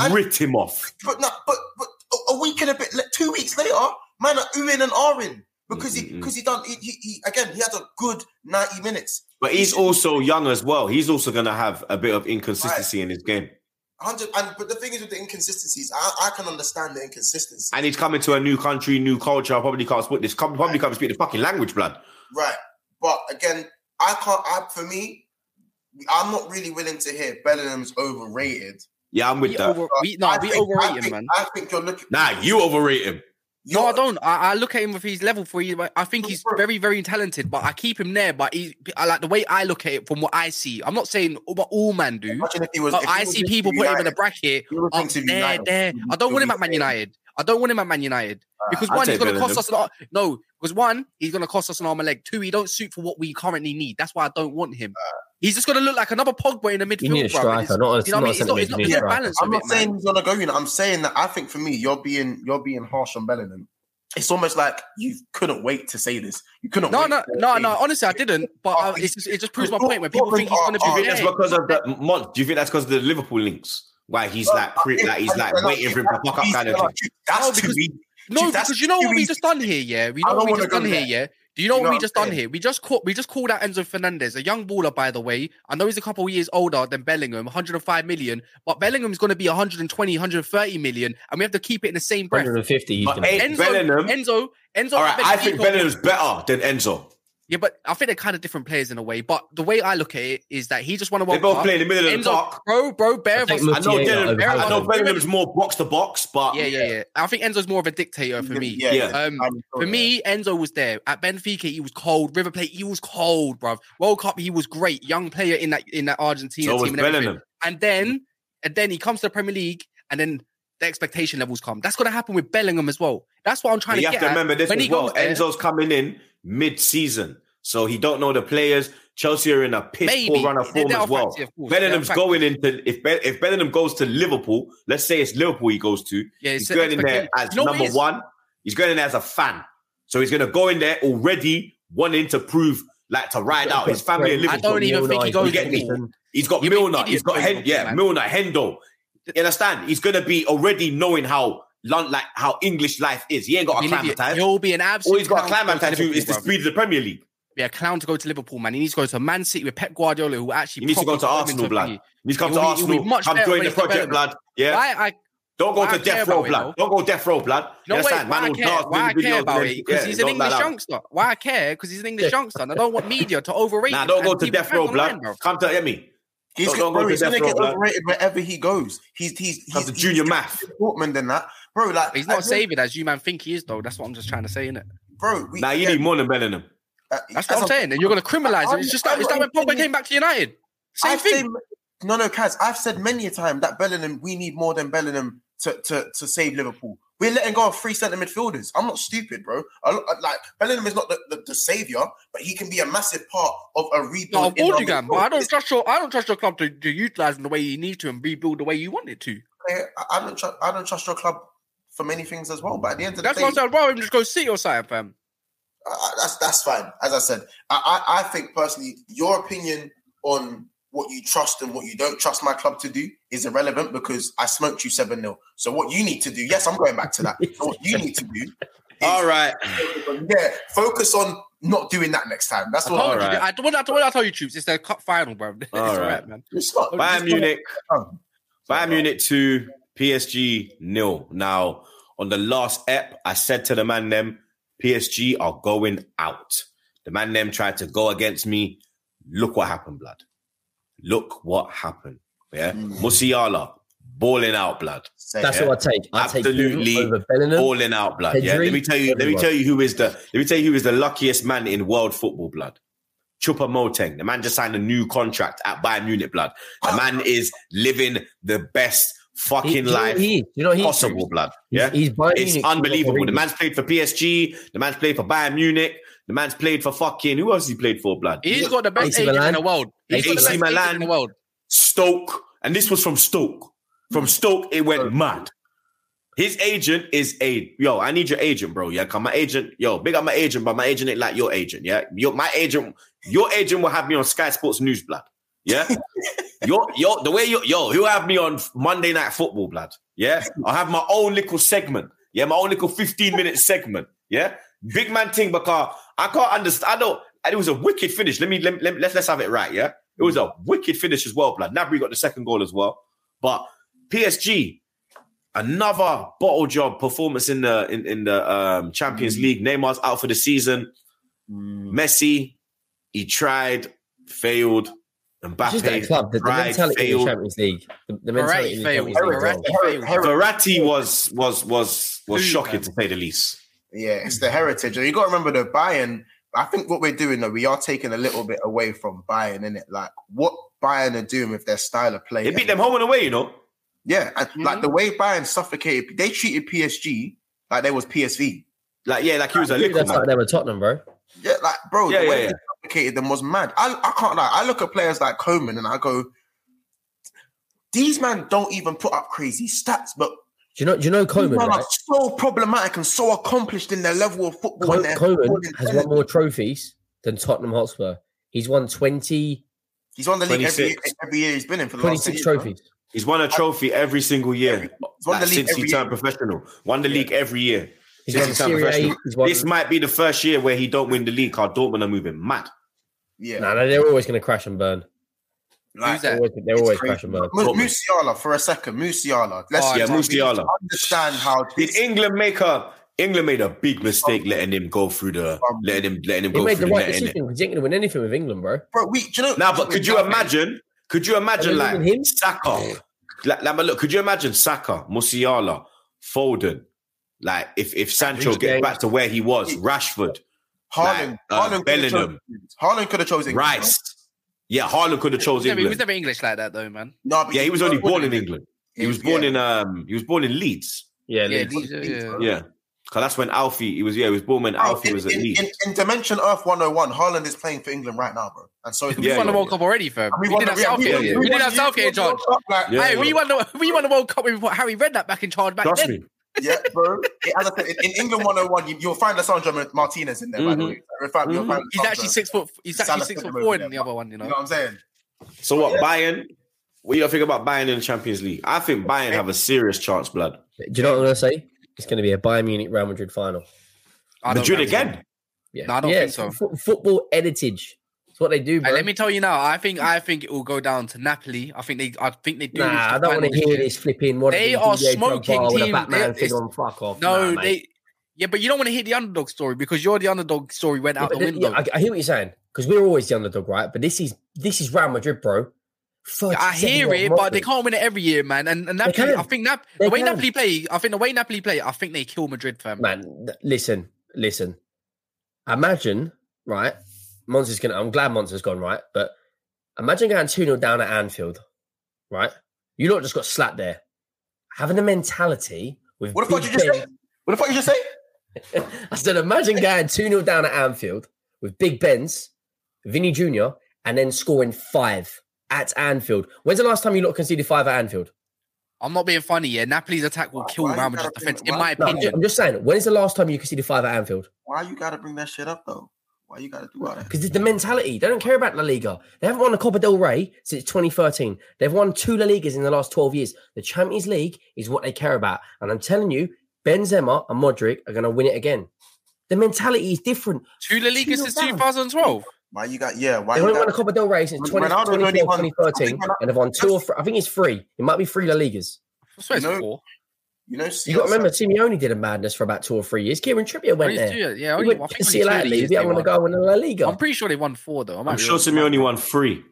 Speaker 2: And-
Speaker 4: Rit him off.
Speaker 2: But no, but but a- a week and a bit, like, two weeks later, man are oohing and ahhing because he because he done he, he, he again he had a good ninety minutes.
Speaker 4: But he's also young as well. He's also gonna have a bit of inconsistency in his game.
Speaker 2: Hundred and but the thing is with the inconsistencies, I, I can understand the inconsistency.
Speaker 4: And he's coming to a new country, new culture. I probably can't speak this. Probably can't speak the fucking language, blood.
Speaker 2: Right. But again, I can't I for me, I'm not really willing to hear Bellingham's overrated.
Speaker 4: Yeah, I'm with
Speaker 3: We
Speaker 4: that.
Speaker 3: over, we, no,
Speaker 2: I
Speaker 3: we
Speaker 2: think- I
Speaker 3: overrate him,
Speaker 2: think-
Speaker 3: man.
Speaker 2: I think you're looking
Speaker 4: Nah, you overrate him.
Speaker 3: No, I don't. I, I look at him with his level for you. I think he's very, very talented, but I keep him there. But he, I like the way I look at it from what I see. I'm not saying what all men do,
Speaker 2: Imagine if he was.
Speaker 3: but
Speaker 2: if he
Speaker 3: I
Speaker 2: was
Speaker 3: see people put him in a bracket up
Speaker 2: uh,
Speaker 3: there,
Speaker 2: United.
Speaker 3: there. I don't want him
Speaker 2: be
Speaker 3: at Man. United. I don't want him at Man United because
Speaker 4: I'll
Speaker 3: one, he's going to cost us a lot. No, because one, he's going to cost us an arm and leg. Two, he don't suit for what we currently need. That's why I don't want him. He's just going to look like another Pogba in the midfield.
Speaker 5: You need a striker, not a,
Speaker 3: You know what I
Speaker 5: not
Speaker 3: mean?
Speaker 5: a
Speaker 3: It's not, it's not,
Speaker 5: centre
Speaker 3: there's
Speaker 5: mid
Speaker 3: no
Speaker 5: striker.
Speaker 3: balance
Speaker 2: I'm not
Speaker 3: it,
Speaker 2: saying
Speaker 3: man.
Speaker 2: he's gonna go. You know, I'm saying that I think for me, you're being you're being harsh on Bellingham. It's almost like you couldn't wait to say this. You couldn't.
Speaker 3: No,
Speaker 2: wait
Speaker 3: no,
Speaker 2: to
Speaker 3: no, no. Honestly, I didn't. But uh, it's just, it just proves my point. When people think he's going to
Speaker 4: Do you
Speaker 3: be
Speaker 4: think that's
Speaker 3: there,
Speaker 4: because of the Mon- Do you think that's because of the Liverpool links? Why he's like, pre- like he's like waiting for him to fuck up kind of thing.
Speaker 2: That's
Speaker 3: No, because-
Speaker 2: easy.
Speaker 3: No, because you know what we just done here, yeah. We know what we
Speaker 2: wanna
Speaker 3: just done here, yeah. Do you know
Speaker 2: You
Speaker 3: what
Speaker 2: know
Speaker 3: we
Speaker 2: what
Speaker 3: just done here? We just caught, we just called out Enzo Fernandez, a young baller, by the way. I know he's a couple of years older than Bellingham, 105 million, but Bellingham's going to be 120, 130 million, and we have to keep it in the same breath.
Speaker 5: 150. He's
Speaker 4: But
Speaker 5: gonna
Speaker 4: ain't
Speaker 5: be.
Speaker 3: Enzo,
Speaker 4: Bellingham.
Speaker 3: Enzo, Enzo.
Speaker 4: All right, I think
Speaker 3: got-
Speaker 4: Bellingham's better than Enzo.
Speaker 3: Yeah, but I think they're kind of different players in a way. But the way I look at it is that he just won a
Speaker 4: They both
Speaker 3: Cup.
Speaker 4: play in the middle of the
Speaker 3: Enzo,
Speaker 4: park.
Speaker 3: bro, bro, bear
Speaker 5: I
Speaker 3: of us.
Speaker 4: I know,
Speaker 5: Mutier
Speaker 4: Dylan,
Speaker 5: over
Speaker 4: I know Bellingham's more box to box, but
Speaker 3: Yeah, yeah, yeah. I think Enzo's more of a dictator for me.
Speaker 2: Yeah,
Speaker 4: Yeah.
Speaker 3: Um,
Speaker 2: I'm
Speaker 3: For
Speaker 2: sure, yeah.
Speaker 3: me, Enzo was there at Benfica. He was cold. River Plate, he was cold, bruv. World Cup, he was great. Young player in that in that Argentina
Speaker 4: so was
Speaker 3: team and everything.
Speaker 4: Bellingham.
Speaker 3: And then, and then he comes to the Premier League, and then the expectation levels come. That's going to happen with Bellingham as well. That's what I'm trying
Speaker 4: But you
Speaker 3: to
Speaker 4: have to
Speaker 3: at.
Speaker 4: remember this
Speaker 3: When
Speaker 4: as
Speaker 3: he
Speaker 4: well.
Speaker 3: goes there-
Speaker 4: Enzo's coming in mid-season, so he don't know the players. Chelsea are in a piss
Speaker 3: Maybe.
Speaker 4: poor run of form as well.
Speaker 3: facts here, of course.
Speaker 4: Bellingham's going into if Be- if Bellingham goes to Liverpool, let's say it's Liverpool he goes to.
Speaker 3: Yeah,
Speaker 4: he's going in there as
Speaker 3: You know
Speaker 4: number one. He's going in there as a fan, so he's going to go in there already wanting to prove like to ride out his family in Liverpool.
Speaker 3: I don't even think he goes
Speaker 4: You get
Speaker 3: to.
Speaker 4: He's got
Speaker 3: You're
Speaker 4: Milner. He's got
Speaker 3: for
Speaker 4: Hen- yeah,
Speaker 3: man.
Speaker 4: Milner, Hendo. You understand? He's going to be already knowing how Lon- like how English life is. He ain't got to
Speaker 3: Believe it. He'll be an absolute.
Speaker 4: All he's got to
Speaker 3: clown to go
Speaker 4: acclimatise to is the speed of the Premier League.
Speaker 3: Yeah, clown to go to Liverpool, man. He needs to go to Man City with Pep Guardiola, who actually
Speaker 4: He needs to go to Arsenal, blood.
Speaker 3: into
Speaker 4: He needs to come to
Speaker 3: be- be
Speaker 4: Arsenal.
Speaker 3: much
Speaker 4: Come
Speaker 3: better
Speaker 4: join the project, blood. Yeah.
Speaker 3: Why I
Speaker 4: Don't go
Speaker 3: why I
Speaker 4: to death row, blood. Don't go death row, blood.
Speaker 3: No,
Speaker 4: You
Speaker 3: wait,
Speaker 4: understand?
Speaker 3: why
Speaker 4: Man
Speaker 3: I care, why I care about it? Because
Speaker 4: yeah,
Speaker 3: he's an English
Speaker 4: out.
Speaker 3: youngster. Why I care? Because he's an English youngster. I don't want media to overrate
Speaker 4: Nah, don't go to death row, blood. Come to Emmy.
Speaker 2: He's,
Speaker 4: Don't-
Speaker 2: go-
Speaker 4: don't
Speaker 2: bro,
Speaker 4: to
Speaker 2: he's gonna get overrated wherever he goes. He's he's he's,
Speaker 4: to junior math.
Speaker 2: Portman than that, bro. Like
Speaker 3: He's not saving as you man think he is, though. That's what I'm just trying to say, innit?
Speaker 2: bro. We,
Speaker 4: Now you need more than Bellingham.
Speaker 2: Uh,
Speaker 3: That's what I'm saying. And you're going to criminalize him. It's just like, it's
Speaker 2: not
Speaker 3: when Pogba came back to United. Same
Speaker 2: I've
Speaker 3: thing.
Speaker 2: said- no, no, Kaz. I've said many a time that Bellingham, we need more than Bellingham to, to, to save Liverpool. We're letting go of three centre midfielders. I'm not stupid, bro. I, look- like Bellingham is not the, the, the savior, but he can be a massive part of a rebuild.
Speaker 3: No,
Speaker 2: in
Speaker 3: you can, but I don't trust your I don't trust your club to, to utilize him the way you need to and rebuild the way you want it to.
Speaker 2: I, I don't trust. I don't trust your club for many things as well. But at the end of the
Speaker 3: That's
Speaker 2: day,
Speaker 3: what I'm saying. Him just go sit your side, fam.
Speaker 2: Uh, that's that's fine. As I said, I, I I think personally, your opinion on what you trust and what you don't trust my club to do is irrelevant because I smoked you seven 0 So what you need to do, yes, I'm going back to that. So what you need to do, is,
Speaker 4: All right.
Speaker 2: yeah, focus on not doing that next time. That's
Speaker 3: I
Speaker 2: what.
Speaker 3: told you.
Speaker 4: Alright.
Speaker 3: I, what, I, what I tell you, troops, it's the cup final, bro. It's all
Speaker 4: Alright.
Speaker 3: right, man.
Speaker 2: It's not.
Speaker 4: Bayern
Speaker 2: it's
Speaker 4: Munich.
Speaker 2: Oh.
Speaker 4: Bayern Munich 2, PSG nil. Now, on the last ep, I said to the man them, PSG are going out. The man them tried to go against me. Look what happened, blood. Look what happened. Yeah.
Speaker 2: Mm.
Speaker 4: Musiala, balling out, blood.
Speaker 5: That's
Speaker 2: it.
Speaker 5: what I take. I
Speaker 4: Absolutely
Speaker 5: take him over Bellingham.
Speaker 4: Balling out, blood. Yeah. Let me tell you, let me tell you who is the let me tell you who is the luckiest man in world football, blood. Choupo-Moting. The man just signed a new contract at Bayern Munich, blood. The man is living the best
Speaker 5: He-
Speaker 4: fucking
Speaker 5: do you know what
Speaker 4: life
Speaker 5: he you know what he is?
Speaker 4: possible, blood. Yeah,
Speaker 5: He's, he's
Speaker 4: it's
Speaker 5: Munich.
Speaker 4: unbelievable. The man's played for PSG. The man's played for Bayern Munich. The man's played for fucking who else? He played for, blood.
Speaker 3: He's got the best
Speaker 5: AC
Speaker 3: agent in the world. He's got the
Speaker 4: AC
Speaker 3: best agent
Speaker 4: Milan.
Speaker 3: in the world.
Speaker 4: Stoke, and this was from Stoke. From Stoke, it went oh. mad. His agent is a yo. I need your agent, bro. Yeah, come my agent. Yo, big up my agent, but my agent ain't like your agent. Yeah, your my agent. Your agent will have me on Sky Sports News, blood. Yeah, yo, yo, the way you yo, he'll have me on Monday Night Football, blood. Yeah, I'll have my own little segment. Yeah, my own little fifteen minute segment. Yeah, big man thing because I can't understand. I don't. And it was a wicked finish. Let me let, let, let's let's have it right. Yeah, it was a wicked finish as well, blood. Gnabry got the second goal as well, but PSG another bottle job performance in the in, in the um, Champions League. Neymar's out for the season. Messi, he tried, failed.
Speaker 5: It's just that club. The, the
Speaker 4: tried,
Speaker 5: mentality in the Champions League. The, the mentality in the
Speaker 3: failed.
Speaker 5: Champions League.
Speaker 3: Verratti failed.
Speaker 4: Verratti was was was was
Speaker 3: Who,
Speaker 4: shocking
Speaker 3: man?
Speaker 4: to say the least.
Speaker 2: Yeah, it's the heritage. And you got to remember the Bayern. I think what we're doing though, we are taking a little bit away from Bayern, in it. Like what Bayern are doing with their style of play.
Speaker 4: They beat them home and away, you know.
Speaker 2: Yeah, and like mm-hmm. the way Bayern suffocated, they treated PSG like they was PSV.
Speaker 4: Like yeah, like he was a
Speaker 5: Maybe
Speaker 4: little
Speaker 5: That's like
Speaker 4: man.
Speaker 5: them at Tottenham, bro.
Speaker 2: Yeah, like bro,
Speaker 4: Yeah,
Speaker 2: the way
Speaker 4: yeah,
Speaker 2: they suffocated them was mad. I, I can't lie. I look at players like Coman and I go, these men don't even put up crazy stats, but
Speaker 5: Do you know? Do you know
Speaker 2: these
Speaker 5: Coman?
Speaker 2: men
Speaker 5: Right?
Speaker 2: are so problematic and so accomplished in their level of football.
Speaker 5: Co-
Speaker 2: and
Speaker 5: Coman
Speaker 2: football
Speaker 5: has
Speaker 2: intelligence.
Speaker 5: won more trophies than Tottenham Hotspur. He's won 20,
Speaker 2: He's won the league every,
Speaker 4: 26.
Speaker 2: every year he's been in for the last
Speaker 5: 26
Speaker 2: 10 years, bro.
Speaker 5: trophies.
Speaker 4: He's won a trophy every single year
Speaker 2: He's won
Speaker 4: like,
Speaker 2: the league
Speaker 4: since he turned
Speaker 2: year.
Speaker 4: professional. Won the league every year.
Speaker 5: He's
Speaker 4: Since he turned
Speaker 5: Serie A.
Speaker 4: professional.
Speaker 5: He's won.
Speaker 4: This might be the first year where he don't win the league. Cause Dortmund are moving mad.
Speaker 2: Yeah,
Speaker 5: No, no, they're always going to crash and burn.
Speaker 2: like,
Speaker 5: They're always, they're always
Speaker 2: crazy.
Speaker 5: crash and burn.
Speaker 2: Mu- Musiala for a second. Musiala. Let's
Speaker 3: Oh,
Speaker 4: yeah,
Speaker 2: we
Speaker 4: Musiala.
Speaker 2: Understand how
Speaker 4: Did England make a England made a big mistake letting him go through the um, letting him letting him
Speaker 5: He
Speaker 4: go
Speaker 5: made
Speaker 4: through
Speaker 5: the
Speaker 4: the
Speaker 5: right
Speaker 4: net, innit?
Speaker 5: decision because he ain't going to win anything with England, bro.
Speaker 2: bro. We, do you know?
Speaker 4: Now, but could you imagine? Could you imagine like
Speaker 5: him?
Speaker 4: Saka? Like, like, but look, could you imagine Saka, Musiala, Foden? Like if if Sancho
Speaker 5: Reece
Speaker 4: gets back to where he was, Rashford,
Speaker 2: Haaland?
Speaker 4: like, uh,
Speaker 2: Haaland
Speaker 4: Bellingham.
Speaker 2: Haaland could have chosen
Speaker 4: Rice. Yeah, Haaland could have chosen.
Speaker 3: Never- He was never English like that, though, man.
Speaker 2: No, but
Speaker 4: Yeah, he was only born in
Speaker 2: England.
Speaker 4: England. He was born in um he was born in Leeds.
Speaker 5: Yeah,
Speaker 3: Yeah,
Speaker 5: Leeds.
Speaker 3: these- yeah.
Speaker 4: Yeah. Cause that's when Alfie he was yeah, he was born when
Speaker 2: Bro,
Speaker 4: Alfie
Speaker 2: in,
Speaker 4: was at
Speaker 2: in,
Speaker 4: Leeds.
Speaker 2: in, in Dimension Earth 101, Haaland is playing for England right now, bro. And so is
Speaker 3: We
Speaker 4: Yeah,
Speaker 3: won the World
Speaker 4: yeah.
Speaker 3: Cup already, fam.
Speaker 2: And
Speaker 3: We,
Speaker 2: won
Speaker 3: didn't have
Speaker 2: the-
Speaker 3: Southgate.
Speaker 4: yeah,
Speaker 3: We,
Speaker 4: yeah.
Speaker 3: didn't have Southgate in charge.
Speaker 2: Like,
Speaker 4: Yeah.
Speaker 3: Hey, we won the we won the World Cup when we put Harry Redknapp back in charge back
Speaker 4: Trust
Speaker 3: then.
Speaker 4: me.
Speaker 2: Yeah, bro. As I said, in, in England 101, you, you'll find Lisandro Martinez in there, by the
Speaker 4: Mhm.
Speaker 2: way. You'll find, you'll find
Speaker 3: He's actually six foot. He's actually
Speaker 2: Salah
Speaker 3: six foot four
Speaker 2: over
Speaker 3: in the other one. You
Speaker 2: You know
Speaker 3: know.
Speaker 2: what I'm saying?
Speaker 4: So what, Bayern? What do you think about Bayern in the Champions League? I think Bayern have a serious chance, blood.
Speaker 5: Do you know what I'm going to say? it's going to be a Bayern Munich Real Madrid final.
Speaker 4: Madrid
Speaker 3: think so.
Speaker 4: again.
Speaker 5: Yeah,
Speaker 3: No, I don't
Speaker 5: yeah,
Speaker 3: think so.
Speaker 5: it's fo- football heritage. What they do, bro.
Speaker 3: Hey, let me tell you now. I think I think it will go down to Napoli. I think they. I think they do.
Speaker 5: nah, I don't want to hear this flipping. What
Speaker 3: They are
Speaker 5: DJ
Speaker 3: smoking
Speaker 5: Drogba with a
Speaker 3: team.
Speaker 5: Batman
Speaker 3: They-
Speaker 5: on. Fuck off.
Speaker 3: No,
Speaker 5: Nah,
Speaker 3: they. Yeah, but you don't want to hear the underdog story because you're the underdog story went
Speaker 5: Yeah,
Speaker 3: out the
Speaker 5: but th-
Speaker 3: window.
Speaker 5: yeah, I, I hear what you're saying because we're always the underdog, right? But this is this is Real Madrid, bro.
Speaker 3: I hear it, but they can't win it every year, man. And, and Napoli. I think Nap-
Speaker 5: They
Speaker 3: the way
Speaker 5: can.
Speaker 3: Napoli play, I think the way Napoli play, I think they kill Madrid, fam.
Speaker 5: Man, listen, listen. Imagine, right? Monster's gonna. I'm glad Monza's gone, right? But imagine going two 0 down at Anfield, right? You lot just got slapped there. Having a mentality with.
Speaker 2: What the fuck
Speaker 5: Big
Speaker 2: you just say? What the fuck you just say?
Speaker 5: I said, imagine going 2 0 down at Anfield with Big Benz, Vinny Jr., and then scoring five at Anfield. When's the last time you lot conceded five at Anfield?
Speaker 3: I'm not being funny, yeah. Napoli's attack will
Speaker 2: Why-
Speaker 3: kill
Speaker 2: why
Speaker 3: Real Madrid's defense,
Speaker 2: bring-
Speaker 3: in
Speaker 2: why-
Speaker 3: my
Speaker 5: No, I'm
Speaker 3: opinion.
Speaker 5: I'm just saying, when's the last time you conceded five at Anfield?
Speaker 2: Why you gotta bring that shit up though? Why you gotta do all that?
Speaker 5: Because it's the mentality. They don't care about La Liga. They haven't won a Copa del Rey since 2013. They've won two La Ligas in the last 12 years. The Champions League is what they care about. And I'm telling you, Benzema and Modric are going to win it again. The mentality is different.
Speaker 3: Two La Ligas since 2012.
Speaker 2: Why you got yeah? Why
Speaker 5: They
Speaker 2: you
Speaker 5: haven't won a? Copa del Rey since 20,
Speaker 2: Ronaldo's
Speaker 5: 2012,
Speaker 2: won-
Speaker 5: 2013.
Speaker 2: I think
Speaker 5: And they've won two or three. I think it's three. It might be three La Ligas.
Speaker 3: I swear it's
Speaker 2: No,
Speaker 3: four.
Speaker 2: You know,
Speaker 5: You got to remember, Simeone did a madness for about two or three years. Kieran Trippier went oh,
Speaker 3: Only
Speaker 5: there.
Speaker 3: two, yeah,
Speaker 5: He went
Speaker 3: I
Speaker 5: to
Speaker 3: think
Speaker 5: see you
Speaker 3: only two
Speaker 5: later,
Speaker 3: of
Speaker 5: Lee.
Speaker 3: these
Speaker 5: I'm going to go in the La Liga.
Speaker 3: I'm pretty sure they won four though. I might
Speaker 4: I'm
Speaker 3: be
Speaker 4: sure
Speaker 3: wrong.
Speaker 4: Simeone won three.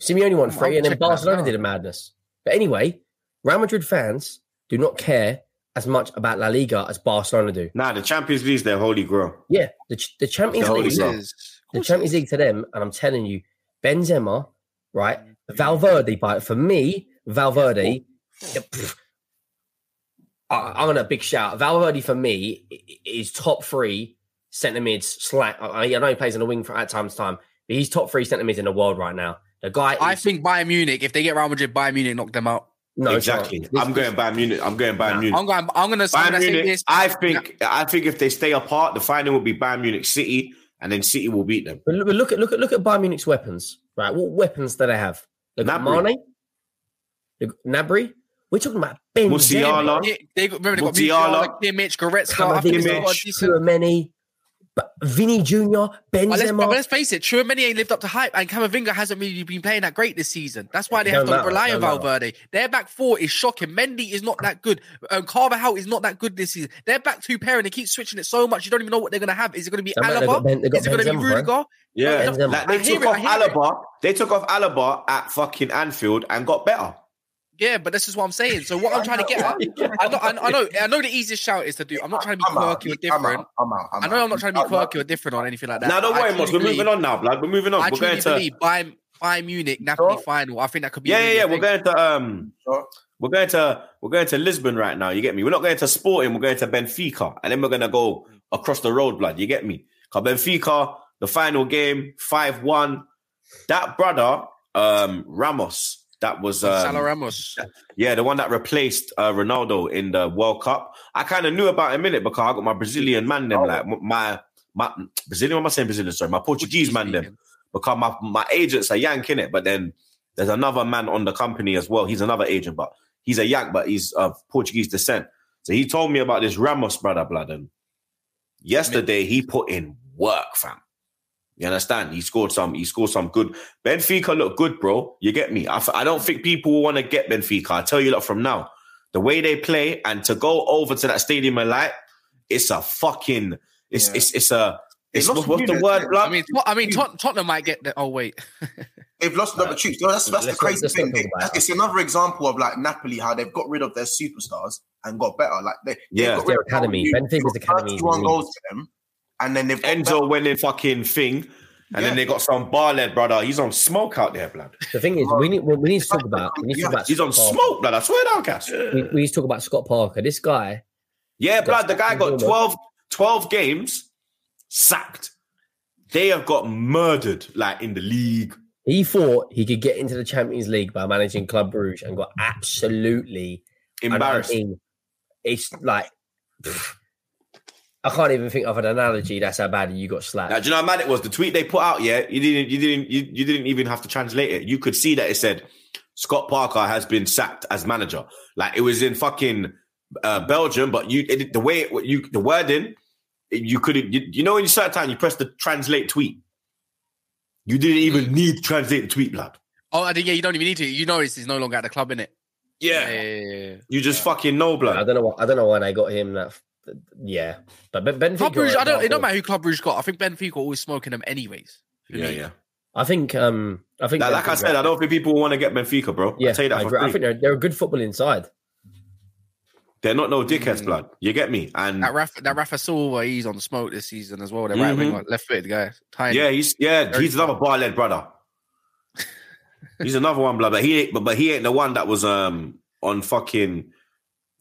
Speaker 5: Simeone won
Speaker 3: I'll
Speaker 5: three, and then Barcelona did a madness. But anyway, Real Madrid fans do not care as much about La Liga as Barcelona do.
Speaker 4: Nah, the Champions League's their holy grail.
Speaker 5: Yeah, the, the Champions
Speaker 4: The
Speaker 5: League,
Speaker 4: Grail.
Speaker 3: It is. Of
Speaker 5: the Champions. League to them, and I'm telling you, Benzema, right? Mm-hmm. Valverde, but for me, Valverde, yeah, pff, I, I'm gonna big shout. Valverde for me is top three centre mids. Slack. I, I know he plays on the wing for at times time, but he's top three centre mids in the world right now. The guy,
Speaker 3: I
Speaker 5: is-
Speaker 3: think Bayern Munich, if they get Real Madrid, Bayern Munich knock them out.
Speaker 5: no
Speaker 4: exactly.
Speaker 5: chance.
Speaker 4: I'm going Bayern Munich. I'm going Bayern
Speaker 5: Nah,
Speaker 4: Munich.
Speaker 3: I'm going. I'm gonna. I'm
Speaker 4: Bayern
Speaker 3: say
Speaker 4: Munich.
Speaker 3: this.
Speaker 4: I think. I think if they stay apart, the final will be Bayern Munich City, and then City will beat them.
Speaker 5: But look, look at look at look at Bayern Munich's weapons, right? What weapons do they have? Look at
Speaker 4: Gnabry.
Speaker 5: Mane, look Gnabry. We're talking about Benzema,
Speaker 4: Musiala.
Speaker 3: Yeah, they got, remember they got
Speaker 4: Musiala.
Speaker 3: Musiala, Kimmich, Goretzka. I think they've got a
Speaker 5: Kamavic,
Speaker 3: decent.
Speaker 5: Tchouameni, but Vinny Jr.,
Speaker 3: But let's,
Speaker 5: Benzema.
Speaker 3: but let's face it, Tchouameni ain't lived up to hype, and Camavinga hasn't really been playing that great this season. That's why they have
Speaker 5: Don't
Speaker 3: to
Speaker 5: matter,
Speaker 3: rely on
Speaker 5: don't matter.
Speaker 3: Valverde. Their back four is shocking. Mendy is not that good. Um, Carvajal is not that good this season. Their back two pair, and they keep switching it so much, you don't even know what they're going to have. Is it going to be
Speaker 5: Don't they
Speaker 3: Alaba?
Speaker 5: Ben-
Speaker 3: Is it going to be
Speaker 5: Benzema, bro.
Speaker 3: Rudiger?
Speaker 4: Yeah, like they
Speaker 3: hear
Speaker 4: took
Speaker 3: it,
Speaker 4: off
Speaker 3: I hear it.
Speaker 4: Alaba. They took off Alaba at fucking Anfield and got better.
Speaker 3: Yeah, but this is what I'm saying. So what I'm trying to get at, I know, I know, I know, the easiest shout is to do. I'm not trying to be
Speaker 2: I'm out.
Speaker 3: quirky or
Speaker 2: I'm
Speaker 3: different.
Speaker 2: out. I'm out. I'm
Speaker 3: I know I'm not trying to be quirky or different or anything like that.
Speaker 4: Now don't worry, Moss. We're moving on now, blood. We're moving on.
Speaker 3: I
Speaker 4: we're
Speaker 3: truly
Speaker 4: going to
Speaker 3: believe Bayern, Bayern Munich Napoli
Speaker 2: Sure.
Speaker 3: final. I think that could be.
Speaker 4: yeah, yeah, yeah.
Speaker 3: big
Speaker 4: We're going to um,
Speaker 2: Sure.
Speaker 4: we're going to we're going to Lisbon right now. You get me? We're not going to Sporting. We're going to Benfica, and then we're going to go across the road, blood. You get me? Cause Benfica, the final game, five one. That brother, um, Ramos. That was
Speaker 3: Salah
Speaker 4: um,
Speaker 3: Ramos.
Speaker 4: yeah, the one that replaced uh, Ronaldo in the World Cup. I kind of knew about him in it because I got my Brazilian man them
Speaker 2: Oh.
Speaker 4: like my my Brazilian. What am I saying Brazilian? Sorry, my Portuguese man them because my, my agent's a Yank in it, but then there's another man on the company as well. He's another agent, but he's a Yank, but he's of Portuguese descent. So he told me about this Ramos brother, blood. And yesterday he put in work, fam. You understand? He scored some. He scored some good. Benfica look good, bro. You get me? I, f- I don't think people will want to get Benfica. I tell you that from now. The way they play and to go over to that stadium and like, it's a fucking. It's
Speaker 2: Yeah.
Speaker 4: it's it's a. It's
Speaker 2: lost
Speaker 4: what's the word,
Speaker 2: yeah.
Speaker 4: blood?
Speaker 3: I mean, Tot- I mean, Tot- Tottenham might get the. Oh wait,
Speaker 2: They've lost another two. No, that's that's the
Speaker 5: Let's not-
Speaker 2: crazy
Speaker 5: let's
Speaker 2: thing.
Speaker 5: talk
Speaker 2: They- it's another example of like Napoli, how they've got rid of their superstars and got better. Like they,
Speaker 4: Yeah.
Speaker 2: got
Speaker 5: Their academy. Benfica's academy is
Speaker 2: 31
Speaker 5: elite.
Speaker 2: goals to them, and then they've got
Speaker 4: Enzo went in fucking thing, and
Speaker 2: Yeah.
Speaker 4: then they got some bar led brother. He's on smoke out there, blood.
Speaker 5: The thing is, we need we need to talk about we need to talk about
Speaker 4: He's on
Speaker 5: Parker.
Speaker 4: smoke, blood. I swear down, Cass.
Speaker 5: We, we need to talk about Scott Parker. This guy,
Speaker 4: Yeah, blood. The guy got
Speaker 5: Bournemouth.
Speaker 4: 12, 12 games sacked. They have got murdered, like in the league.
Speaker 5: he thought he could get into the Champions League by managing Club Brugge and got absolutely and
Speaker 4: Embarrassed.
Speaker 5: it's like I can't even think of an analogy. That's how bad you got slapped.
Speaker 4: Now, do you know how mad it was? The tweet they put out, yeah, you didn't, you didn't, you, you didn't even have to translate it. You could see that it said Scott Parker has been sacked as manager. Like it was in fucking uh, Belgium, but you it, the way it, you the wording, you could you, you know when you start time you press the translate tweet. You didn't even need to translate the tweet, blood.
Speaker 3: Oh, I think, yeah, you don't even need to. You know, he's he's no longer at the club, innit?
Speaker 4: Yeah,
Speaker 3: yeah, yeah, yeah.
Speaker 4: you just fucking know,
Speaker 5: I
Speaker 4: blood.
Speaker 5: don't know. What, I don't know why I got him. That. Yeah, but Ben- Benfica.
Speaker 3: Club Brugge, I don't. It don't matter who Club Brugge got. I think Benfica always smoking them anyways.
Speaker 4: Yeah,
Speaker 3: me.
Speaker 4: yeah.
Speaker 5: I think. Um. I think.
Speaker 4: Like, like I said, I don't think people want to get Benfica, bro.
Speaker 5: Yeah,
Speaker 4: I tell you that
Speaker 5: I,
Speaker 4: for
Speaker 5: agree. I
Speaker 4: free.
Speaker 5: think they're, they're a good football inside.
Speaker 4: They're not no dickheads,
Speaker 3: Mm.
Speaker 4: blood. You get me? And
Speaker 3: That Rafa, that Rafa Silva, he's on the smoke this season as well. They're right wing, left footed guy. Tiny.
Speaker 4: yeah, he's yeah,
Speaker 3: Very
Speaker 4: he's another bar led brother. he's another one, blood. But he ain't, but, but he ain't the one that was um on fucking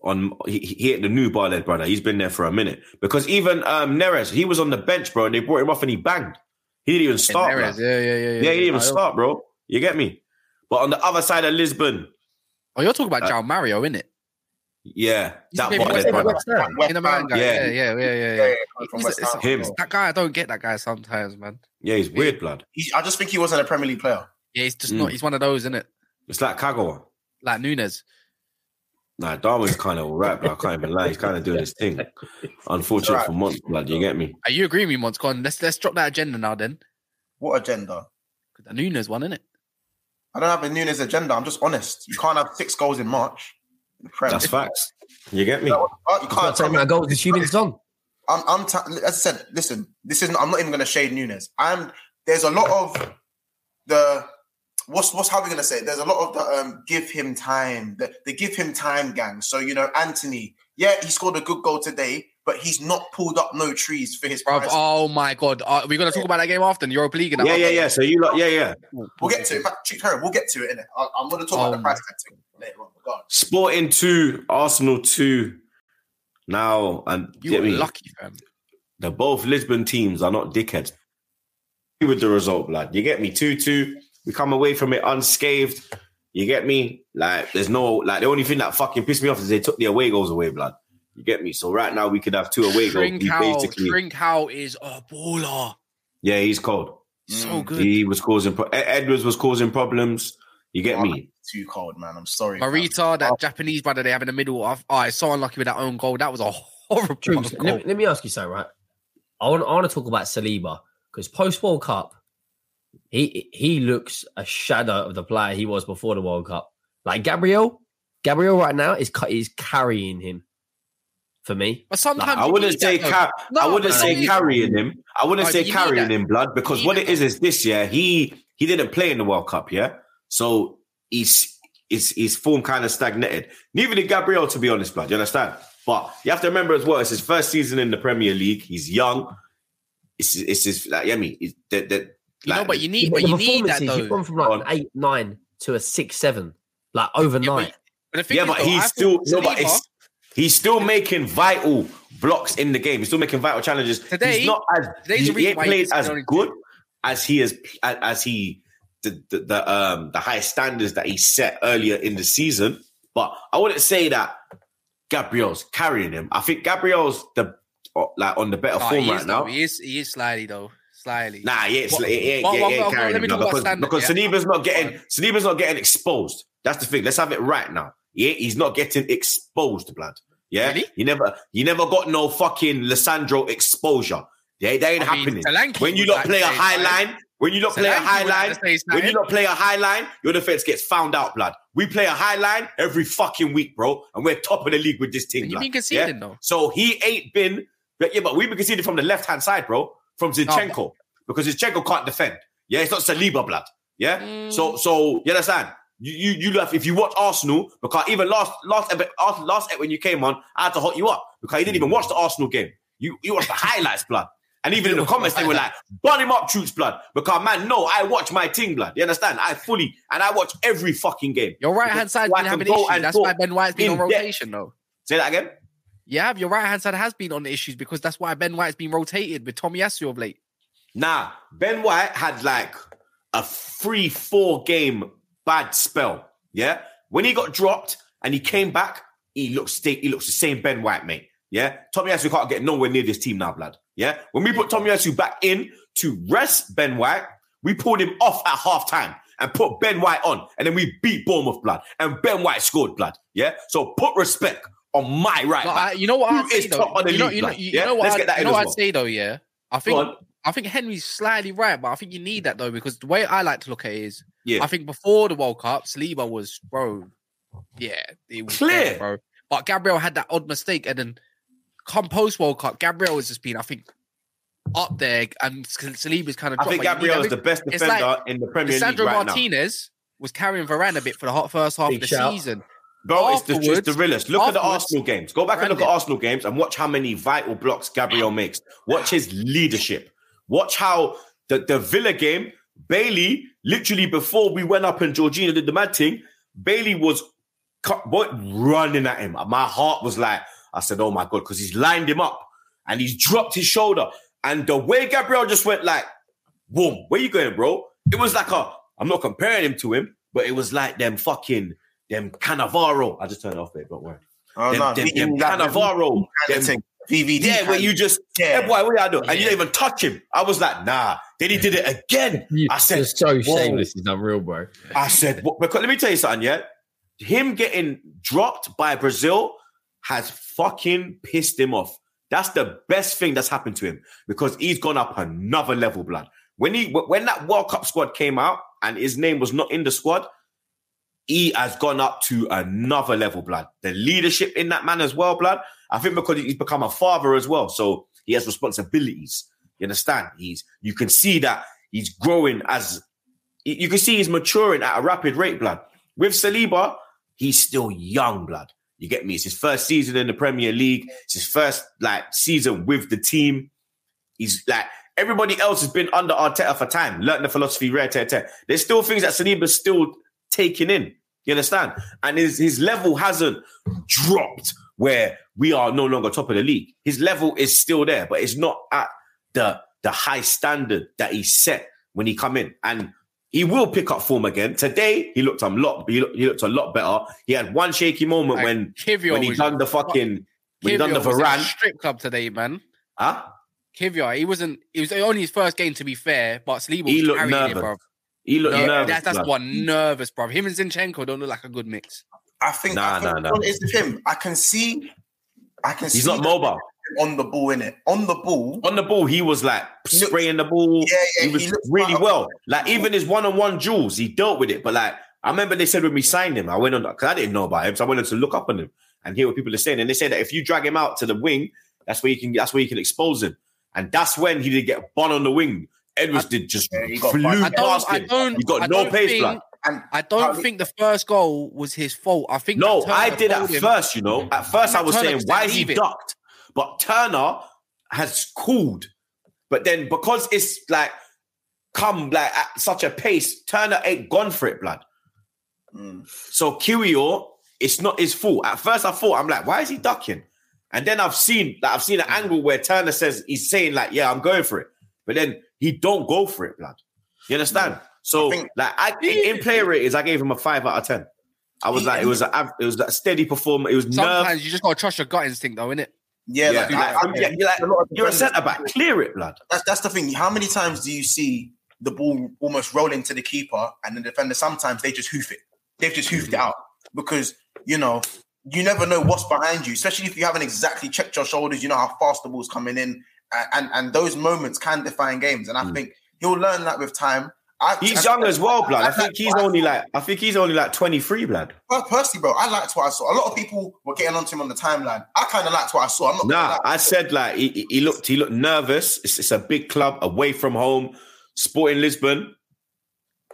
Speaker 4: on he, he ain't the new bar led brother. He's been there for a minute because even um Neres, he was on the bench, bro, and they brought him off and he banged. He didn't even start.
Speaker 3: Neres, yeah, yeah, yeah, yeah.
Speaker 4: Yeah, he didn't even start, bro. You get me? But on the other side of Lisbon,
Speaker 3: Oh, you're talking about
Speaker 4: Uh,
Speaker 3: João Mario, innit?
Speaker 4: yeah,
Speaker 3: He's
Speaker 4: that
Speaker 3: maybe West
Speaker 4: brother.
Speaker 5: West
Speaker 3: In the man guy.
Speaker 4: Yeah.
Speaker 3: Yeah, yeah, yeah, yeah.
Speaker 2: Yeah,
Speaker 3: yeah.
Speaker 2: yeah,
Speaker 3: He's
Speaker 2: West
Speaker 3: a- it's
Speaker 4: Him.
Speaker 3: That guy, I don't get that guy sometimes, man.
Speaker 4: Yeah, he's weird, blood.
Speaker 2: He, I just think he wasn't a Premier League player.
Speaker 3: Yeah, he's just
Speaker 4: Mm.
Speaker 3: not. He's one of those, isn't it?
Speaker 4: It's like Kagawa.
Speaker 3: Like Nunez.
Speaker 4: Nah, Darwin's kind of all right, but I can't even lie. He's kind of doing his thing. Unfortunate
Speaker 2: It's
Speaker 4: for
Speaker 2: all
Speaker 4: months, blood. You get me?
Speaker 3: Are you agree with me, Monts? Go on, let's let's drop that agenda now. Then
Speaker 2: What agenda?
Speaker 3: the Nunez one, innit?
Speaker 2: I don't have a Nunez agenda. I'm just honest. You can't have six goals in March. in.
Speaker 4: That's facts. You get me?
Speaker 2: You
Speaker 5: He's
Speaker 2: can't
Speaker 5: got
Speaker 2: tell
Speaker 5: ten
Speaker 2: me-
Speaker 5: amount of goals this human song.
Speaker 2: I'm, I'm t- as I said, listen, this isn't, I'm not even going to shade Nunez. I'm, there's a lot of the, what's, what's, how are we going to say it? There's a lot of the, um, give him time, the, the give him time gang. So, you know, Antony, yeah, he scored a good goal today, but he's not pulled up no trees for his
Speaker 3: Bruv,
Speaker 2: price.
Speaker 3: oh my god, are we gonna talk about that game after the Europa League? And that
Speaker 4: Yeah, yeah,
Speaker 3: other-
Speaker 4: yeah. So you lot, yeah, yeah.
Speaker 2: We'll get to it. Matt, Chick Herring, we'll get to it, innit? I, I'm going to talk about
Speaker 3: Oh
Speaker 2: the price tag thing later on. God.
Speaker 4: Sporting two, Arsenal two. Now, and
Speaker 3: You
Speaker 4: get
Speaker 3: were
Speaker 4: me?
Speaker 3: lucky, fam.
Speaker 4: The both Lisbon teams are not dickheads. With the result, blood. You get me? Two two. We come away from it unscathed. You get me? Like, there's no like the only thing that fucking pissed me off is they took the away goals away, blood. You get me? So right now we could have two away goals. He
Speaker 3: Trincao,
Speaker 4: basically,
Speaker 3: Trincao is a baller.
Speaker 4: yeah, he's cold.
Speaker 3: So
Speaker 2: Mm.
Speaker 3: good.
Speaker 4: He was causing pro- Edwards was causing problems. You get me?
Speaker 2: Too cold, man. I'm sorry. fam.
Speaker 3: Morita, that Japanese brother they have in the middle. Of, oh, it's so unlucky with that own goal. That was a horrible
Speaker 5: Troops,
Speaker 3: goal.
Speaker 5: let, let me ask you something, right? I want, I want to talk about Saliba because post World Cup, he he looks a shadow of the player he was before the World Cup. Like Gabriel, Gabriel right now is is carrying him for me.
Speaker 3: But sometimes
Speaker 4: I wouldn't say
Speaker 3: that,
Speaker 4: car-
Speaker 3: No,
Speaker 4: I wouldn't say
Speaker 3: you-
Speaker 4: carrying him. I wouldn't
Speaker 3: No,
Speaker 4: say
Speaker 3: but you need
Speaker 4: carrying
Speaker 3: that.
Speaker 4: him, blood, because what it is is this year he he didn't play in the World Cup, yeah. So he's his his form kind of stagnated. Neither did Gabriel, to be honest, blood. You understand? But you have to remember as well, it's his first season in the Premier League. He's young. It's it's his like yeah, me. It's that that
Speaker 3: You know, but you need,
Speaker 5: But
Speaker 3: but
Speaker 5: the
Speaker 3: you need that
Speaker 5: performances,
Speaker 3: though.
Speaker 5: you've gone from like an eight nine to a six seven, like overnight.
Speaker 3: But the thing
Speaker 4: yeah,
Speaker 3: is,
Speaker 4: but
Speaker 3: though,
Speaker 4: he's still no, but
Speaker 3: Saliba-
Speaker 4: it's, he's still making vital blocks in the game. He's still making vital challenges.
Speaker 3: Today-
Speaker 4: he's not as
Speaker 3: today's
Speaker 4: he,
Speaker 3: the
Speaker 4: ain't played as good as he is as, as he the, the the um the high standards that he set earlier in the season. But I wouldn't say that Gabriel's carrying him. I think Gabriel's the uh, like on the better
Speaker 3: Oh,
Speaker 4: form right
Speaker 3: is,
Speaker 4: now.
Speaker 3: though. He is, he is slightly though, slightly.
Speaker 4: Nah, ain't,
Speaker 3: What-
Speaker 4: he ain't,
Speaker 3: what-
Speaker 4: he
Speaker 3: what-
Speaker 4: ain't carrying
Speaker 3: let
Speaker 4: him now because, because
Speaker 3: yeah.
Speaker 4: Saliba's not getting. Saliba's not getting exposed. That's the thing. Let's have it right now. Yeah, he's not getting exposed, blood. Yeah,
Speaker 3: Really?
Speaker 4: you never, you never got no fucking Lisandro exposure. Yeah, that ain't
Speaker 3: I mean,
Speaker 4: happening.
Speaker 3: Solanke
Speaker 4: when you
Speaker 3: like
Speaker 4: play a high line, when you lot play a high line, when you lot play a high line, your defense gets found out, blood. We play a high line every fucking week, bro, and we're top of the league with this team.
Speaker 3: You've been conceding,
Speaker 4: Yeah?
Speaker 3: though.
Speaker 4: So he ain't been, but yeah, but we've been conceding from the left hand side, bro, from Zinchenko, because Zinchenko can't defend. Yeah, it's not Saliba blood. Yeah,
Speaker 3: Mm.
Speaker 4: so so you understand? You you you left if you watch Arsenal because even last last epi- last last when you came on, I had to hot you up because you didn't even watch the Arsenal game. You you watched the highlights, blood. And even in the comments, they were like, "Burn him up, troops, blood." Because man, no, I watch my team, blood. You understand? I fully and I watch every fucking game.
Speaker 3: Your right hand side
Speaker 4: so I
Speaker 3: been
Speaker 4: can
Speaker 3: having
Speaker 4: go
Speaker 3: issues. That's why Ben White's been on
Speaker 4: in depth.
Speaker 3: rotation, though.
Speaker 4: Say that again.
Speaker 3: Yeah, your right hand side has been on issues because that's why Ben White's been rotated with Tomiyasu of late.
Speaker 4: Nah, Ben White had like a three, four game bad spell. Yeah. When he got dropped and he came back, he looks he looks the same Ben White, mate. Yeah. Tomiyasu can't get nowhere near this team now, blood. Yeah. When we put Tomiyasu back in to rest Ben White, we pulled him off at half time and put Ben White on. And then we beat Bournemouth blood. And Ben White scored blood. Yeah. So put respect on my right.
Speaker 3: I, you know what I'd say though?
Speaker 4: top of the
Speaker 3: you know, you know, you,
Speaker 4: yeah?
Speaker 3: know what? I'd, you know what I'd say though. Yeah, I think. I think Henry's slightly right, but I think you need that though because the way I like to look at it is,
Speaker 4: Yeah.
Speaker 3: I think before the World Cup, Saliba was bro, yeah, it was
Speaker 4: Clear.
Speaker 3: there, bro. But Gabriel had that odd mistake, and then come post World Cup, Gabriel has just been, I think, up there, and Saliba's kind of.
Speaker 4: I think Gabriel is the best defender
Speaker 3: like
Speaker 4: in the Premier League
Speaker 3: Sandro
Speaker 4: right now.
Speaker 3: Martinez was carrying Varane a bit for the hot first half
Speaker 5: Big
Speaker 3: of the
Speaker 5: shout.
Speaker 3: season.
Speaker 4: Bro, it's the, it's the realest. Look at the Arsenal games. Go back and look at. Arsenal games and watch how many vital blocks Gabriel makes. Watch his leadership. Watch how the, the Villa game, Bailey, literally before we went up and Jorginho did the mad thing, Bailey was cut, boy, running at him. My heart was like, I said, oh my God, because he's lined him up and he's dropped his shoulder. And the way Gabriel just went like, boom, where you going, bro? It was like a, I'm not comparing him to him, but it was like them fucking, them Cannavaro. I just turned it off there, don't worry.
Speaker 2: Oh,
Speaker 4: them,
Speaker 2: no,
Speaker 4: them, them Cannavaro.
Speaker 2: kind
Speaker 4: them-
Speaker 2: of. VVD.
Speaker 4: yeah, where you just,
Speaker 2: Yeah.
Speaker 4: yeah, boy, what are y'all doing? And you didn't even touch him. I was like, nah. Then he did it again. I said,
Speaker 5: It's so
Speaker 4: whoa.
Speaker 5: shameless. It's unreal, bro.
Speaker 4: I said, what, because let me tell you something, yeah? Him getting dropped by Brazil has fucking pissed him off. That's the best thing that's happened to him because he's gone up another level, blood. When he when that World Cup squad came out and his name was not in the squad, he has gone up to another level, blood. The leadership in that man as well, blood. I think because he's become a father as well, so he has responsibilities. You understand? He's you can see that he's growing as you can see he's maturing at a rapid rate, blood. With Saliba, he's still young, blood. You get me? It's his first season in the Premier League. It's his first like season with the team. He's like everybody else has been under Arteta for time, learning the philosophy, rare tear, tear. There's still things that Saliba's still taking in. You understand? And his his level hasn't dropped where we are no longer top of the league. His level is still there, but it's not at the the high standard that he set when he come in. And he will pick up form again. Today he looked a lot. He looked, he looked a lot better. He had one shaky moment when when he done the fucking when he done the
Speaker 3: Kiwior was in a
Speaker 4: Varane.
Speaker 3: strip club today, man.
Speaker 4: Huh?
Speaker 3: Kiwior, he wasn't. It was only his first game, to be fair. But Saliba
Speaker 4: He
Speaker 3: was
Speaker 4: looked nervous.
Speaker 3: it, bro.
Speaker 4: He looked
Speaker 3: No,
Speaker 4: nervous.
Speaker 3: that's that's
Speaker 4: blood.
Speaker 3: one nervous, bro. Him and Zinchenko don't look like a good mix.
Speaker 2: I think,
Speaker 4: Nah,
Speaker 2: I think
Speaker 4: nah, nah.
Speaker 2: what it is him. I can see, I can see
Speaker 4: He's
Speaker 2: see
Speaker 4: not mobile.
Speaker 2: on the ball in it. On the ball,
Speaker 4: On the ball, he was like
Speaker 2: He looked-
Speaker 4: spraying the ball.
Speaker 2: Yeah, yeah,
Speaker 4: he was
Speaker 2: he
Speaker 4: really
Speaker 2: quite-
Speaker 4: well. Like even his one-on-one duels, he dealt with it. But like I remember they said when we signed him, I went on because I didn't know about him, so I wanted to look up on him and hear what people are saying. And they said that if you drag him out to the wing, that's where you can that's where you can expose him. And that's when he did get bun on the wing. Edwards did just
Speaker 2: Yeah, he got
Speaker 4: flew.
Speaker 3: I don't.
Speaker 4: past
Speaker 3: I
Speaker 4: him.
Speaker 3: don't.
Speaker 4: He got
Speaker 3: I
Speaker 4: no
Speaker 3: don't
Speaker 4: pace,
Speaker 3: think,
Speaker 4: blood.
Speaker 2: and
Speaker 3: I don't
Speaker 2: How-
Speaker 3: think the first goal was his fault. I think
Speaker 4: No, I did at
Speaker 3: him-
Speaker 4: first, you know. At first, I was
Speaker 3: Turner
Speaker 4: saying, why is he
Speaker 3: it.
Speaker 4: ducked? But Turner has cooled. But then because it's like come like at such a pace, Turner ain't gone for it, blood.
Speaker 2: Mm.
Speaker 4: So Kiwior, it's not his fault. At first, I thought, I'm like, why is he ducking? And then I've seen like I've seen an angle where Turner says he's saying, like, yeah, I'm going for it. But then he don't go for it, blood. You understand? So
Speaker 2: I think-
Speaker 4: like I in, in player ratings, I gave him a five out of ten. I was like, it was a it was a steady performer. It was nerve.
Speaker 3: Sometimes you just gotta trust your gut instinct, though, innit?
Speaker 2: yeah,
Speaker 4: Yeah,
Speaker 2: like,
Speaker 4: like,
Speaker 2: I- I-
Speaker 4: yeah, you're like-
Speaker 2: a
Speaker 4: You're a centre back. Clear it, blood.
Speaker 2: That's that's the thing. How many times do you see the ball almost roll into the keeper and the defender? Sometimes they just hoof it. They've just hoofed it mm-hmm. out because you know you never know what's behind you, especially if you haven't exactly checked your shoulders. You know how fast the ball's coming in, and and, and those moments can define games. And I hmm. think he'll learn that with time. I,
Speaker 4: He's
Speaker 2: I-
Speaker 4: young as well, blood. I
Speaker 2: I-
Speaker 4: think he's only like I think he's only like 23, blood.
Speaker 2: Per- Personally, bro, I liked what I saw. A lot of people were getting onto him on the timeline. I kind of liked what I saw. I'm not
Speaker 4: Nah. I said like he, he- he looked he looked nervous. It's, it's a big club away from home. Sporting Lisbon,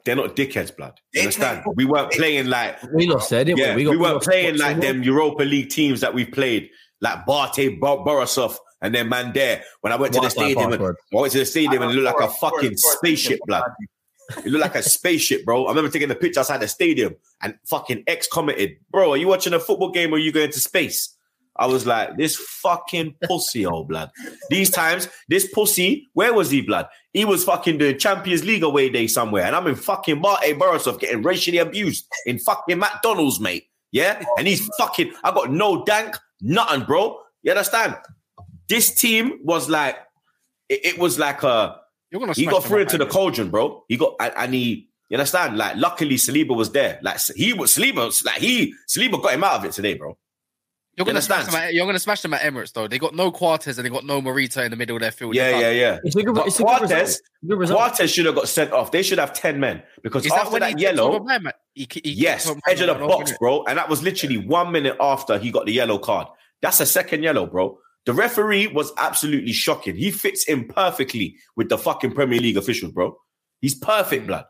Speaker 4: they're not dickheads, blood. You understand?
Speaker 2: play-
Speaker 4: We weren't playing like
Speaker 5: We lost there, didn't
Speaker 4: yeah,
Speaker 5: we?
Speaker 4: we,
Speaker 5: got-
Speaker 4: weren't
Speaker 5: got-
Speaker 4: playing like them Europa League teams that we played, like BATE Bor- Borisov and then man there. When I went to the stadium, and,
Speaker 5: password.
Speaker 4: I went to the stadium and it looked like a fucking spaceship, blood. It looked like a spaceship, bro. I remember taking the picture outside the stadium and fucking X commented, bro, are you watching a football game or are you going to space? I was like, this fucking pussy, old blood. These times, this pussy, where was he, blood? He was fucking doing Champions League away day somewhere, and I'm in fucking BATE Borisov getting racially abused in fucking McDonald's, mate. Yeah? And he's fucking, I got no dank, nothing, bro. You understand? This team was like, it, it was like a,
Speaker 3: You're gonna.
Speaker 4: he
Speaker 3: smash
Speaker 4: got
Speaker 3: them
Speaker 4: through into the cauldron, bro. He got and, and he, you understand? Like, luckily Saliba was there. Like he was Saliba, like he Saliba got him out of it today, bro.
Speaker 3: You're gonna
Speaker 4: understand?
Speaker 3: smash them. At, you're gonna smash them at Emirates though. They got no Quarters and they got no Morita in the middle of their field.
Speaker 4: Yeah, yeah, yeah.
Speaker 5: It's a good,
Speaker 4: But
Speaker 5: it's a good.
Speaker 4: Quartes,
Speaker 5: Good result.
Speaker 4: Quartes should have got sent off. They should have 10 men because
Speaker 3: Is
Speaker 4: after
Speaker 3: when
Speaker 4: that,
Speaker 3: he kicked
Speaker 4: yellow,
Speaker 3: He, he
Speaker 4: yes, edge of the box,
Speaker 3: off,
Speaker 4: bro. And that was literally one minute after he got the yellow card. That's a second yellow, bro. The referee was absolutely shocking. He fits in perfectly with the fucking Premier League officials, bro. He's perfect, blood.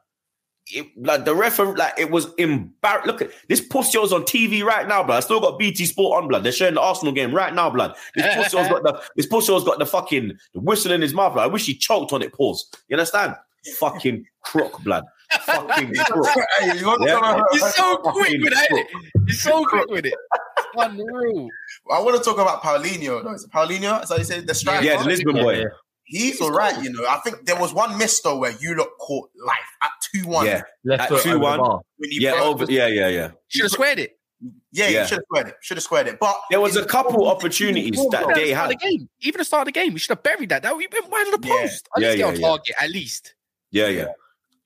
Speaker 4: It, like the referee, like it was embarrassing. Look at this pussy was on TV right now, blood. I still got BT Sport on, blood. They're showing the Arsenal game right now, blood. This pussy has got the this pussy has got the fucking the whistle in his mouth. Blood. I wish he choked on it. Pause. You understand? Fucking crook, blood. Fucking crook.
Speaker 2: Hey, you wanna
Speaker 4: Yeah.
Speaker 2: talk about-
Speaker 3: He's so quick with it.
Speaker 4: crook.
Speaker 3: He's so quick with it. Unreal.
Speaker 2: I want to talk about Paulinho. though. Is it Paulinho? Is that you say the striker?
Speaker 4: Yeah, the Lisbon boy.
Speaker 5: yeah.
Speaker 2: He's all right, you know. I think there was one miss though where you look caught life at two one.
Speaker 4: Yeah,
Speaker 5: Left
Speaker 4: At
Speaker 5: foot over the
Speaker 4: 2-1.
Speaker 2: when
Speaker 4: yeah, over. Yeah, yeah, yeah.
Speaker 3: Should have squared it.
Speaker 2: yeah,
Speaker 4: Yeah.
Speaker 2: yeah. Should have squared it. Should have squared it. But
Speaker 4: There was a couple opportunities that they had.
Speaker 3: the game. Even at the start of the game, we should have buried that. That we went wide of the
Speaker 2: Yeah.
Speaker 3: post. At
Speaker 4: Yeah,
Speaker 3: least get on
Speaker 4: yeah, yeah.
Speaker 3: target, at least.
Speaker 4: Yeah, yeah.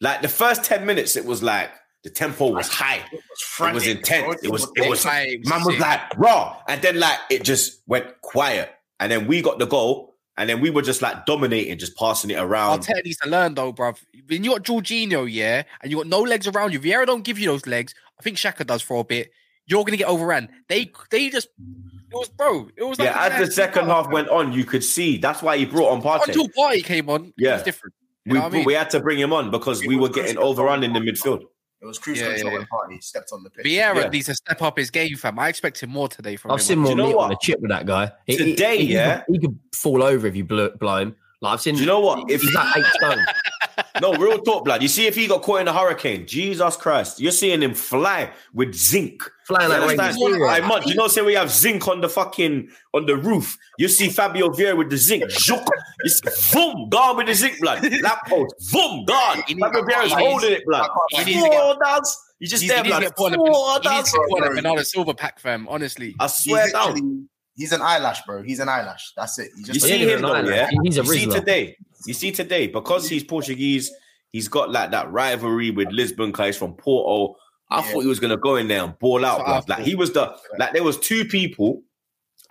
Speaker 4: Like the first 10 minutes, it was like the tempo was high.
Speaker 2: It was,
Speaker 4: It was intense. It was it was
Speaker 3: it was
Speaker 4: man was like raw. And then like it just went quiet. And then we got the goal. And then we were just like dominating, just passing it around.
Speaker 3: Arteta needs to learn though, bruv. When you got Jorginho, yeah, and you got no legs around you, Vieira don't give you those legs. I think Xhaka does for a bit. You're gonna get overran. They they just it was bro. It was like
Speaker 4: yeah, as the second half went on, you could see that's why he brought on Partey.
Speaker 3: until Partey came on. it
Speaker 4: Yeah.
Speaker 3: was different. You
Speaker 4: We,
Speaker 3: I mean?
Speaker 4: we had to bring him on because we were getting overrun in the midfield.
Speaker 2: It was crucial
Speaker 3: Yeah,
Speaker 2: until
Speaker 3: yeah,
Speaker 2: when
Speaker 3: yeah.
Speaker 2: Partey stepped on the pitch.
Speaker 3: Vieira
Speaker 4: Yeah.
Speaker 3: needs to step up his game, fam. I expected more today from
Speaker 5: I've
Speaker 3: him.
Speaker 5: seen more
Speaker 4: Do you know
Speaker 5: meat on the chip with that guy. He- he-
Speaker 4: Today,
Speaker 5: he,
Speaker 4: yeah?
Speaker 5: he, could fall over if you blow, blow him. Like I've seen.
Speaker 4: Do you know what? If
Speaker 5: he's like eight stone.
Speaker 4: no real talk, blood. You see, if he got caught in a hurricane, Jesus Christ, you're seeing him fly with zinc.
Speaker 5: Flying
Speaker 4: You
Speaker 5: like Rey
Speaker 4: understand?
Speaker 5: Mysterio.
Speaker 4: Hey, man, you know, say we have zinc on the fucking on the roof. You see Fabio Vieira with the zinc, zook, you see, boom, gone with the zinc, blood. Lamppost, boom, gone.
Speaker 3: He needs-
Speaker 4: Fabio Vieira's
Speaker 3: he
Speaker 4: holding it, blood.
Speaker 2: he
Speaker 3: needs
Speaker 4: Four dogs. You just there,
Speaker 3: he needs to
Speaker 4: blood.
Speaker 3: get put on a,
Speaker 4: Four
Speaker 3: he needs
Speaker 4: dogs.
Speaker 3: to a
Speaker 2: bro.
Speaker 3: Bernardo Silva pack, fam. Honestly,
Speaker 4: I swear down.
Speaker 2: he's an eyelash, bro. He's an eyelash. That's it. He just
Speaker 4: You see him though,
Speaker 5: an
Speaker 4: yeah.
Speaker 5: He's a
Speaker 4: you see today. You see today because he's Portuguese. He's got like that rivalry with Lisbon guys from Porto. I
Speaker 2: Yeah.
Speaker 4: thought he was gonna go in there and ball out. Bruv. Like he was the like there was two people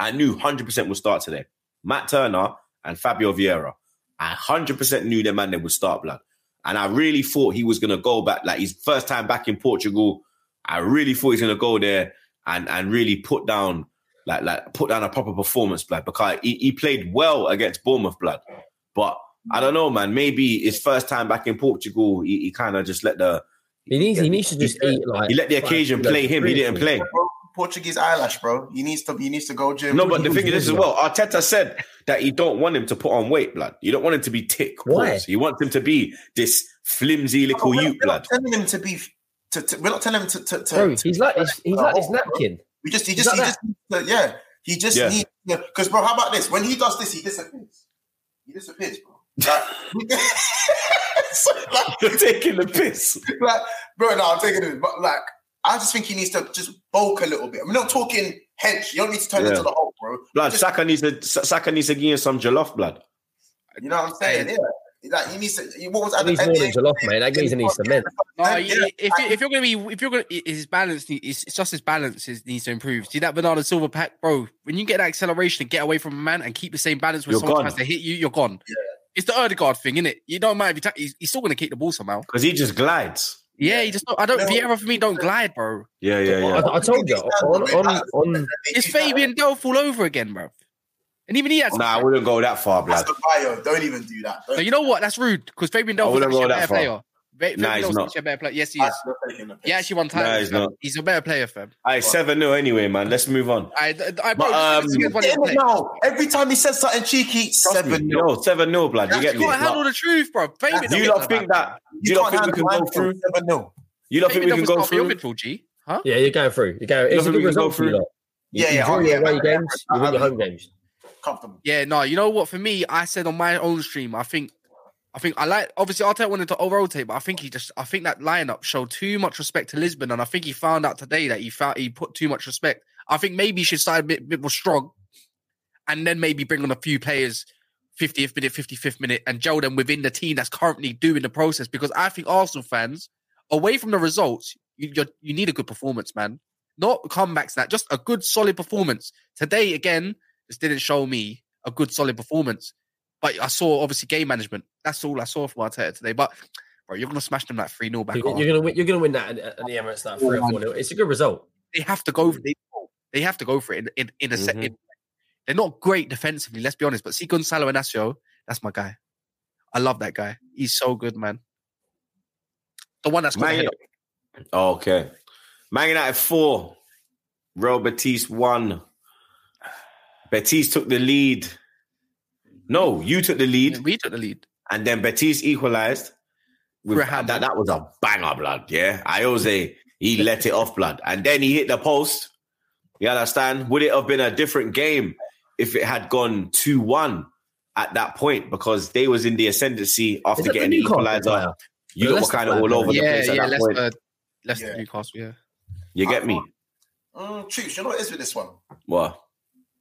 Speaker 4: I knew hundred percent would start today. Matt Turner and Fabio Vieira. I hundred percent knew them man they would start blood. And I really thought he was gonna go back like his first time back in Portugal. I really thought he's gonna go there and and really put down like like put down a proper performance, blood, because he, he played well against Bournemouth, blood. But I don't know, man. Maybe his first time back in Portugal, he, he kind of just let the
Speaker 5: He needs. He needs to just eat like.
Speaker 4: he let the occasion
Speaker 5: kilos
Speaker 4: play
Speaker 5: of
Speaker 4: him. He didn't play.
Speaker 2: Portuguese eyelash, bro. He needs to. He needs to go gym.
Speaker 4: No, but the thing is as well. Arteta said that he don't want him to put on weight, blood. You don't want him to be tick.
Speaker 5: Why?
Speaker 4: pause. He wants him to be this flimsy little
Speaker 2: we're,
Speaker 4: youth,
Speaker 2: we're
Speaker 4: blood.
Speaker 2: not telling him to be. To, to, we're not telling him to. to, to
Speaker 5: Bro,
Speaker 2: to-
Speaker 5: he's like this. He's like this
Speaker 2: Oh,
Speaker 5: napkin.
Speaker 2: We just, he
Speaker 5: He's
Speaker 2: just, he
Speaker 5: like
Speaker 2: just, yeah. He just
Speaker 4: Yeah.
Speaker 2: needs because, bro. How about this? When he does this, he disappears. He disappears, bro. Like, so, like,
Speaker 4: You're taking the piss.
Speaker 2: like, bro, no, I'm taking it, but like, I just think he needs to just bulk a little bit. I'm not talking hench. You don't need to turn
Speaker 4: Yeah.
Speaker 2: into the Hulk, bro.
Speaker 4: Blood,
Speaker 2: Just-
Speaker 4: Saka needs to Saka needs to give him some jollof, blood.
Speaker 2: You know what I'm saying? Yeah. Like he needs to. he- What was
Speaker 5: He
Speaker 2: at
Speaker 5: needs
Speaker 2: the
Speaker 5: more
Speaker 2: end?
Speaker 5: than jollof, mate. That geezer needs cement.
Speaker 3: No,
Speaker 2: Yeah,
Speaker 3: if you, if you're gonna be if you're gonna his balance it's, it's just his balance is, needs to improve. See that Bernardo Silva pack, bro. When you get that acceleration and get away from a man and keep the same balance when
Speaker 4: You're
Speaker 3: someone
Speaker 4: gone.
Speaker 3: tries to hit you, you're gone. It's the Odegaard thing, isn't it? You don't mind if you ta- he's, he's still gonna kick the ball somehow.
Speaker 4: Because he just glides.
Speaker 3: Yeah, he just don't, I don't
Speaker 2: No.
Speaker 3: Vieira for me don't glide, bro.
Speaker 4: Yeah, yeah, yeah.
Speaker 5: I, I told you on on on.
Speaker 3: It's Fabian Delph all over again, bro. And even he has.
Speaker 4: Oh, nah, I wouldn't go that far,
Speaker 2: That's the bio. Don't even do that. Don't,
Speaker 3: you know what? That's rude because Fabian
Speaker 4: I
Speaker 3: Delph is
Speaker 4: wouldn't
Speaker 3: actually
Speaker 4: go
Speaker 3: a
Speaker 4: that
Speaker 3: better
Speaker 4: far.
Speaker 3: player. Fa-
Speaker 4: Nah, he's not.
Speaker 3: actually a better player. Yes, he is.
Speaker 2: not taking the piss.
Speaker 3: He actually won titles.
Speaker 4: he's not.
Speaker 3: He's a better player, fam.
Speaker 4: All right, 7 0 anyway, man. Let's move on.
Speaker 3: I, I, bro,
Speaker 4: But, um,
Speaker 3: this is one
Speaker 2: Damn
Speaker 3: play.
Speaker 2: it now. Every time he says something cheeky, seven.
Speaker 4: You know, 7 0, blood. You get
Speaker 3: You
Speaker 4: me?
Speaker 3: can't handle the truth, bro. Fabian
Speaker 2: Do
Speaker 4: Do you
Speaker 3: don't
Speaker 4: think that? Do you
Speaker 2: You
Speaker 4: lot
Speaker 2: can't
Speaker 4: think we can go through?
Speaker 2: Seven nil.
Speaker 4: You lot think we can go
Speaker 3: is your
Speaker 4: through?
Speaker 3: midfield, G. Huh?
Speaker 5: Yeah, you're going through. You're going. It's a good
Speaker 4: we go
Speaker 5: result for you.
Speaker 4: through.
Speaker 2: Yeah,
Speaker 5: you
Speaker 2: yeah,
Speaker 5: draw
Speaker 2: oh,
Speaker 5: your away games.
Speaker 2: yeah,
Speaker 5: You win your home games.
Speaker 2: Comfortable.
Speaker 3: Yeah, no. You know what? For me, I said on my own stream, I think, I think I like. Obviously, Arteta wanted to rotate, but I think he just, I think that lineup showed too much respect to Lisbon, and I think he found out today that he found he put too much respect. I think maybe he should start a bit, bit more strong, and then maybe bring on a few players. 50th minute, 55th minute, and gel them within the team that's currently doing the process. Because I think Arsenal fans, away from the results, you you need a good performance, man. not comebacks. That just a good solid performance today. Again, this didn't show me a good solid performance. But I saw obviously game management. That's all I saw from Arteta today. But bro, you're gonna smash them like three 0 back.
Speaker 5: You're,
Speaker 3: off.
Speaker 5: you're gonna win. You're gonna win that at, at the Emirates. That three or four. nil. It's a good result.
Speaker 3: They have to go. For, they, they have to go for it in in, in a set.
Speaker 4: Mhm.
Speaker 3: in- they're not great defensively. Let's be honest. But see Gonzalo Inacio, that's my guy. I love that guy. He's so good, man. The one that's got the
Speaker 4: Man,
Speaker 3: head
Speaker 4: okay. Man United four, Real Betis one. Betis took the lead. No, you took the lead,
Speaker 3: We took the lead.
Speaker 4: And then Betis equalized. With,
Speaker 3: Through
Speaker 4: that, that was a banger, blood. Yeah, Iose he let it off, blood, and then he hit the post. You understand? Would it have been a different game if it had gone two one at that point? Because they was in the ascendancy after getting the equalizer.
Speaker 5: player?
Speaker 4: You
Speaker 5: The
Speaker 4: lot were kind of all over the
Speaker 3: Yeah,
Speaker 4: place at
Speaker 3: yeah.
Speaker 4: that point.
Speaker 3: Leicester, Leicester,
Speaker 2: Yeah.
Speaker 3: Newcastle. Yeah.
Speaker 4: You get me?
Speaker 2: Mm, Troops, you know what it is with this one?
Speaker 4: What?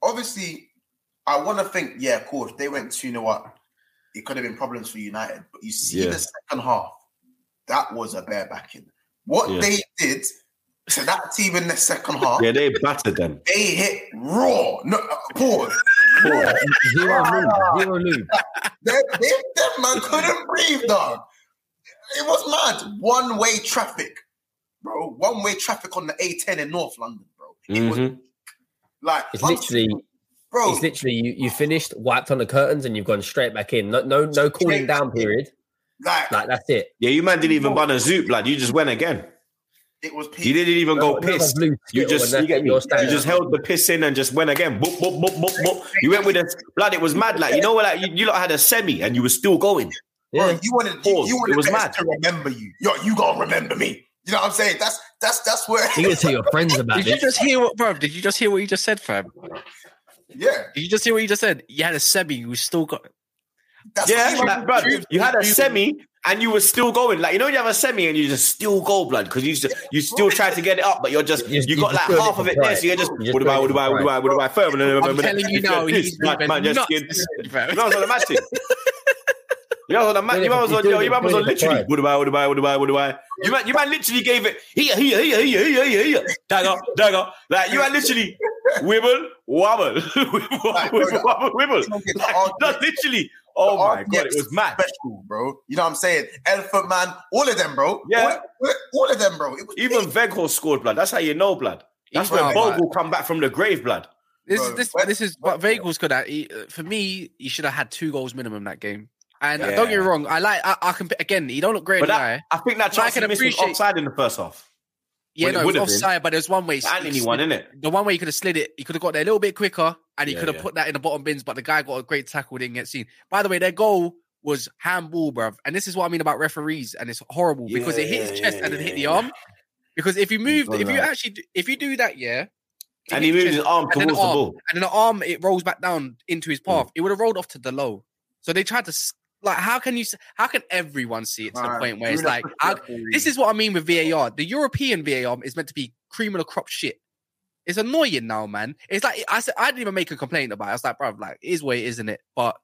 Speaker 2: Obviously, I want to think, yeah, of course, they went 2 0 up. It could have been problems for United. But you see
Speaker 4: Yeah.
Speaker 2: the second half, that was a bare backing. What
Speaker 4: Yeah.
Speaker 2: they did to that team in the second half,
Speaker 4: Yeah, they battered them.
Speaker 2: they hit raw. No, pause.
Speaker 5: Zero lube. Zero.
Speaker 2: Them, them, them man couldn't breathe, dog. It was mad. One way traffic, bro. One way traffic on the A10 in North London, bro. It was
Speaker 4: Mhm.
Speaker 2: like,
Speaker 5: It's literally,
Speaker 2: bro.
Speaker 5: it's literally you, you finished, wiped on the curtains, and you've gone straight back in. No, no, no cooling down period.
Speaker 2: like,
Speaker 5: Like that's it.
Speaker 4: Yeah, you man didn't even bun a zoot, blood. You just went again.
Speaker 2: it was peak.
Speaker 4: You didn't even go
Speaker 5: No- no
Speaker 4: piss. You just you get
Speaker 5: it,
Speaker 4: me.
Speaker 5: you're
Speaker 4: You
Speaker 5: standing.
Speaker 4: just held the piss in and just went again. Boop, boop, boop, boop, boop. You went with a blood. It was mad. Like you know, like you, you lot had a semi and you were still going.
Speaker 2: Bro, you wanted you,
Speaker 4: Pause.
Speaker 2: you
Speaker 4: It was mad.
Speaker 2: to remember you. Yo, you gotta remember me. You know what I'm saying? That's that's that's where.
Speaker 5: You gotta tell your friends about
Speaker 3: Did you just hear what, bro? Did you just hear what you just said, fam?
Speaker 2: Yeah,
Speaker 3: Did you just hear what you just said? You had a semi, you still got.
Speaker 2: that's
Speaker 4: Yeah,
Speaker 2: what
Speaker 4: like, blood. You had a semi and you were still going. Like you know, you have a semi and you just still go, blood, because you just, you still try to get it up, but you're just
Speaker 5: You
Speaker 4: you,
Speaker 5: just- you
Speaker 4: got
Speaker 5: just
Speaker 4: like half of it there, so you're just what do I, what
Speaker 5: it
Speaker 4: do I, what do I, what do I, further?
Speaker 3: I'm telling you now, he's
Speaker 4: man, man, just
Speaker 3: nuts,
Speaker 4: kidding.
Speaker 3: fam.
Speaker 4: You know on the match? You know what's on the You
Speaker 5: it
Speaker 4: know
Speaker 5: for-
Speaker 4: on? Yo, you man
Speaker 5: for
Speaker 4: was on literally. What do I? What do I? What do I? What do I? You man, you man literally gave it here, here, here, here, here, here, here, dagger, dagger. Like you man literally wibble, wobble, wibble, wobble, wibble. Like, not literally. Oh
Speaker 2: The
Speaker 4: my god, it was mad.
Speaker 2: special, bro. You know what I'm saying? Elephant Man, all of them, bro.
Speaker 4: Yeah.
Speaker 2: all, all of them, bro. It was
Speaker 4: Even Weghorst scored blood. That's how you know blood. That's
Speaker 3: He's
Speaker 4: when
Speaker 3: not,
Speaker 4: Bogle come back from the grave blood.
Speaker 3: This
Speaker 2: Bro,
Speaker 3: is this
Speaker 2: when-
Speaker 3: this is what Vegel's good at. He, uh, for me, he should have had two goals minimum that game. And uh,
Speaker 4: Yeah.
Speaker 3: don't get me wrong, I like I, I can again. He don't look great
Speaker 4: But that. I think that
Speaker 3: But I
Speaker 4: chance he
Speaker 3: can
Speaker 4: missed offside in the first half.
Speaker 3: Yeah,
Speaker 4: well,
Speaker 3: no, it
Speaker 4: would
Speaker 3: was
Speaker 4: have been.
Speaker 3: offside, but there's one way.
Speaker 4: And he won, innit?
Speaker 3: The one way he could have slid it, he could have got there a little bit quicker, and he
Speaker 4: Yeah,
Speaker 3: could have
Speaker 4: yeah.
Speaker 3: put that in the bottom bins. But the guy got a great tackle, didn't get seen. By the way, their goal was handball, bruv. And this is what I mean about referees, and it's horrible because it hit his chest
Speaker 4: yeah,
Speaker 3: and then
Speaker 4: yeah,
Speaker 3: hit the
Speaker 4: yeah.
Speaker 3: arm. Because if you move, if you
Speaker 4: that.
Speaker 3: actually, if you do that, yeah,
Speaker 4: And he moved his arm towards the
Speaker 3: arm,
Speaker 4: ball.
Speaker 3: and then the arm it rolls back down into his
Speaker 4: Mm.
Speaker 3: path. It would have rolled off to the low. So they tried to like, how can you? How can everyone see it to the point where it's like,
Speaker 2: pushed
Speaker 3: how,
Speaker 2: it for a
Speaker 3: this is what I mean with VAR. The European VAR is meant to be cream of the crop shit. It's annoying now, man. It's like I said, I didn't even make a complaint about it. I was like, bro, like, it is what it is, isn't it? But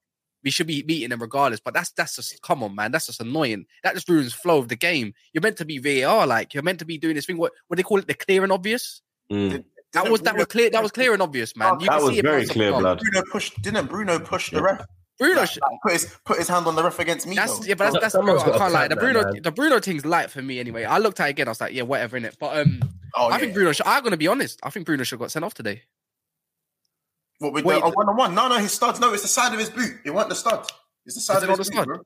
Speaker 3: we should be beating them regardless. But that's that's just come on, man. That's just annoying. That just ruins flow of the game. You're meant to be VAR, like you're meant to be doing this thing. What what they call it, the clear and obvious.
Speaker 4: Mm.
Speaker 3: That
Speaker 2: Didn't
Speaker 3: was that was clear. That was clear and obvious, man. You
Speaker 4: That
Speaker 3: can
Speaker 4: was
Speaker 3: see it
Speaker 4: very clear, blood.
Speaker 2: Bruno pushed. Didn't Bruno push the ref?
Speaker 3: Bruno,
Speaker 2: Like,
Speaker 3: sh-
Speaker 2: put his put his hand on the ref against me.
Speaker 3: That's
Speaker 2: though.
Speaker 3: yeah, but that's that's bro, I can't lie. The
Speaker 5: clamp that,
Speaker 3: Bruno, the Bruno thing's light for me anyway. I looked at it again. I was like, yeah, whatever in it. But um,
Speaker 2: oh,
Speaker 3: I
Speaker 2: yeah.
Speaker 3: think Bruno. Should, I'm gonna be honest. I think Bruno should have got sent off today.
Speaker 2: What with
Speaker 3: Wait,
Speaker 2: the, a one on one? No, no, his studs. No, it's the side of his boot. It wasn't the stud. It's the side
Speaker 3: Is
Speaker 2: of his
Speaker 3: the
Speaker 2: boot, bro.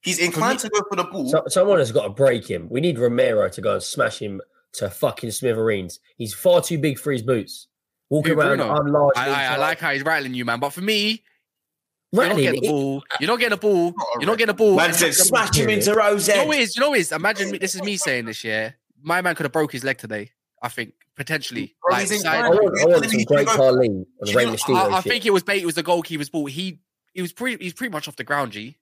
Speaker 2: He's inclined to go for the ball.
Speaker 5: So, someone has got to break him. We need Romero to go and smash him to fucking smithereens. He's far too big for his boots. Walking
Speaker 3: Who,
Speaker 5: around,
Speaker 3: Bruno?
Speaker 5: I'm large.
Speaker 3: I, I, I like how he's rattling you, man. But for me, Uh, you're not getting the ball. You're not getting the ball. You're not getting the ball.
Speaker 4: Man said, smash him into Rose.
Speaker 3: You know what it is? You know what it is? Imagine me, this is me saying this. Yeah, my man could have broke his leg today. I think potentially.
Speaker 2: Bro,
Speaker 3: Like, side-
Speaker 5: I want, I want some great Carlene on
Speaker 2: You
Speaker 5: Rey
Speaker 2: know,
Speaker 5: Mysterio.
Speaker 3: I, I think it was bait. It was the goalkeeper's ball. He he was pretty. He's pretty much off the ground. G.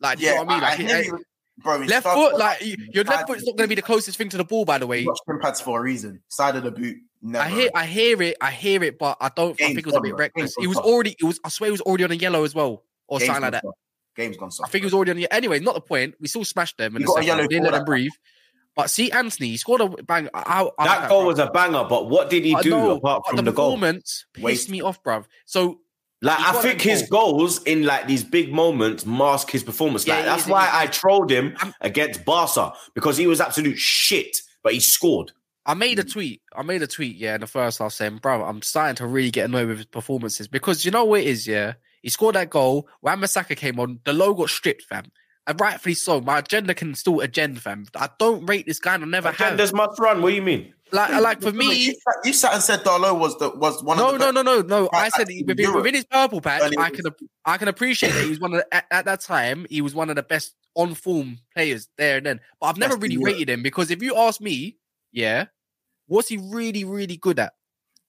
Speaker 3: Like, do you
Speaker 2: Yeah,
Speaker 3: know what I mean? Like,
Speaker 2: hear
Speaker 3: he-
Speaker 2: you, bro.
Speaker 3: left foot. Like y- your left
Speaker 2: Pad-
Speaker 3: foot's not going to be the closest thing to the ball. By the way,
Speaker 2: He got shin pads for a reason. Side of the boot. Never.
Speaker 3: I hear, I hear it, I hear it, but I don't. I think it was a bit reckless.
Speaker 2: Game's
Speaker 3: He was already. It was. I swear, it was already on a yellow as well, or
Speaker 2: Game's
Speaker 3: something like that.
Speaker 2: soft. Game's gone
Speaker 3: so
Speaker 2: I
Speaker 3: think it was already on the. Anyway, not the point. We still smashed them. In
Speaker 2: You
Speaker 3: a
Speaker 2: got a yellow
Speaker 3: didn't let them breathe. But see, Antony, he scored a bang. I, I,
Speaker 4: That goal was a banger, but what did he do
Speaker 3: know,
Speaker 4: apart from
Speaker 3: the,
Speaker 4: the, goal?
Speaker 3: performance pissed
Speaker 2: Waste.
Speaker 3: me off, bruv. So
Speaker 4: Like I think his
Speaker 3: goal.
Speaker 4: goals in like these big moments mask his performance.
Speaker 3: Yeah,
Speaker 4: Like that's
Speaker 3: is,
Speaker 4: why. I trolled him
Speaker 3: I'm-
Speaker 4: against Barca because he was absolute shit, but he scored.
Speaker 3: I made
Speaker 4: Mm.
Speaker 3: a tweet. I made a tweet, yeah, in the first half saying, bro, I'm starting to really get annoyed with his performances because you know what it is, yeah? He scored that goal. When Masaka came on, the low got stripped, fam. And rightfully so. My agenda can still agenda, fam. I don't rate this guy and I never have.
Speaker 4: Agendas must run. What do you mean?
Speaker 3: Like, like for
Speaker 2: You
Speaker 3: me,
Speaker 2: sat, you sat and said Dalot was the was one
Speaker 3: no,
Speaker 2: of the
Speaker 3: no, no, no, no. I
Speaker 2: I-
Speaker 3: said within, within his purple patch,
Speaker 2: Early
Speaker 3: I can I can appreciate that he was one of the, at, at that time he was one of the best on form players there and then. But I've never
Speaker 2: Best
Speaker 3: really rated him because if you ask me, yeah, what's he really really good at?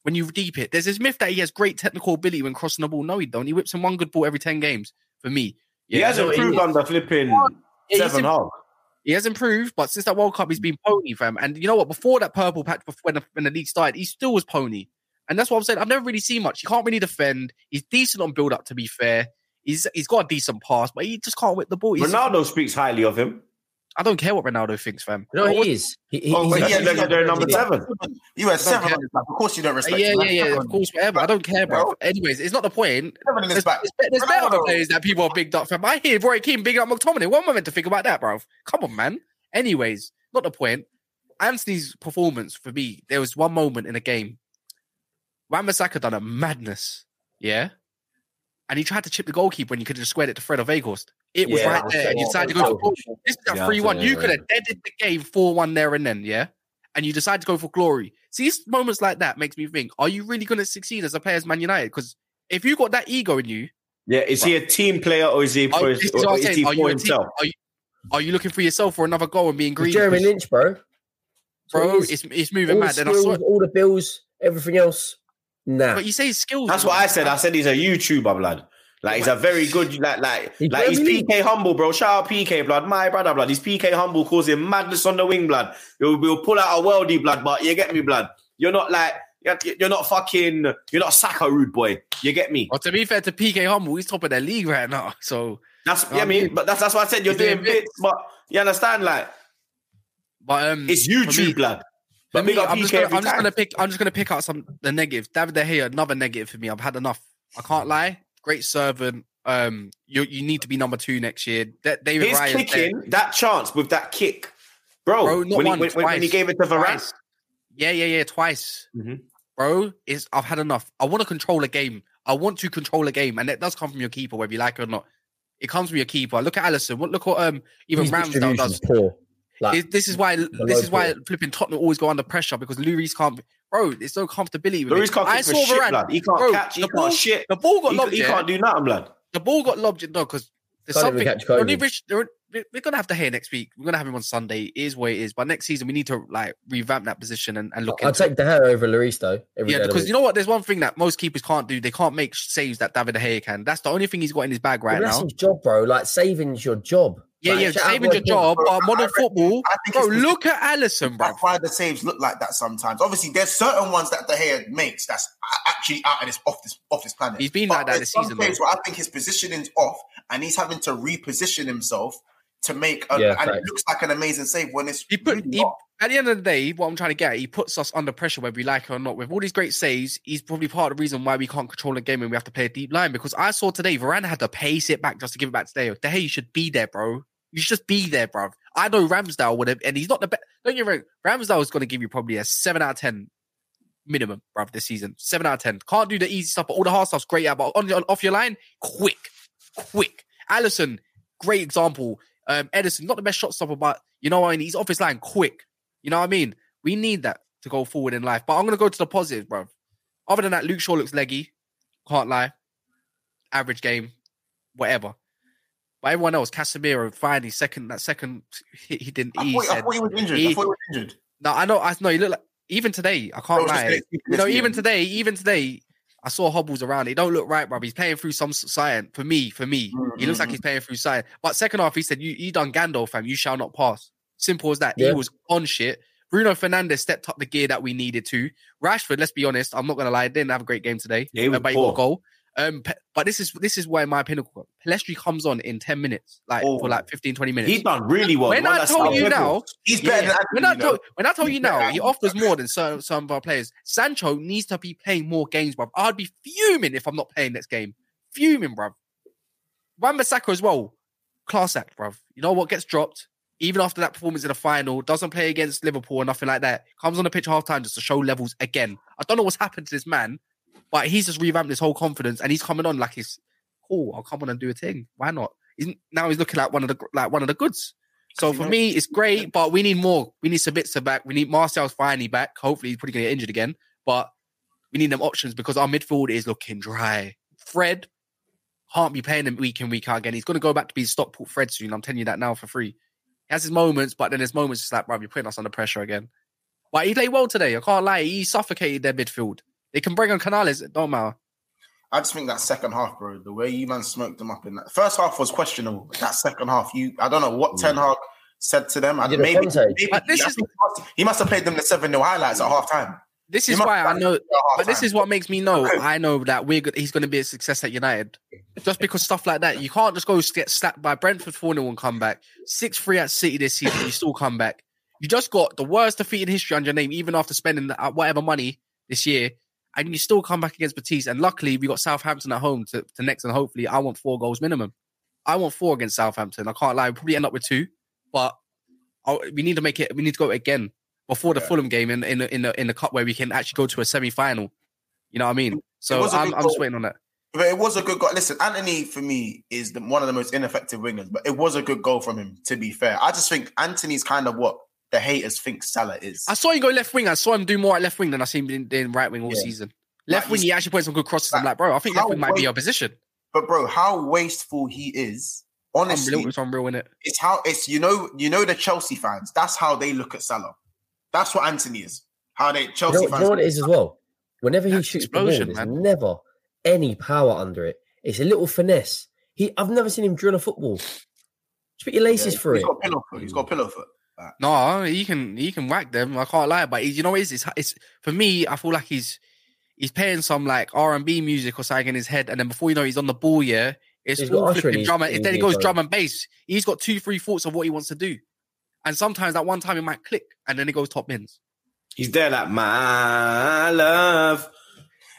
Speaker 3: When you deep it, there's this myth that he has great technical ability when crossing the ball. No, he don't. He whips in one good ball every ten games. For me,
Speaker 4: He has
Speaker 5: he
Speaker 4: improved on the flipping
Speaker 3: Yeah,
Speaker 4: seven
Speaker 3: im- he has improved, but since that World Cup, he's been pony, fam. And you know what? Before that purple patch, before when the, when the league started, he still was pony. And that's what I'm saying. I've never really seen much. He can't really defend. He's decent on build up, to be fair. He's he's got a decent pass, but he just can't whip the ball. He's,
Speaker 4: Ronaldo speaks highly of him.
Speaker 3: I don't care what Ronaldo thinks, fam.
Speaker 5: You know he is? He, he,
Speaker 2: Oh,
Speaker 5: he's
Speaker 2: but
Speaker 5: a-
Speaker 2: he had
Speaker 5: he's a-
Speaker 4: number seven.
Speaker 2: You had seven
Speaker 3: care.
Speaker 2: on his back. Of course, you don't
Speaker 3: what-
Speaker 2: respect.
Speaker 3: yeah,
Speaker 2: him.
Speaker 3: yeah, yeah.
Speaker 2: Seven
Speaker 3: Of course, whatever. I don't care, bro.
Speaker 2: Bro.
Speaker 3: Anyways, it's not the point.
Speaker 2: Seven
Speaker 3: There's,
Speaker 2: back.
Speaker 3: there's, there's better other players that people are bigged up, fam. I hear Roy Keane bigging up McTominay. What am I meant to think about that, bro? Come on, man. Anyways, not the point. Antony's performance for me, there was one moment in a game. Wan-Bissaka done a madness, yeah? And he tried to chip the goalkeeper and you could have just squared it to Fred or Weghorst. It was
Speaker 5: Yeah,
Speaker 3: right there. And you decided to go for goal. This is a
Speaker 4: Yeah,
Speaker 3: 3 1. You could have deaded the game 4 1 there and then, yeah? And you decide to go for glory. See, it's moments like that makes me think, are you really going to succeed as a player as Man United? Because if you got that ego in you,
Speaker 4: Yeah, is he a team player or is he
Speaker 3: oh,
Speaker 4: for,
Speaker 3: is
Speaker 4: or is he for
Speaker 3: team-
Speaker 4: himself?
Speaker 3: Are you, are you looking for yourself for another goal and being greedy?
Speaker 5: Jeremy Lynch, bro.
Speaker 3: Bro,
Speaker 5: He
Speaker 3: it's, it's moving
Speaker 5: all
Speaker 3: mad.
Speaker 5: the
Speaker 3: And I
Speaker 5: skills,
Speaker 3: saw,
Speaker 5: all the bills, everything else. Nah.
Speaker 3: but you say skills.
Speaker 4: That's what I said. I said he's a YouTuber, blood. Like he's a very good, like like
Speaker 5: He
Speaker 4: like he's. PK humble, bro. Shout out PK, blood. My brother, blood. He's PK humble, causing madness on the wing, blood. We'll, we'll pull out a worldy, blood. But you get me, blood. You're not like you're, not fucking. You're not Saka rude boy. You get me?
Speaker 3: Well, to be fair to PK Humble, he's top of the league right now. So,
Speaker 4: That's
Speaker 3: I
Speaker 4: yeah, I mean,
Speaker 3: mean,
Speaker 4: but that's that's why I said you're
Speaker 3: doing
Speaker 4: doing bits, but you understand, like
Speaker 3: but um,
Speaker 4: it's YouTube,
Speaker 3: me-
Speaker 4: blood. But
Speaker 3: me, I'm just, gonna, I'm just gonna pick. I'm just gonna pick out some the negative. David De Gea, another negative for me. I've had enough. I can't lie. Great servant. Um, you you need to be number two next year. Da- David
Speaker 4: His
Speaker 3: Raya is there.
Speaker 4: that chance with that kick, bro.
Speaker 3: bro. Not
Speaker 4: when,
Speaker 3: one,
Speaker 4: he, when, when- when he gave it to Varane,
Speaker 3: Twice. Yeah, yeah, yeah, twice.
Speaker 4: Mhm.
Speaker 3: Bro, is I've had enough. I want to control a game. I want to control a game, and that does come from your keeper, whether you like it or not. It comes from your keeper. Look at Alisson. What look what um even
Speaker 5: His
Speaker 3: Ramsdale does.
Speaker 5: poor. Like,
Speaker 3: This, this is why this is why flipping Tottenham always go under pressure because Lloris can't. Bro, there's no comfortability with
Speaker 4: Lloris
Speaker 3: it.
Speaker 4: can't
Speaker 3: I
Speaker 4: kick
Speaker 3: saw
Speaker 4: shit,
Speaker 3: Varane.
Speaker 4: blood. He can't
Speaker 3: Bro,
Speaker 4: catch. He
Speaker 3: the
Speaker 4: can't
Speaker 3: ball-
Speaker 4: shit.
Speaker 3: The ball got
Speaker 4: He,
Speaker 3: lobbed.
Speaker 4: he
Speaker 3: yeah?
Speaker 4: can't do nothing, blood.
Speaker 3: the ball got lobbed. No, because there's
Speaker 5: Can't even
Speaker 3: something.
Speaker 5: catch
Speaker 3: the only
Speaker 5: Kobe.
Speaker 3: rich- there- we're gonna have to hear next week. We're gonna have him on Sunday. It is what it is. But next season we need to like revamp that position and, and look.
Speaker 5: I'll
Speaker 3: into
Speaker 5: take De Gea over Lloris though. every
Speaker 3: yeah,
Speaker 5: day of the
Speaker 3: because you know what? There's one thing that most keepers can't do. They can't make saves that David De Gea can. That's the only thing he's got in his bag
Speaker 5: But
Speaker 3: right
Speaker 5: that's
Speaker 3: now.
Speaker 5: his job, bro. Like saving's your job.
Speaker 3: Yeah,
Speaker 5: Like,
Speaker 3: yeah,
Speaker 5: shout out
Speaker 3: saving your job.
Speaker 2: bro.
Speaker 3: But
Speaker 2: I
Speaker 3: modern
Speaker 2: reckon-
Speaker 3: football,
Speaker 2: I think
Speaker 3: bro.
Speaker 2: it's the-
Speaker 3: Look at Alisson, bro.
Speaker 2: That's why the saves look like that sometimes. Obviously, there's certain ones that De Gea makes that's actually out of this off this off this planet.
Speaker 3: He's been
Speaker 2: But
Speaker 3: like that this
Speaker 2: some
Speaker 3: season,
Speaker 2: saves where I think his positioning's off, and he's having to reposition himself to make, a,
Speaker 5: Yeah,
Speaker 2: and it looks like an amazing save when it's
Speaker 3: He put
Speaker 2: really
Speaker 3: he,
Speaker 2: not.
Speaker 3: at the end of the day, what I'm trying to get, at, he puts us under pressure whether we like it or not. With all these great saves, he's probably part of the reason why we can't control a game and we have to play a deep line. Because I saw today, Varane had to pace it back just to give it back to Deo. Hey, you should be there, bro. You should just be there, bro. I know Ramsdale would have, and he's not the best. Don't get me wrong, Ramsdale is going to give you probably a seven out of ten minimum, bro, this season. Seven out of ten. Can't do the easy stuff, but all the hard stuff's great. Yeah, but on, on off your line, quick, quick. Alisson, great example. Um, Ederson, not the best shot stopper, but you know what I mean. He's off his line quick. You know what I mean? We need that to go forward in life. But I'm gonna go to the positives, bro. Other than that, Luke Shaw looks leggy. Can't lie. Average game, whatever. But everyone else, Casemiro, finally second that second hit he didn't.
Speaker 2: I
Speaker 3: He
Speaker 2: thought, I thought he was injured. I thought he was injured.
Speaker 3: "No, I know, I know." He looked like even today. I can't
Speaker 2: just
Speaker 3: lie. You know, even today, even today, I saw hobbles around. It don't look right, bro. He's playing through some science. For me, for me, he looks like
Speaker 2: Mhm.
Speaker 3: he's playing through science. But second half, he said, "You, you done Gandalf, fam. You shall not pass." Simple as that.
Speaker 5: Yeah.
Speaker 3: He was on shit. Bruno Fernandes stepped up the gear that we needed to. Rashford, let's be honest, I'm not gonna lie, didn't have a great game today.
Speaker 4: Yeah, he was
Speaker 3: he got a
Speaker 4: poor.
Speaker 3: goal. Um, Pe- but this is this is where my pinnacle. Pellistri comes on in ten minutes, like
Speaker 2: Oh.
Speaker 3: for like 15, 20 minutes.
Speaker 4: He's done really well.
Speaker 3: when I told you now,
Speaker 2: He's better than
Speaker 3: when I
Speaker 2: Antony, you know?
Speaker 3: told when I told you now, he offers more than some some of our players. Sancho needs to be playing more games, bruv. I'd be fuming if I'm not playing next game. Fuming, bruv. Wan Bissaka as well. Class act, bruv. You know what gets dropped? Even after that performance in the final, doesn't play against Liverpool or nothing like that. Comes on the pitch half time just to show levels again. I don't know what's happened to this man, but he's just revamped his whole confidence and he's coming on like he's cool. I'll come on and do a thing. Why not? He's, now he's looking like one of the like one of the goods. So for me, it's great, but we need more. We need Sabitzer back. We need Martial's finally back. Hopefully, he's probably going to get injured again, but we need them options because our midfield is looking dry. Fred can't be playing him week in, week out again. He's going to go back to being Stockport Fred soon. I'm telling you that now for free. He has his moments, but then there's moments just like, bro, you're putting us under pressure again. But he played well today. I can't lie. He suffocated their midfield. They can bring on Canales. It don't matter.
Speaker 2: I just think that second half, bro, the way you man smoked them up in that first half was questionable. That second half, you I don't know what Ten Hag said to them. I,
Speaker 5: Did a
Speaker 2: maybe, maybe
Speaker 3: But this
Speaker 2: I is—he must- he must have played them the 7 0 highlights at half time.
Speaker 3: This is why I know. But this is what makes me know. I know that we're good, he's going to be a success at United. Just because stuff like that, you can't just go get slapped by Brentford 4 0 and come back. 6 3 at City this season, you still come back. You just got the worst defeat in history on your name, even after spending uh, whatever money this year, and you still come back against Batiste. And luckily, we got Southampton at home to, to next, and hopefully, I want four goals minimum. I want four against Southampton. I can't lie, we'll probably end up with two, but i we need to make it. We need to go again before the Fulham game in in the, in the in the cup where we can actually go to a semi final. You know what I mean? So I'm, I'm just waiting on that.
Speaker 2: But it was a good goal. Listen, Antony for me is the, one of the most ineffective wingers, but it was a good goal from him. To be fair, I just think Antony's kind of what the haters think Salah is.
Speaker 3: I saw him go left wing. I saw him do more at left wing than I seen him in right wing all
Speaker 2: Yeah.
Speaker 3: season. Left
Speaker 2: Like,
Speaker 3: wing, he actually put some good crosses. I'm
Speaker 2: like,
Speaker 3: like, bro, I think left wing might be your position.
Speaker 2: But bro, how wasteful he is. Honestly,
Speaker 3: Unreal, it's unreal in it.
Speaker 2: it's how it's you know you know the Chelsea fans. That's how they look at Salah. That's what Antony is. How they
Speaker 5: You know,
Speaker 2: Chelsea
Speaker 5: do you
Speaker 2: fans.
Speaker 5: know what it is as well? Whenever he
Speaker 3: That's
Speaker 5: shoots the ball, there's
Speaker 3: man.
Speaker 5: never any power under it. It's a little finesse. He, I've never seen him drill a football. Just put your laces
Speaker 2: Yeah,
Speaker 5: through
Speaker 2: he's
Speaker 5: it.
Speaker 2: got pillow foot. He's got pillow foot.
Speaker 3: No, he can he can whack them. I can't lie, but he, you know what it is? It's, it's for me. I feel like he's he's playing some like R and B music or something in his head, and then before you know, he's on the ball. Yeah, it's
Speaker 5: He's
Speaker 3: all flipping drum. And, then he goes drum and bass. He's got two, three thoughts of what he wants to do, and sometimes that one time it might click, and then it goes top bins.
Speaker 4: He's there like my love.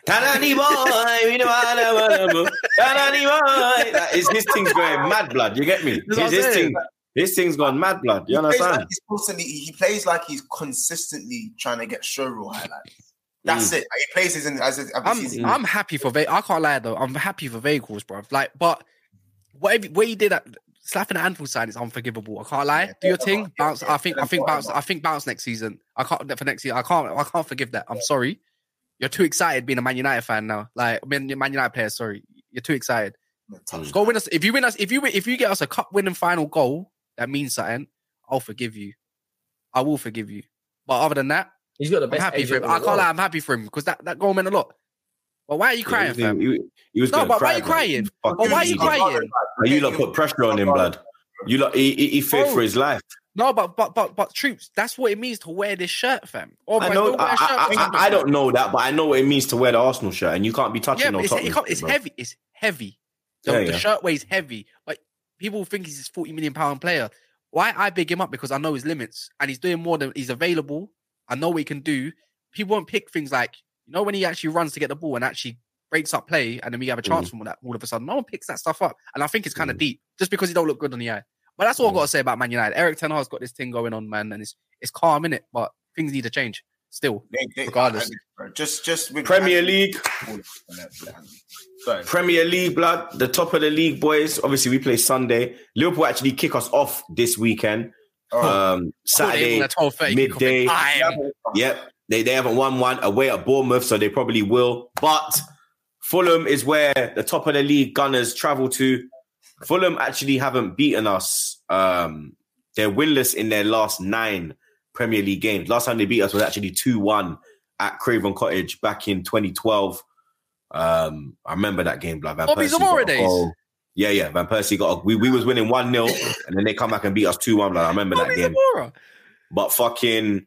Speaker 4: Tanani boy, we know I know, I know. Tanani boy. That is his thing's going mad blood. You get me? His thing, his thing's gone mad blood. You
Speaker 2: He plays
Speaker 4: understand?
Speaker 2: like he's constantly. He plays like he's consistently trying to get showreel highlights. That's mm. it. He plays his in as. as
Speaker 3: I'm
Speaker 2: he's-
Speaker 3: I'm happy for ve- I can't lie though. I'm happy for vehicles, bro. Like, but whatever what he did at slapping the Anfield side is unforgivable. I can't lie. Do your thing. Bounce. I think. I think bounce. I think bounce next season. I can't for next year. I can't. I can't forgive that. I'm sorry. You're too excited being a Man United fan now. Like, I mean, Man United player. Sorry, you're too excited. Go win us. If you win us, if you win- if you get us a cup winning final goal, that means something. I'll forgive you. I will forgive you. But other than that,
Speaker 5: He's got the best.
Speaker 3: I'm happy for him. I can't lie. I'm happy for him because that, that goal meant a lot. But why are you crying,
Speaker 4: he,
Speaker 3: fam?
Speaker 4: he- he was
Speaker 3: No,
Speaker 4: gonna
Speaker 3: but why are you
Speaker 4: blood.
Speaker 3: crying?
Speaker 4: Fuck
Speaker 3: But why are you
Speaker 4: you.
Speaker 3: crying?
Speaker 4: You lot put pressure on him, blood. You lot, he, he, he feared
Speaker 3: Bro.
Speaker 4: for his life.
Speaker 3: No, but but but but troops. That's what it means to wear this shirt, fam. Or
Speaker 4: I know.
Speaker 3: don't wear
Speaker 4: I,
Speaker 3: a shirt
Speaker 4: I, I, I don't know that, but I know what it means to wear the Arsenal shirt, and you can't be touching
Speaker 3: Yeah,
Speaker 4: no
Speaker 3: it's,
Speaker 4: Tottenham
Speaker 3: it it's heavy. It's heavy. The,
Speaker 4: Yeah,
Speaker 3: the
Speaker 4: yeah.
Speaker 3: shirt weighs heavy. Like people think he's this forty million pound player. Why I big him up because I know his limits and he's doing more than he's available. I know what he can do. People won't pick things like you know when he actually runs to get the ball and actually breaks up play, and then we have a
Speaker 4: Mm.
Speaker 3: chance from that all of a sudden. No one picks that stuff up, and I think it's kind of deep just because he don't look good on the eye. But that's all I've got to say about Man United. Erik Ten Hag's got this thing going on, man, and it's it's calm in it, but things need to change still.
Speaker 2: They- they-
Speaker 3: Regardless.
Speaker 2: just just with
Speaker 4: Premier League,
Speaker 2: Sorry.
Speaker 4: Premier League, blood. The top of the league, boys. Obviously, we play Sunday. Liverpool actually kick us off this weekend. Um, Saturday,
Speaker 3: twelve thirty
Speaker 4: midday. Yep. They, they haven't won one away at Bournemouth, so they probably will. But Fulham is where the top of the league Gunners travel to. Fulham actually haven't beaten us. Um, they're winless in their last nine Premier League games. Last time they beat us was actually 2 1 at Craven Cottage back in 2012. Um, I remember that game, blood. Van
Speaker 3: Bobby Zamora days.
Speaker 4: goal. Yeah, yeah. Van Persie got a, we, we was winning 1 0, and then they come back and beat us 2 1. I remember that game.
Speaker 3: Zamora.
Speaker 4: But fucking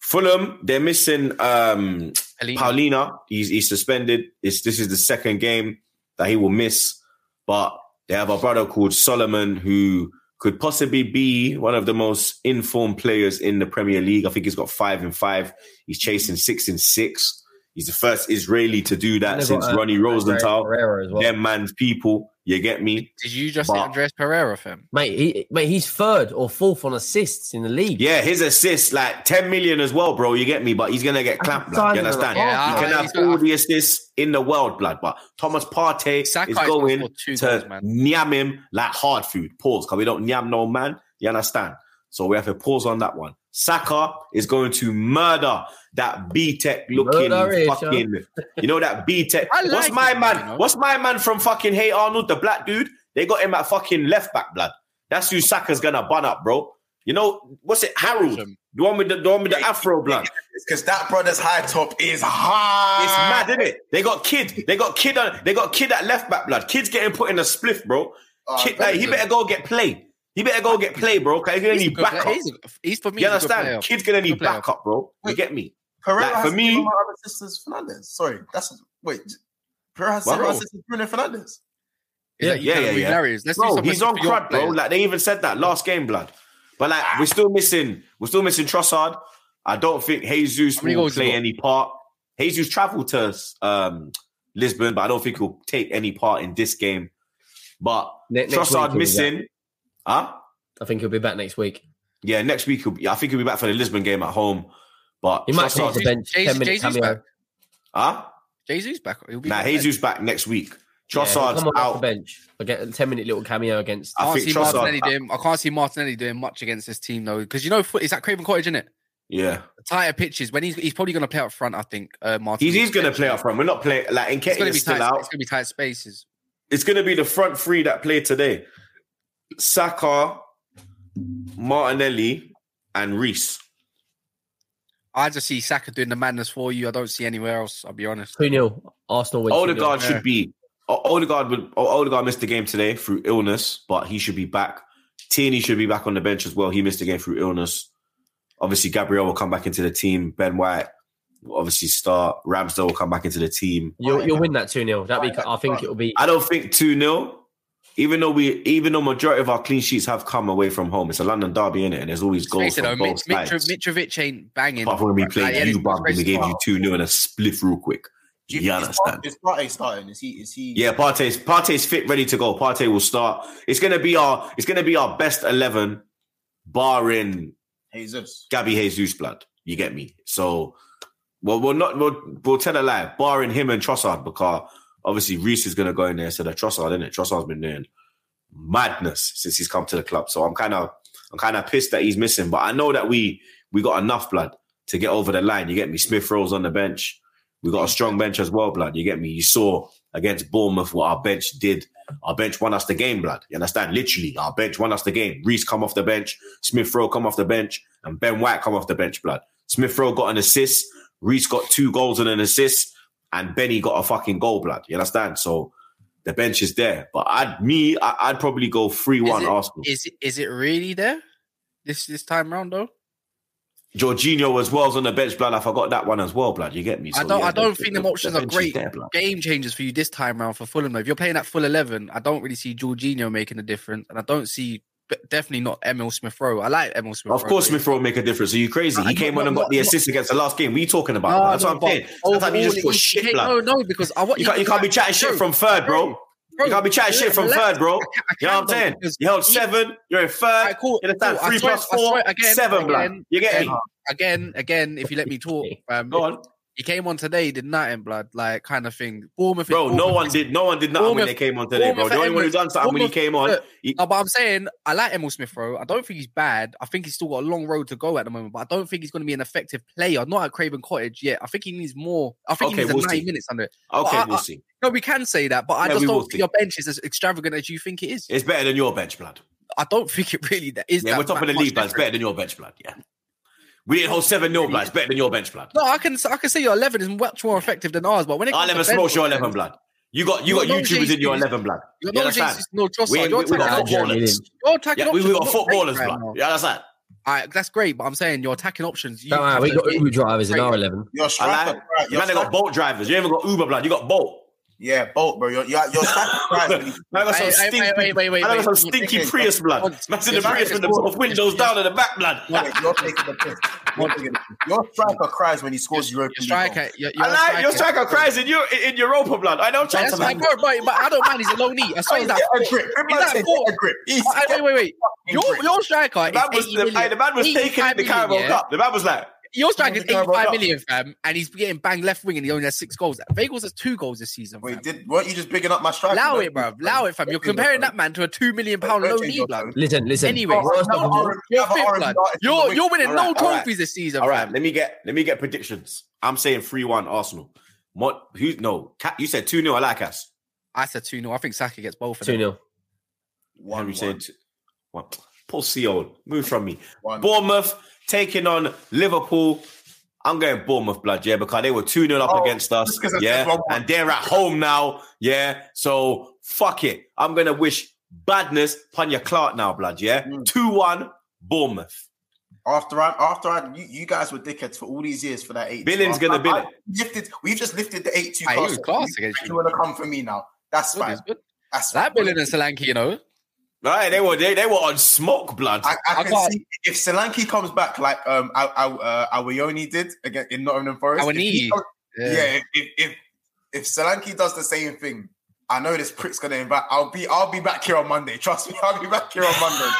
Speaker 4: Fulham, they're missing um
Speaker 3: Elite.
Speaker 4: Palhinha. He's he's suspended. It's, this is the second game. that he will miss. But they have a brother called Solomon who could possibly be one of the most informed players in the Premier League. I think he's got five and five. He's chasing six and six. He's the first Israeli to do that
Speaker 5: They've
Speaker 4: since
Speaker 5: got, uh,
Speaker 4: Ronnie Rosenthal.
Speaker 5: Pereira as well.
Speaker 4: Them man's people. You get me?
Speaker 3: Did you just
Speaker 4: But-
Speaker 3: say Andreas Pereira, fam?
Speaker 5: Mate, he, mate, he's third or fourth on assists in the league.
Speaker 4: Yeah, his assists like 10 million as well, bro. You get me? But he's gonna get clapped, blood. You understand?
Speaker 3: Yeah,
Speaker 4: he
Speaker 3: I-
Speaker 4: can
Speaker 3: I-
Speaker 4: have all the assists in the world, blood. But Thomas Partey
Speaker 3: Saka
Speaker 4: is
Speaker 3: is gonna
Speaker 4: going
Speaker 3: two
Speaker 4: to
Speaker 3: goals, man.
Speaker 4: nyam him like hard food. Pause, because we don't nyam no man. You understand? So we have to pause on that one. Saka is going to murder that B Tech looking
Speaker 5: Murder
Speaker 4: fucking. You know that B Tech.
Speaker 3: I
Speaker 4: What's my
Speaker 3: it,
Speaker 4: man?
Speaker 3: you know.
Speaker 4: What's my man from fucking Hey Arnold, the black dude? They got him at fucking left back, blood. That's who Saka's gonna bun up, bro. You know what's it? Harold, the one with the, the one with the afro blood.
Speaker 2: Because that brother's high top is high.
Speaker 4: It's mad, isn't it? They got kid. They got kid. On, they got kid at left back, blood. Kid's getting put in a spliff, bro.
Speaker 2: Uh,
Speaker 4: Kid, like, he better go get play. He better go get play, bro. Cause he's gonna
Speaker 3: He's,
Speaker 4: need
Speaker 3: good
Speaker 4: backup.
Speaker 3: he's, a- he's for me.
Speaker 4: You
Speaker 3: he's a
Speaker 4: understand?
Speaker 3: player.
Speaker 4: Kid's gonna need
Speaker 3: Good
Speaker 4: backup, bro. You get me?
Speaker 2: Pereira
Speaker 4: Like,
Speaker 2: has
Speaker 4: for me-
Speaker 2: same amount of Fernandes. Sorry, that's wait. Pereira has the
Speaker 4: What?
Speaker 2: same amount of assists as Bruno Fernandes.
Speaker 3: Is
Speaker 5: Yeah,
Speaker 4: yeah, yeah, yeah.
Speaker 3: Let's
Speaker 4: Bro, he's on
Speaker 3: for
Speaker 4: crud, bro. Like they even said that last game, blood. But like we're still missing, we're still missing Trossard. I don't think Jesus
Speaker 3: How many
Speaker 4: will play any part. Jesus traveled to um, Lisbon, but I don't think he'll take any part in this game. But
Speaker 5: Ne- next week
Speaker 4: Trossard
Speaker 5: he'll be
Speaker 4: missing, huh?
Speaker 5: I think he'll be back next week.
Speaker 4: Yeah, next week he'll be, I think he'll be back for the Lisbon game at home. But
Speaker 5: He might come off the bench,
Speaker 3: Jesus-
Speaker 5: 10 minute
Speaker 3: Jesus
Speaker 5: cameo.
Speaker 3: back.
Speaker 4: huh?
Speaker 3: Jesus back. He'll be
Speaker 4: Nah,
Speaker 3: back.
Speaker 4: Jesus back next week.
Speaker 5: Yeah, he'll
Speaker 4: Trossard's
Speaker 5: come off
Speaker 4: out.
Speaker 5: the bench. I get a 10 minute little cameo against.
Speaker 4: I
Speaker 3: I can't see
Speaker 4: Trossard-
Speaker 3: Martinelli doing. I can't see Martinelli doing much against this team though, because you know foot is that Craven Cottage, isn't it?
Speaker 4: Yeah,
Speaker 3: The tighter pitches when he's he's probably going to play up front. I think uh,
Speaker 4: he's,
Speaker 3: Martinelli.
Speaker 4: he's going to play up front. We're not playing like
Speaker 3: It's
Speaker 4: Nketiah
Speaker 3: going to be
Speaker 4: is still
Speaker 3: tight.
Speaker 4: out.
Speaker 3: It's going to be tight spaces.
Speaker 4: it's going to be the front three that play today: Saka, Martinelli, and Reiss.
Speaker 3: I just see Saka doing the madness for you. I don't see anywhere else. I'll be honest.
Speaker 5: 2 0. Arsenal win. 2-0.
Speaker 4: Odegaard should be. Odegaard would. Odegaard missed the game today through illness, but he should be back. Tierney should be back on the bench as well. He missed the game through illness. Obviously, Gabriel will come back into the team. Ben White will obviously start. Ramsdale will come back into the team.
Speaker 5: You'll, you'll win that 2 0. That'd be, I think it'll be.
Speaker 4: I don't think 2 0. Even though we, even though majority of our clean sheets have come away from home, it's a London derby in it, and there's always goals
Speaker 3: Face it,
Speaker 4: from
Speaker 3: though,
Speaker 4: both
Speaker 3: Mitch,
Speaker 4: sides.
Speaker 3: Mitrovic ain't banging.
Speaker 4: Apart from when we
Speaker 3: Like,
Speaker 4: played
Speaker 3: yeah,
Speaker 4: you,
Speaker 3: he's
Speaker 4: bum, we gave you 2 0 and a spliff real quick.
Speaker 2: Do
Speaker 4: You
Speaker 2: is
Speaker 4: understand?
Speaker 2: Is Partey starting? Is he? Is he?
Speaker 4: Yeah, Partey's Partey's fit, ready to go. Partey will start. It's gonna be our it's gonna be our best eleven, barring
Speaker 2: Jesus.
Speaker 4: Gabby Jesus blood. You get me? So, well, we'll not we'll, we'll tell a lie, barring him and Trossard, because obviously Reiss is gonna go in there instead of Trossard, isn't it? Trossard's been doing madness since he's come to the club. So I'm kind of I'm kind of pissed that he's missing, but I know that we we got enough blood to get over the line. You get me? Smith Rowe on the bench. We got a strong bench as well, blood. You get me? You saw against Bournemouth what our bench did. Our bench won us the game, blood. You understand? Literally, our bench won us the game. Reiss come off the bench, Smith Rowe come off the bench, and Ben White come off the bench, blood. Smith Rowe got an assist, Reiss got two goals and an assist, and Benny got a fucking goal, blood. You understand? So the bench is there. But I'd me, I, I'd probably go three one Arsenal.
Speaker 3: Is it, is it really there this this time round though?
Speaker 4: Jorginho as well as on the bench, blood. I forgot that one as well, blood. You get me?
Speaker 3: I don't.
Speaker 4: yeah,
Speaker 3: I don't
Speaker 4: the-
Speaker 3: think
Speaker 4: the-
Speaker 3: options
Speaker 4: the
Speaker 3: are great
Speaker 4: there,
Speaker 3: game changers for you this time round for Fulham. Though, if you're playing at full eleven, I don't really see Jorginho making a difference, and I don't see definitely not Emil Smith Rowe. I like Emil Smith.
Speaker 4: Of course, Smith Rowe make a difference. Are you crazy? He came
Speaker 3: not-
Speaker 4: on and got the assist against the last game. What are you talking about?
Speaker 3: No,
Speaker 4: That's
Speaker 3: no,
Speaker 4: what I'm saying. Sometimes you just put shit, blood.
Speaker 3: No, no, because I want
Speaker 4: You can't, you can't be chatting shit from third, bro. You can't be chatting shit from third, bro. You know what I'm saying? You held seven, you're in third.
Speaker 3: Alright, cool,
Speaker 4: You understand?
Speaker 3: cool.
Speaker 4: Three plus four,
Speaker 3: again,
Speaker 4: seven,
Speaker 3: again,
Speaker 4: You get
Speaker 3: again, again, again. If you let me talk, um,
Speaker 4: Go on.
Speaker 3: He came on today, did nothing, blood, like kind of thing. Bournemouth,
Speaker 4: Bro, no one did no one did nothing when they came on today, bro. The only one who done something when he came on. He-
Speaker 3: No, but I'm saying I like Emil Smith Rowe. I don't think he's bad. I think he's still got a long road to go at the moment, but I don't think he's going to be an effective player. Not at Craven Cottage yet. I think he needs more. I think
Speaker 4: Okay,
Speaker 3: he needs
Speaker 4: we'll
Speaker 3: 90
Speaker 4: see.
Speaker 3: minutes under it.
Speaker 4: Okay,
Speaker 3: I-
Speaker 4: we'll
Speaker 3: I-
Speaker 4: see.
Speaker 3: No, we can say that, but I
Speaker 4: Yeah,
Speaker 3: just don't
Speaker 4: see.
Speaker 3: think your bench is as extravagant as you think it is.
Speaker 4: It's better than your bench, blood.
Speaker 3: I don't think it really that is.
Speaker 4: Yeah,
Speaker 3: that
Speaker 4: we're top of the league, blood. It's better than your bench, blood. Yeah. We didn't hold 7 0, blood. It's better than your bench, blood.
Speaker 3: No, I can I can say your 11 is much more effective than ours, but when it
Speaker 4: I'll
Speaker 3: comes
Speaker 4: never
Speaker 3: to
Speaker 4: smoke your 11, blood. You got you
Speaker 3: You
Speaker 4: got
Speaker 3: got no
Speaker 4: YouTubers in your 11, blood.
Speaker 3: You got
Speaker 4: You
Speaker 3: no
Speaker 4: understand?
Speaker 3: Jesus, no Trossard.
Speaker 4: We, we,
Speaker 3: You're
Speaker 4: we got
Speaker 3: attacking
Speaker 5: Jeremy
Speaker 4: footballers.
Speaker 3: You're attacking
Speaker 4: Yeah, we, we got
Speaker 3: are not great
Speaker 4: footballers,
Speaker 3: right
Speaker 4: blood.
Speaker 3: now.
Speaker 4: You understand?
Speaker 3: All right, that's great, but I'm saying your attacking options. You
Speaker 5: Don't we got Uber drivers in our 11.
Speaker 2: Your
Speaker 4: I
Speaker 2: striker,
Speaker 4: like.
Speaker 2: right, your
Speaker 4: Man, they got Bolt drivers. You ain't even got Uber, blood. You got boat.
Speaker 2: Yeah, bolt, bro. You're, you're, you're sacrificed when
Speaker 4: Man got some
Speaker 3: Wait, wait,
Speaker 4: stinky,
Speaker 3: wait, wait, wait, wait,
Speaker 4: man got some stinky
Speaker 2: Wait,
Speaker 4: Prius blood.
Speaker 3: wait.
Speaker 4: Man's in the Prius with the
Speaker 3: right.
Speaker 4: both windows down at the back blood.
Speaker 2: You're, you're taking the piss. You're taking the piss. Your striker cries when he scores Europa
Speaker 3: Your
Speaker 2: League
Speaker 3: striker,
Speaker 2: goals.
Speaker 3: your,
Speaker 4: I
Speaker 3: your
Speaker 4: like your
Speaker 3: striker.
Speaker 4: striker cries in your in Europa blood. I don't
Speaker 3: That's
Speaker 4: to
Speaker 3: fine, but, but I don't mind. He's a low knee. I saw oh, he's
Speaker 2: Get a grip.
Speaker 3: He's like four.
Speaker 2: a grip. He's-
Speaker 3: Oh, wait, wait, wait. Your your striker
Speaker 4: The man
Speaker 3: is
Speaker 4: was,
Speaker 3: 80
Speaker 4: the,
Speaker 3: million.
Speaker 4: the man was taking the Carabao? Cup. The man was like,
Speaker 3: Your striker is
Speaker 4: the Carabao
Speaker 3: 85
Speaker 4: Cup.
Speaker 3: million, fam, and he's getting banged left wing and he only has six goals. Vagels has two goals this season.
Speaker 2: Wait,
Speaker 3: Fam.
Speaker 2: did weren't you just bigging up my striker?
Speaker 3: Allow it, bro.
Speaker 2: change
Speaker 3: Allow it, fam. You're comparing that man to a two million pound
Speaker 2: Don't
Speaker 3: low
Speaker 2: change
Speaker 3: knee, blood.
Speaker 5: Listen, listen.
Speaker 3: Anyway,
Speaker 2: Have
Speaker 5: Worst
Speaker 2: a
Speaker 5: of all,
Speaker 2: R&B
Speaker 3: You're
Speaker 2: have a
Speaker 3: fifth,
Speaker 2: R&B
Speaker 3: blood.
Speaker 2: artist in the
Speaker 3: You're winning no
Speaker 4: right, all right.
Speaker 3: trophies this season,
Speaker 4: all right, let me get let me get predictions. I'm saying three one Arsenal. What? Who? No, you said two 0 I like us.
Speaker 3: I said two 0 I think Saka gets both of
Speaker 5: two 0
Speaker 2: One,
Speaker 4: Henry
Speaker 2: one,
Speaker 4: said two- one. Paul Seal, move from me.
Speaker 2: one.
Speaker 4: Bournemouth taking on Liverpool. I'm going Bournemouth blood, yeah, because they were 2 0 up
Speaker 2: Oh,
Speaker 4: against us.
Speaker 2: just 'cause I said
Speaker 4: Yeah.
Speaker 2: one, one.
Speaker 4: And they're at home now. Yeah. So fuck it. I'm gonna wish badness upon your Clark now, blood. Yeah.
Speaker 2: Mm.
Speaker 4: 2 1 Bournemouth.
Speaker 2: After I, after I, you, you guys were dickheads for all these years for that eight.
Speaker 4: Billing's gonna bill it.
Speaker 2: Lifted, we've just lifted the eight two.
Speaker 3: Aye, class against
Speaker 2: You
Speaker 3: you.
Speaker 2: want to come for me now? That's fine. That's
Speaker 3: That
Speaker 2: fine.
Speaker 3: Billing and Solanke, you know.
Speaker 4: Right, they were they, they were on smoke blood.
Speaker 2: I, I
Speaker 3: I
Speaker 2: can
Speaker 3: can't-
Speaker 2: see if Solanke comes back like um our, our, uh, Awoniyi did again in Nottingham Forest.
Speaker 3: Our
Speaker 2: if comes-
Speaker 3: Yeah.
Speaker 2: yeah, if, if if Solanke does the same thing, I know this prick's gonna invite. I'll be I'll be back here on Monday. Trust me, I'll be back here on Monday.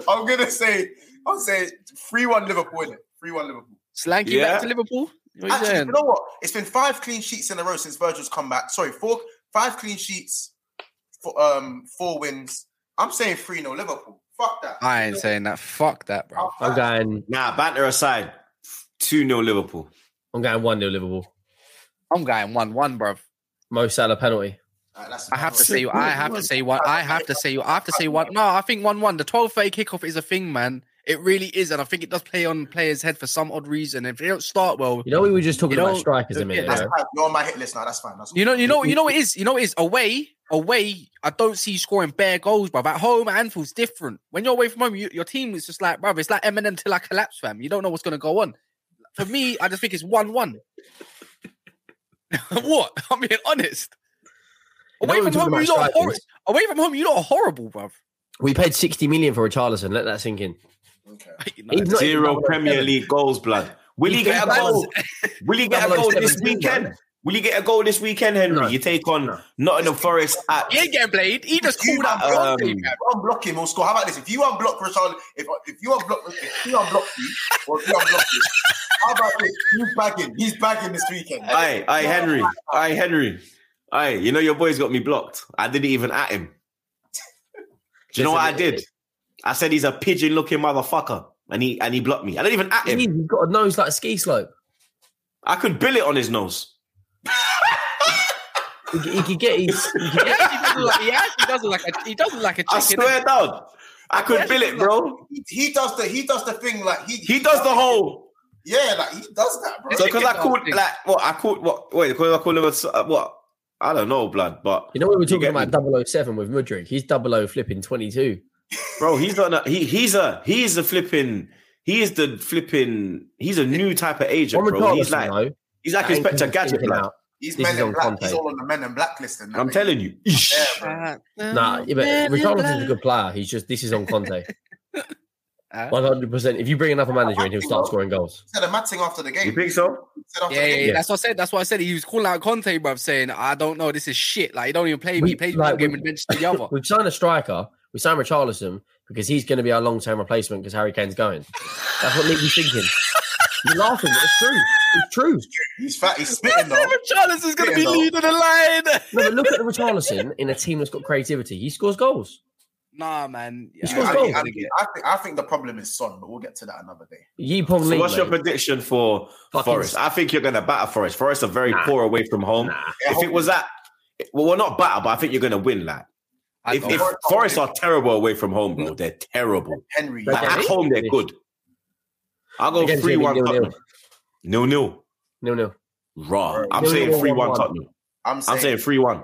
Speaker 2: I'm gonna say I'll say three one Liverpool. innit? Three one Liverpool.
Speaker 3: Solanke
Speaker 4: Yeah.
Speaker 3: back to Liverpool. What are you
Speaker 2: Actually, you know what? It's been five clean sheets in a row since Virgil's come back. Sorry, four five clean sheets, for um four wins. I'm saying three 0 Liverpool. Fuck that.
Speaker 3: I ain't saying that. Fuck that, bro.
Speaker 5: I'm going.
Speaker 4: nah, banter aside, 2 0 Liverpool.
Speaker 5: I'm going one 0 Liverpool.
Speaker 3: I'm going one one, bro.
Speaker 5: Mo Salah penalty.
Speaker 2: Alright, that's
Speaker 3: I have to say, I have to say one. I have to say, I have to say one. No, I think one one. The twelve thirty kickoff is a thing, man. It really is, and I think it does play on players' head for some odd reason. If they don't start well,
Speaker 5: You know, we were just talking
Speaker 3: You
Speaker 5: about strikers a
Speaker 3: yeah,
Speaker 5: minute
Speaker 2: That's fine. You're on my hit list now. That's fine. That's
Speaker 3: you know, you know, you know, it is. You know, it is away. Away, I don't see you scoring bare goals, bro. At home, at Anfield's different. When you're away from home, you, your team is just like, bro, it's like Eminem till I collapse, fam. You don't know what's gonna go on. For me, I just think it's one one. what? I'm being honest.
Speaker 5: You know,
Speaker 3: Away from home,
Speaker 5: you're
Speaker 3: lot hor- away from home, you lot are horrible, bro.
Speaker 5: We paid 60 million for a Charlison. Let that sink in.
Speaker 2: Okay.
Speaker 5: He's not even
Speaker 4: Zero
Speaker 5: 007.
Speaker 4: Premier League goals, blood. Will he
Speaker 5: He's
Speaker 4: get a goal? Will he get a goal this
Speaker 5: 007,
Speaker 4: weekend? Will he get a goal this weekend, Henry?
Speaker 5: No.
Speaker 4: You take on Nottingham Forest at
Speaker 3: He ain't getting played. He just
Speaker 2: You
Speaker 3: called out
Speaker 4: um,
Speaker 3: Conte, fam.
Speaker 2: Unblock him, he'll score. How about this? If you unblock Richard, if if you unblock if he unblock you, or if you unblock you, how about this? He's bagging. He's bagging this weekend.
Speaker 4: Aye, aye, Henry. Aye, Henry. Aye, you know your boy's got me blocked. I didn't even at him. Do you know what I did? I said he's a pigeon looking motherfucker. And he and he blocked me. I didn't even at him.
Speaker 5: He's got a nose like a ski slope.
Speaker 4: I could bill it on his nose.
Speaker 5: He, he could get his. He could
Speaker 3: He
Speaker 5: get,
Speaker 3: actually does look like he actually does look like a he does look like a
Speaker 4: I
Speaker 3: chicken.
Speaker 4: swear down. I could bill it, bro.
Speaker 2: He, he does the he does the thing like he
Speaker 4: He does the whole.
Speaker 2: yeah like he does that, bro.
Speaker 4: So because I called
Speaker 3: dog.
Speaker 4: like what I called what wait because I called him a s- uh, what I don't know blood but
Speaker 5: you know, what we're talking
Speaker 4: get
Speaker 5: about 007 with Mudryk. He's 00 flipping 22.
Speaker 4: Bro he's not a, he he's a he's a flipping he is the flipping he's a new type of agent
Speaker 5: From
Speaker 4: bro he's like
Speaker 5: though,
Speaker 4: he's like
Speaker 5: that ain't
Speaker 4: Inspector Gadget
Speaker 5: figure out.
Speaker 2: He's
Speaker 5: This
Speaker 2: men in
Speaker 5: on
Speaker 2: black.
Speaker 5: Conte.
Speaker 2: He's all on the men in black list. And that,
Speaker 4: I'm
Speaker 2: mate.
Speaker 4: telling you
Speaker 2: Yeah, bro.
Speaker 5: Nah, yeah, but Richarlison's a good player. He's just this is on Conte.
Speaker 3: Uh,
Speaker 5: 100. percent If you bring another manager in, he'll start scoring goals.
Speaker 2: He said a mad thing after the game.
Speaker 4: you think so
Speaker 2: He said after
Speaker 3: Yeah, yeah, yeah, that's what I said. That's what I said. He was calling out Conte, bro, saying, "I don't know, this is shit. Like, he don't even play.
Speaker 5: We-
Speaker 3: he plays
Speaker 5: like,
Speaker 3: one game
Speaker 5: we-
Speaker 3: and bench the other."
Speaker 5: We've signed a striker. We signed Richarlison because he's going to be our long term replacement because Harry Kane's going. That's what leaves you thinking. You're laughing, but it's true. It's true.
Speaker 2: He's fat. He's spitting though.
Speaker 3: Charles is gonna be
Speaker 2: Yeah,
Speaker 3: leading the line.
Speaker 5: No, but look at the Richarlison in a team that's got creativity. He scores goals.
Speaker 3: Nah, man.
Speaker 5: He scores
Speaker 2: I,
Speaker 5: goals.
Speaker 2: I, think, I, think, I think the problem is Son, but we'll get to that another day.
Speaker 5: Yi Pong
Speaker 4: so
Speaker 5: Lee.
Speaker 4: what's your prediction for
Speaker 5: Fucking-
Speaker 4: Forest I think you're gonna batter Forest Forest are very
Speaker 5: Nah.
Speaker 4: poor away from home
Speaker 5: Nah.
Speaker 4: if it was that well we're not batter but I think you're gonna win like
Speaker 3: I
Speaker 4: if,
Speaker 3: don't-
Speaker 4: if Forest are terrible away from home bro they're terrible.
Speaker 2: Henry,
Speaker 4: Like, at home they're good. I'll go
Speaker 5: Against
Speaker 4: three one
Speaker 5: Nil-nil.
Speaker 4: Tottenham. Nil nil
Speaker 5: No, no.
Speaker 4: raw I'm
Speaker 5: Nil-nil,
Speaker 4: saying three one
Speaker 5: one-one.
Speaker 4: Tottenham.
Speaker 2: I'm saying,
Speaker 4: I'm three one.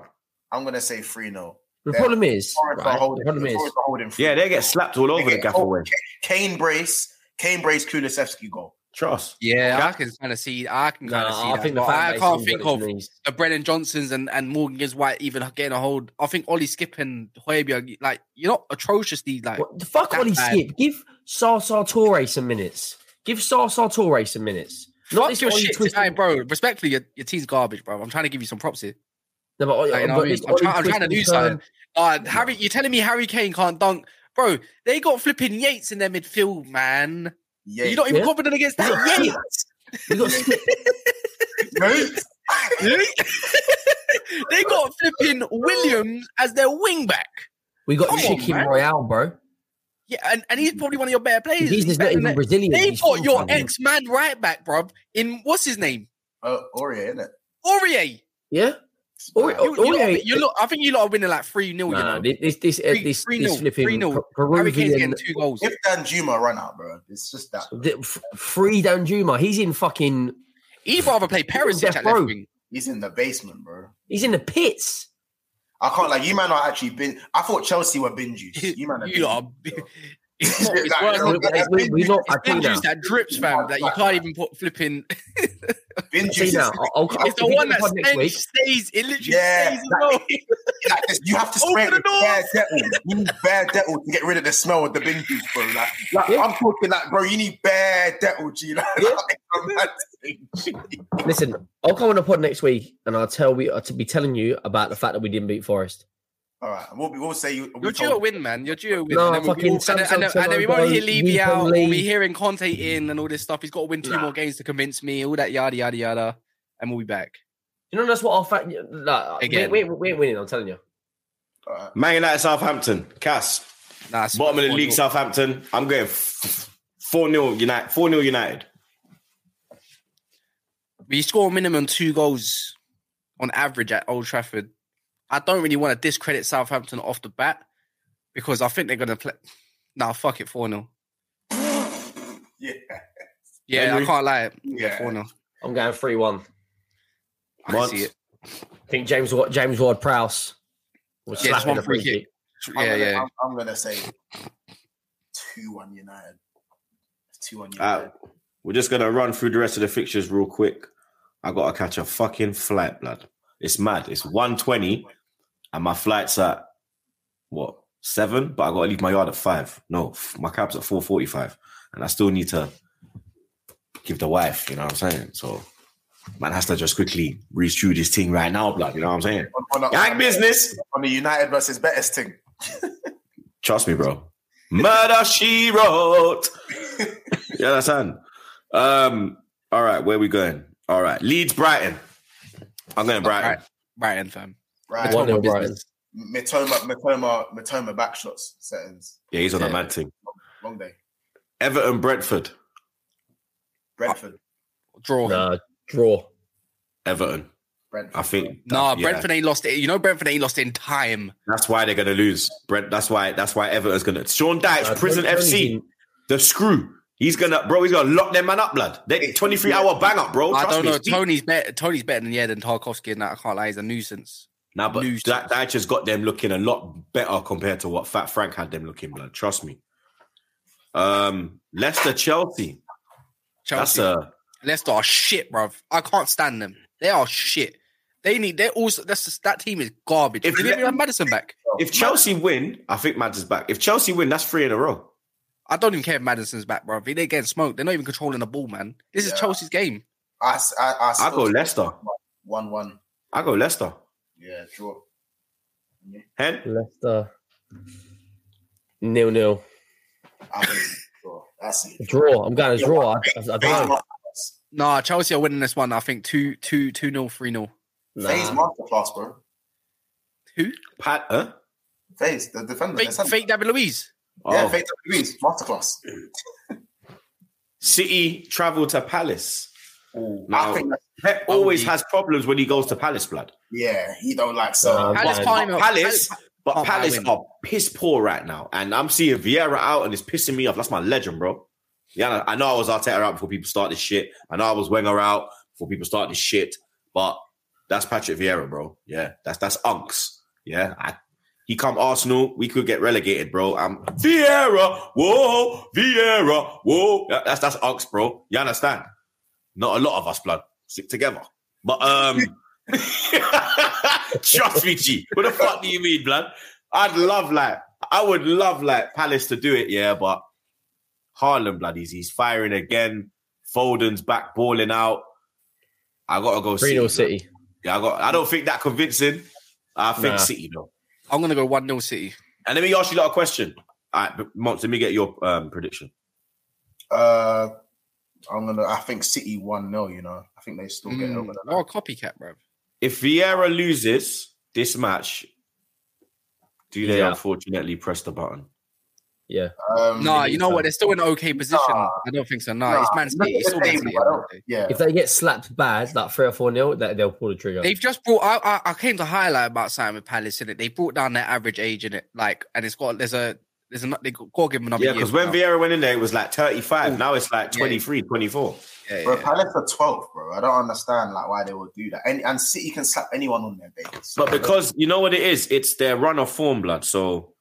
Speaker 2: I'm gonna say three 0
Speaker 5: The problem is, right,
Speaker 2: holding.
Speaker 5: the problem is,
Speaker 2: Forest are holding.
Speaker 4: yeah they get slapped all over the
Speaker 2: They get-
Speaker 4: gaffer way.
Speaker 2: Kane brace, Kane brace, Kulusevski goal.
Speaker 4: Trust.
Speaker 3: Yeah. I can kind of see. I can kind of
Speaker 5: Nah,
Speaker 3: see
Speaker 5: I
Speaker 3: that.
Speaker 5: think the
Speaker 3: I can't think of the Brennan Johnsons and, and Morgan Gibbs White even getting a hold. I think Ollie Skipp and Hojbjerg, like you're not atrociously like.
Speaker 5: What, the fuck Ollie
Speaker 3: bad.
Speaker 5: Skipp. Give Sar Torre some minutes. Give Sar Torre some minutes. Not
Speaker 3: Fuck
Speaker 5: this
Speaker 3: your
Speaker 5: Ollie
Speaker 3: shit, Hey, bro. Respectfully, your, your team's garbage, bro. I'm trying to give you some props here.
Speaker 5: No, but,
Speaker 3: Like, you know
Speaker 5: but
Speaker 3: I mean? I'm, try- I'm trying to do something. Uh, Harry, you're telling me Harry Kane can't dunk, bro? They got flipping Yates in their midfield, man.
Speaker 2: Yeah,
Speaker 3: You're not even
Speaker 5: Yeah.
Speaker 3: confident against that
Speaker 5: Yeah.
Speaker 3: Yates.
Speaker 5: We got Skipp.
Speaker 2: Mate,
Speaker 3: they got flipping Williams as their wing back.
Speaker 5: We got
Speaker 3: Come
Speaker 5: Chicken
Speaker 3: man.
Speaker 5: Royal, bro.
Speaker 3: Yeah, and, and he's probably one of your better players.
Speaker 5: He's,
Speaker 3: He's
Speaker 5: not
Speaker 3: better
Speaker 5: even
Speaker 3: than-
Speaker 5: Brazilian.
Speaker 3: They
Speaker 5: He's
Speaker 3: got your ex man right back, bro. In what's his name?
Speaker 2: uh, Aurier, isn't it?
Speaker 3: Aurier.
Speaker 5: Yeah. Ori-
Speaker 3: You, you,
Speaker 5: Aurier-
Speaker 3: you look, I think you lot are winning like 3 0, you know.
Speaker 5: this this this, uh,
Speaker 3: Three-
Speaker 5: this,
Speaker 3: three
Speaker 5: this
Speaker 3: nil,
Speaker 5: flipping
Speaker 3: three nil.
Speaker 5: Per-
Speaker 3: Harry Kane's
Speaker 5: Peruvian
Speaker 3: getting two goals.
Speaker 2: If Danjuma run out, bro, it's just that.
Speaker 5: the- f- free Danjuma. He's in fucking.
Speaker 3: He'd rather play Perisic
Speaker 5: Death
Speaker 3: at left wing.
Speaker 2: He's in the basement, bro.
Speaker 5: He's in the pits.
Speaker 2: I can't like you man are actually been. I thought Chelsea were bin juice. You man are
Speaker 3: You lot are-
Speaker 2: bin juice,
Speaker 3: It's
Speaker 5: We, we, not.
Speaker 3: Juice that drips, fam. That you can't even put flipping.
Speaker 2: bin juice.
Speaker 5: now. I'll, I'll, I'll,
Speaker 3: It's the one that
Speaker 5: pod next
Speaker 3: stench
Speaker 5: week.
Speaker 3: stays. It literally
Speaker 2: Yeah,
Speaker 3: stays as well.
Speaker 2: like. You have to spray
Speaker 3: the door.
Speaker 2: bare Dettol. You need bare Dettol to get rid of the smell of the bin juice, bro. Like, like
Speaker 5: Yeah.
Speaker 2: I'm talking like, bro, you need bare Dettol, G. Like,
Speaker 5: Yeah.
Speaker 2: like, a mad thing.
Speaker 5: Listen, I'll come on the pod next week and I'll tell we uh, to be telling you about the fact that we didn't beat Forest.
Speaker 2: All right, we'll, we'll say you.
Speaker 3: You're due a win, man. You're due a win.
Speaker 5: No,
Speaker 3: and then, we'll-
Speaker 5: fucking
Speaker 3: and, then, and, and then we won't hear Levy
Speaker 5: Weeping
Speaker 3: out. We'll be hearing Conte in and all this stuff. He's got to win two
Speaker 5: Nah.
Speaker 3: more games to convince me. All that yada yada yada, and we'll be back.
Speaker 5: You know that's what our fact. Like,
Speaker 3: Again.
Speaker 5: we, we, we ain't winning. I'm telling you.
Speaker 2: All right.
Speaker 4: Man United, Southampton. Cass.
Speaker 3: Nah,
Speaker 4: Bottom of the league. Southampton. I'm going 4 0 United. 4 0 United.
Speaker 3: We score minimum two goals on average at Old Trafford. I don't really want to discredit Southampton off the bat because I think they're going to play. Nah, fuck it, 4 0.
Speaker 2: Yeah.
Speaker 3: Yeah,
Speaker 4: Henry?
Speaker 3: I can't lie.
Speaker 2: Yeah.
Speaker 3: Yeah, 4 0.
Speaker 5: I'm going three one.
Speaker 3: I
Speaker 4: Once.
Speaker 3: see it.
Speaker 5: I think James Wa- James Ward Prowse was
Speaker 3: Yeah,
Speaker 5: slapping
Speaker 3: one
Speaker 5: the
Speaker 3: free
Speaker 5: free
Speaker 3: kick.
Speaker 5: kick.
Speaker 2: I'm
Speaker 3: Yeah,
Speaker 2: gonna,
Speaker 3: yeah.
Speaker 2: I'm, I'm gonna say two one United. Two one
Speaker 4: Uh,
Speaker 2: United.
Speaker 4: we're just going to run through the rest of the fixtures real quick. I got to catch a fucking flight, blood. It's mad. It's 120 and my flight's at what? Seven, but I got to leave my yard at five. No, my cab's at 4.45 and I still need to give the wife, you know what I'm saying? So man has to just quickly read through this thing right now, blood. You know what I'm saying?
Speaker 2: on, on,
Speaker 4: Gang business.
Speaker 2: on the United versus Betis thing.
Speaker 4: Trust me, bro. Murder she wrote. you understand? Um, all right, where we going? All right, Leeds Brighton. I'm going Brighton.
Speaker 3: Brighton, fam.
Speaker 2: Right.
Speaker 5: One nil
Speaker 3: business.
Speaker 5: Brighton.
Speaker 2: Mitoma, Mitoma, Mitoma backshots settings.
Speaker 4: Yeah, he's on
Speaker 5: Yeah.
Speaker 4: a mad thing.
Speaker 2: Long day.
Speaker 4: Everton Brentford.
Speaker 2: Brentford.
Speaker 3: Uh, draw.
Speaker 5: Nah, draw.
Speaker 4: Everton.
Speaker 2: Brentford.
Speaker 4: I think.
Speaker 3: Nah,
Speaker 4: yeah,
Speaker 3: Brentford ain't lost it. You know, Brentford ain't lost it in time.
Speaker 4: That's why they're gonna lose. Brent. That's why. That's why Everton's gonna. Sean Dyche,
Speaker 5: Nah,
Speaker 4: Prison
Speaker 5: Tony-
Speaker 4: FC,
Speaker 5: in-
Speaker 4: the screw. He's gonna, bro. He's gonna lock them man up, blood. They 23 hour bang up, bro.
Speaker 3: I don't
Speaker 4: me,
Speaker 3: know. Tony's better. Tony's better than yeah than Tarkowski and that. I can't lie. He's a nuisance.
Speaker 4: Nah, but
Speaker 3: Lose
Speaker 4: that Dyche has got them looking a lot better compared to what Fat Frank had them looking, blood. Trust me. Um, Leicester, Chelsea.
Speaker 3: Chelsea.
Speaker 4: That's a
Speaker 3: Leicester are shit, bruv. I can't stand them. They are shit. They need. They're also. That's just, that team is garbage.
Speaker 4: If
Speaker 3: If they
Speaker 4: Le-
Speaker 3: have Maddison back,
Speaker 4: if Chelsea win, I think Maddison's back. If Chelsea win, that's three in a row.
Speaker 3: I don't even care if Maddison's back, bruv. They're getting smoked. They're not even controlling the ball, man. This is Chelsea's game.
Speaker 2: I
Speaker 4: go Leicester.
Speaker 2: One one.
Speaker 4: I go Leicester.
Speaker 2: Yeah, draw.
Speaker 4: Hen?
Speaker 5: Leicester. Nil nil.
Speaker 2: I think draw. That's it.
Speaker 5: Draw. I'm going to draw. I, I, I don't know.
Speaker 3: Nah, Chelsea are winning this one. I think two, two, two nil, three nil.
Speaker 2: Faye's
Speaker 5: Nah.
Speaker 2: masterclass, bro.
Speaker 3: Who?
Speaker 4: Pat? Huh?
Speaker 2: Faye's the defender.
Speaker 3: Fake,
Speaker 2: the
Speaker 3: fake David Luiz.
Speaker 2: Yeah,
Speaker 4: Oh.
Speaker 2: fake Luiz, masterclass.
Speaker 4: City travel to Palace.
Speaker 2: I
Speaker 4: Now,
Speaker 2: think
Speaker 4: Pep always has problems when he goes to Palace, blood.
Speaker 2: Yeah, he don't like so.
Speaker 5: Um,
Speaker 3: Palace
Speaker 5: Fine.
Speaker 3: can't
Speaker 4: Palace, but
Speaker 3: can't buy a
Speaker 4: Palace are piss poor right now, and I'm seeing Vieira out, and it's pissing me off. That's my legend, bro. Yeah, I know I was Arteta out before people start this shit. I know I was Wenger out before people start this shit, but that's Patrick Vieira, bro. Yeah, that's that's unks. Yeah, I He come Arsenal, we could get relegated, bro. Um, Vieira, whoa, Vieira, whoa. That- That's that's Unks, bro. You understand? Not a lot of us, blood, stick together. But um, trust me, G. What the fuck do you mean, blood? I'd love like I would love like Palace to do it, yeah, but Haaland, blood, he's, he's firing again. Foden's back balling out. I gotta go
Speaker 5: 3 0. City.
Speaker 4: Yeah, I got. I don't think that convincing. I think
Speaker 5: Nah.
Speaker 4: City though.
Speaker 3: I'm gonna go one 0 City.
Speaker 4: And let me ask you lot a question. All right, but Monts, let me get your um, prediction.
Speaker 2: Uh, I'm gonna. I think City one 0 You know, I think they still get
Speaker 3: Mm,
Speaker 2: over the
Speaker 3: oh, copycat, bro.
Speaker 4: If Vieira loses this match, do they
Speaker 5: Yeah.
Speaker 4: unfortunately press the button?
Speaker 5: Yeah.
Speaker 2: Um,
Speaker 3: Nah,
Speaker 4: need
Speaker 3: you know
Speaker 4: to-
Speaker 3: what? They're still in an okay position.
Speaker 2: Nah.
Speaker 3: I don't think so. No,
Speaker 2: nah,
Speaker 3: it's Man
Speaker 2: look
Speaker 3: City. It's
Speaker 2: the
Speaker 3: still Man City.
Speaker 2: Yeah,
Speaker 5: If they get slapped bad, like 3 or 4 nil, that they'll pull the trigger.
Speaker 3: They've just brought. I, I, I came to highlight about Simon with Palace in it. They brought down their average age in it, like, and it's got there's a there's a they got to give them another
Speaker 4: Yeah, because when
Speaker 3: now.
Speaker 4: Vieira went in there, it was like 35.
Speaker 3: Ooh.
Speaker 4: Now it's like
Speaker 3: Yeah.
Speaker 4: 23, 24.
Speaker 3: yeah,
Speaker 2: bro. Palace are 12, bro. I don't understand like why they would do that. And, and City can slap anyone on their base.
Speaker 4: But because you know what it is, it's their run of form, blood. So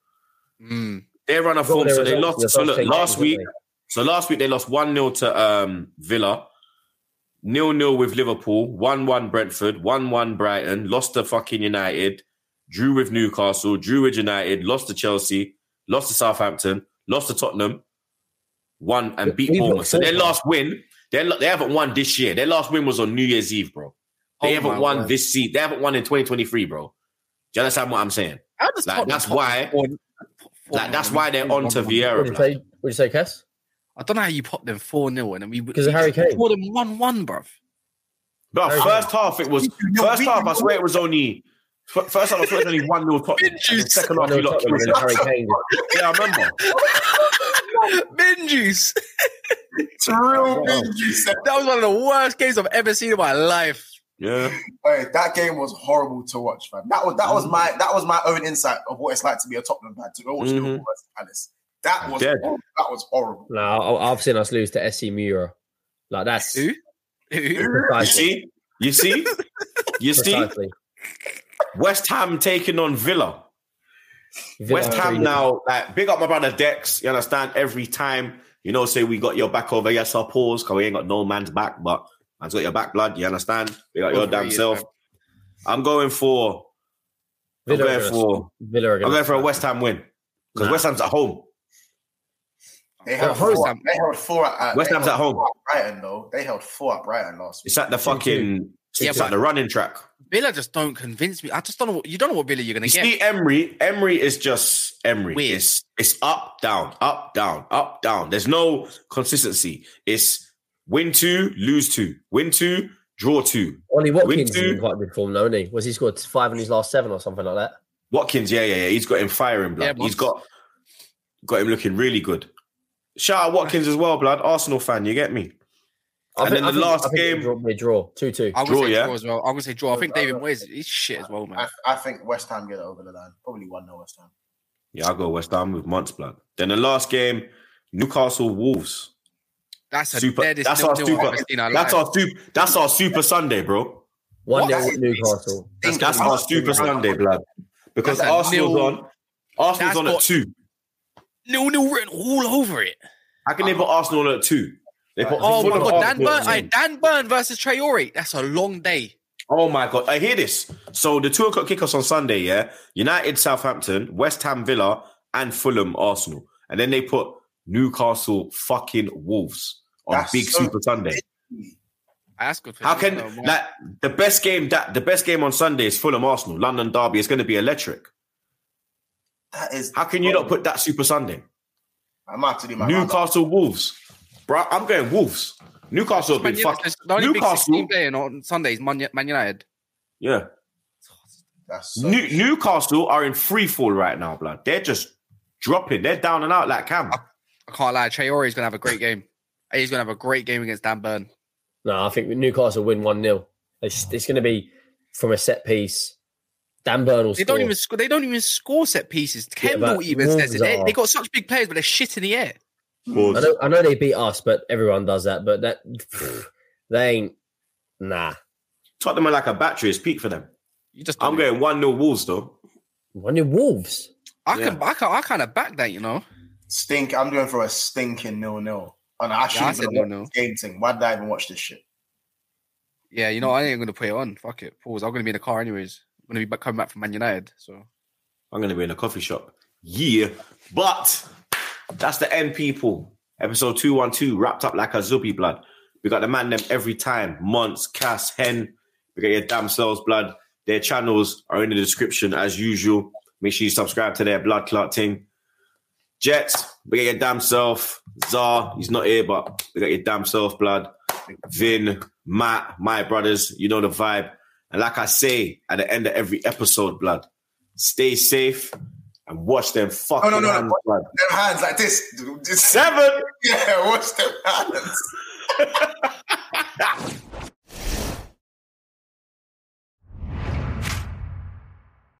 Speaker 3: Mm.
Speaker 4: their run of
Speaker 5: Got
Speaker 4: form. So they lost. So look, last week, so last week they lost one 0 to um, Villa, nil nil with Liverpool, one one Brentford, one one Brighton, lost to fucking United, drew with Newcastle, drew with United, lost to Chelsea, lost to Southampton, lost to Tottenham, won and beat
Speaker 5: We put
Speaker 4: Bournemouth. So their
Speaker 5: four.
Speaker 4: last win, they they haven't won this year. Their last win was on New Year's Eve, bro. They
Speaker 3: Oh
Speaker 4: haven't won
Speaker 3: word.
Speaker 4: this season. They haven't won in 2023, bro. Do you understand what I'm saying? Like, that's why-
Speaker 3: four- four
Speaker 4: Like that's why they're on to
Speaker 3: one-
Speaker 5: they?
Speaker 4: Vieira.
Speaker 5: What did you
Speaker 4: blood.
Speaker 5: say? What you say, Cass?
Speaker 3: I don't know how you popped them four 0 and then we
Speaker 5: Because Harry Kane.
Speaker 3: More than one one, bro.
Speaker 4: Bro, first half it was first half. I swear it was only f- first half. I swear it was only one 0 Tottenham. Second half, you
Speaker 5: 0
Speaker 4: lot
Speaker 5: Tottenham
Speaker 4: killed
Speaker 5: and then
Speaker 4: it.
Speaker 5: Harry Kane.
Speaker 4: Yeah, I remember.
Speaker 3: Bin juice.
Speaker 2: it's real big, you.
Speaker 3: That was one of the worst games I've ever seen in my life.
Speaker 4: Yeah,
Speaker 2: Hey, that game was horrible to watch, man. That was that was my that was my own insight of what it's like to be a Tottenham fan to go watch
Speaker 4: Mhm.
Speaker 2: Liverpool versus Palace. That was
Speaker 4: Dead.
Speaker 2: horrible. that was horrible.
Speaker 5: No, I- I've seen us lose to SC Mura. Like that's
Speaker 3: Who? Who?
Speaker 4: you see, you see, you see.
Speaker 5: precisely.
Speaker 4: West Ham taking on Villa.
Speaker 5: Villa
Speaker 4: West Ham
Speaker 5: three
Speaker 4: now, like big up my brother Dex. You understand? Every time, you know, say we got your back over. Yes, our pause because we ain't got no man's back, but man's got your back, blood. You understand? We got your
Speaker 3: Over
Speaker 4: damn self.
Speaker 3: man.
Speaker 4: I'm going for. I'm going for.
Speaker 5: Villa
Speaker 4: I'm
Speaker 5: gonna-
Speaker 4: for a West Ham win because
Speaker 5: Nah.
Speaker 4: West Ham's at home.
Speaker 2: They held
Speaker 5: West
Speaker 2: four.
Speaker 3: Ham-
Speaker 2: They held four at
Speaker 4: West
Speaker 2: they
Speaker 4: Ham's
Speaker 2: held
Speaker 4: at home.
Speaker 2: four Brighton though. They held four at Brighton last week.
Speaker 4: It's at the fucking.
Speaker 3: Yeah,
Speaker 4: it's
Speaker 3: but-
Speaker 4: at the running track.
Speaker 3: Villa just don't convince me. I just don't know. What, you don't know what Villa you're gonna
Speaker 4: You
Speaker 3: get.
Speaker 4: see, Emery. Emery is just Emery.
Speaker 3: Weird.
Speaker 4: It's it's up, down, up, down, up, down. There's no consistency. It's win two, lose two, win two, draw two.
Speaker 5: Ollie Watkins is
Speaker 4: Win two.
Speaker 5: in quite good form, though, isn't he? Was he scored five in his last seven or something like that?
Speaker 4: Watkins, yeah, yeah, yeah. He's got him firing, blood.
Speaker 3: Yeah,
Speaker 4: He's
Speaker 3: Mons.
Speaker 4: got got him looking really good. Shout out Watkins as well, blood. Arsenal fan, you get me?
Speaker 5: I
Speaker 4: And then the last game-
Speaker 5: it'll draw, two two.
Speaker 3: I'm
Speaker 4: Draw,
Speaker 3: gonna say
Speaker 4: yeah?
Speaker 3: draw as well. I'm gonna say draw. I think David Moyes is shit as well, man.
Speaker 2: I, I think West Ham get over the line. Probably one 0 West Ham.
Speaker 4: Yeah, I'll go West Ham with Monts, blood. Then the last game, Newcastle Wolves.
Speaker 3: That's a
Speaker 4: Super. That's our super.
Speaker 3: I've ever seen in our
Speaker 4: That's our super. That's our super Sunday, bro.
Speaker 5: One
Speaker 2: What?
Speaker 5: nil Newcastle.
Speaker 4: That's, that's our super Sunday, blood. Because
Speaker 3: That's
Speaker 4: Arsenal's
Speaker 3: nil-
Speaker 4: on. Arsenal's on at two.
Speaker 3: nil nil written all over it.
Speaker 4: How can they put Arsenal on at two? They put
Speaker 3: Oh my god, Dan Burn, aye, Dan Burn versus Traore. That's a long day.
Speaker 4: Oh my god! I hear this. So the two o'clock kickoffs on Sunday, yeah. United, Southampton, West Ham, Villa, and Fulham, Arsenal, and then they put Newcastle, fucking Wolves on
Speaker 2: That's
Speaker 4: Big
Speaker 2: so
Speaker 4: Super Sunday.
Speaker 3: That's good.
Speaker 4: How can
Speaker 3: man.
Speaker 4: like the best game that the best game on Sunday is Fulham, Arsenal, London Derby is going to be electric.
Speaker 2: That is.
Speaker 4: How can you not put that Super Sunday?
Speaker 2: I might have to do my roundup.
Speaker 4: Newcastle, Wolves, bro. I'm going Wolves. Newcastle have
Speaker 3: Man
Speaker 4: been
Speaker 3: United-
Speaker 4: fucking.
Speaker 3: the only big
Speaker 4: Newcastle,
Speaker 3: 16 playing on Sundays, Man, Man United.
Speaker 4: yeah.
Speaker 2: That's so
Speaker 4: New, Newcastle are in free fall right now, blood. They're just dropping. They're down and out like Cam.
Speaker 3: I can't lie. Traore is gonna have a great game. He's gonna have a great game against Dan Burn.
Speaker 5: No, I think Newcastle win one 0 It's, it's going to be from a set piece. Dan Burn will
Speaker 3: They
Speaker 5: score.
Speaker 3: don't even score. They don't even score set pieces.
Speaker 5: Yeah,
Speaker 3: Kendall
Speaker 5: but
Speaker 3: even says
Speaker 5: Wolves
Speaker 3: it. They, they got such big players, but they're shit in the air.
Speaker 5: I know, I know they beat us, but everyone does that. But that they ain't. Nah,
Speaker 4: Tottenham are like a battery. It's peak for them.
Speaker 3: You just
Speaker 4: I'm
Speaker 3: don't-
Speaker 4: going 1 0 Wolves, though.
Speaker 5: One in Wolves.
Speaker 3: I can, I can, I kind of back that, you know.
Speaker 2: Stink. I'm going for a stinking nil nil. And I
Speaker 3: Yeah, I
Speaker 2: shouldn't
Speaker 3: said
Speaker 2: even
Speaker 3: nil-nil.
Speaker 2: game thing. Why did I even watch this shit?
Speaker 3: Yeah, you know, I ain't gonna put it on. Fuck it. Pause. I'm gonna be in the car anyways. I'm gonna be back, coming back from Man United. So
Speaker 4: I'm gonna be in a coffee shop. Yeah, but that's the end, people. Episode two one two wrapped up like a zubi blood. We got the man them every time. Months, Cass, Hen. We got your damn selves blood. Their channels are in the description as usual. Make sure you subscribe to their blood clot team. Jets, we got your damn self. Czar, he's not here, but we got your damn self blood. Vin, Matt, my brothers, you know the vibe. And like I say at the end of every episode, blood, stay safe and watch them fucking
Speaker 2: no, no, no.
Speaker 4: hands, blood.
Speaker 2: Them hands like this.
Speaker 4: Seven.
Speaker 2: yeah, watch them hands.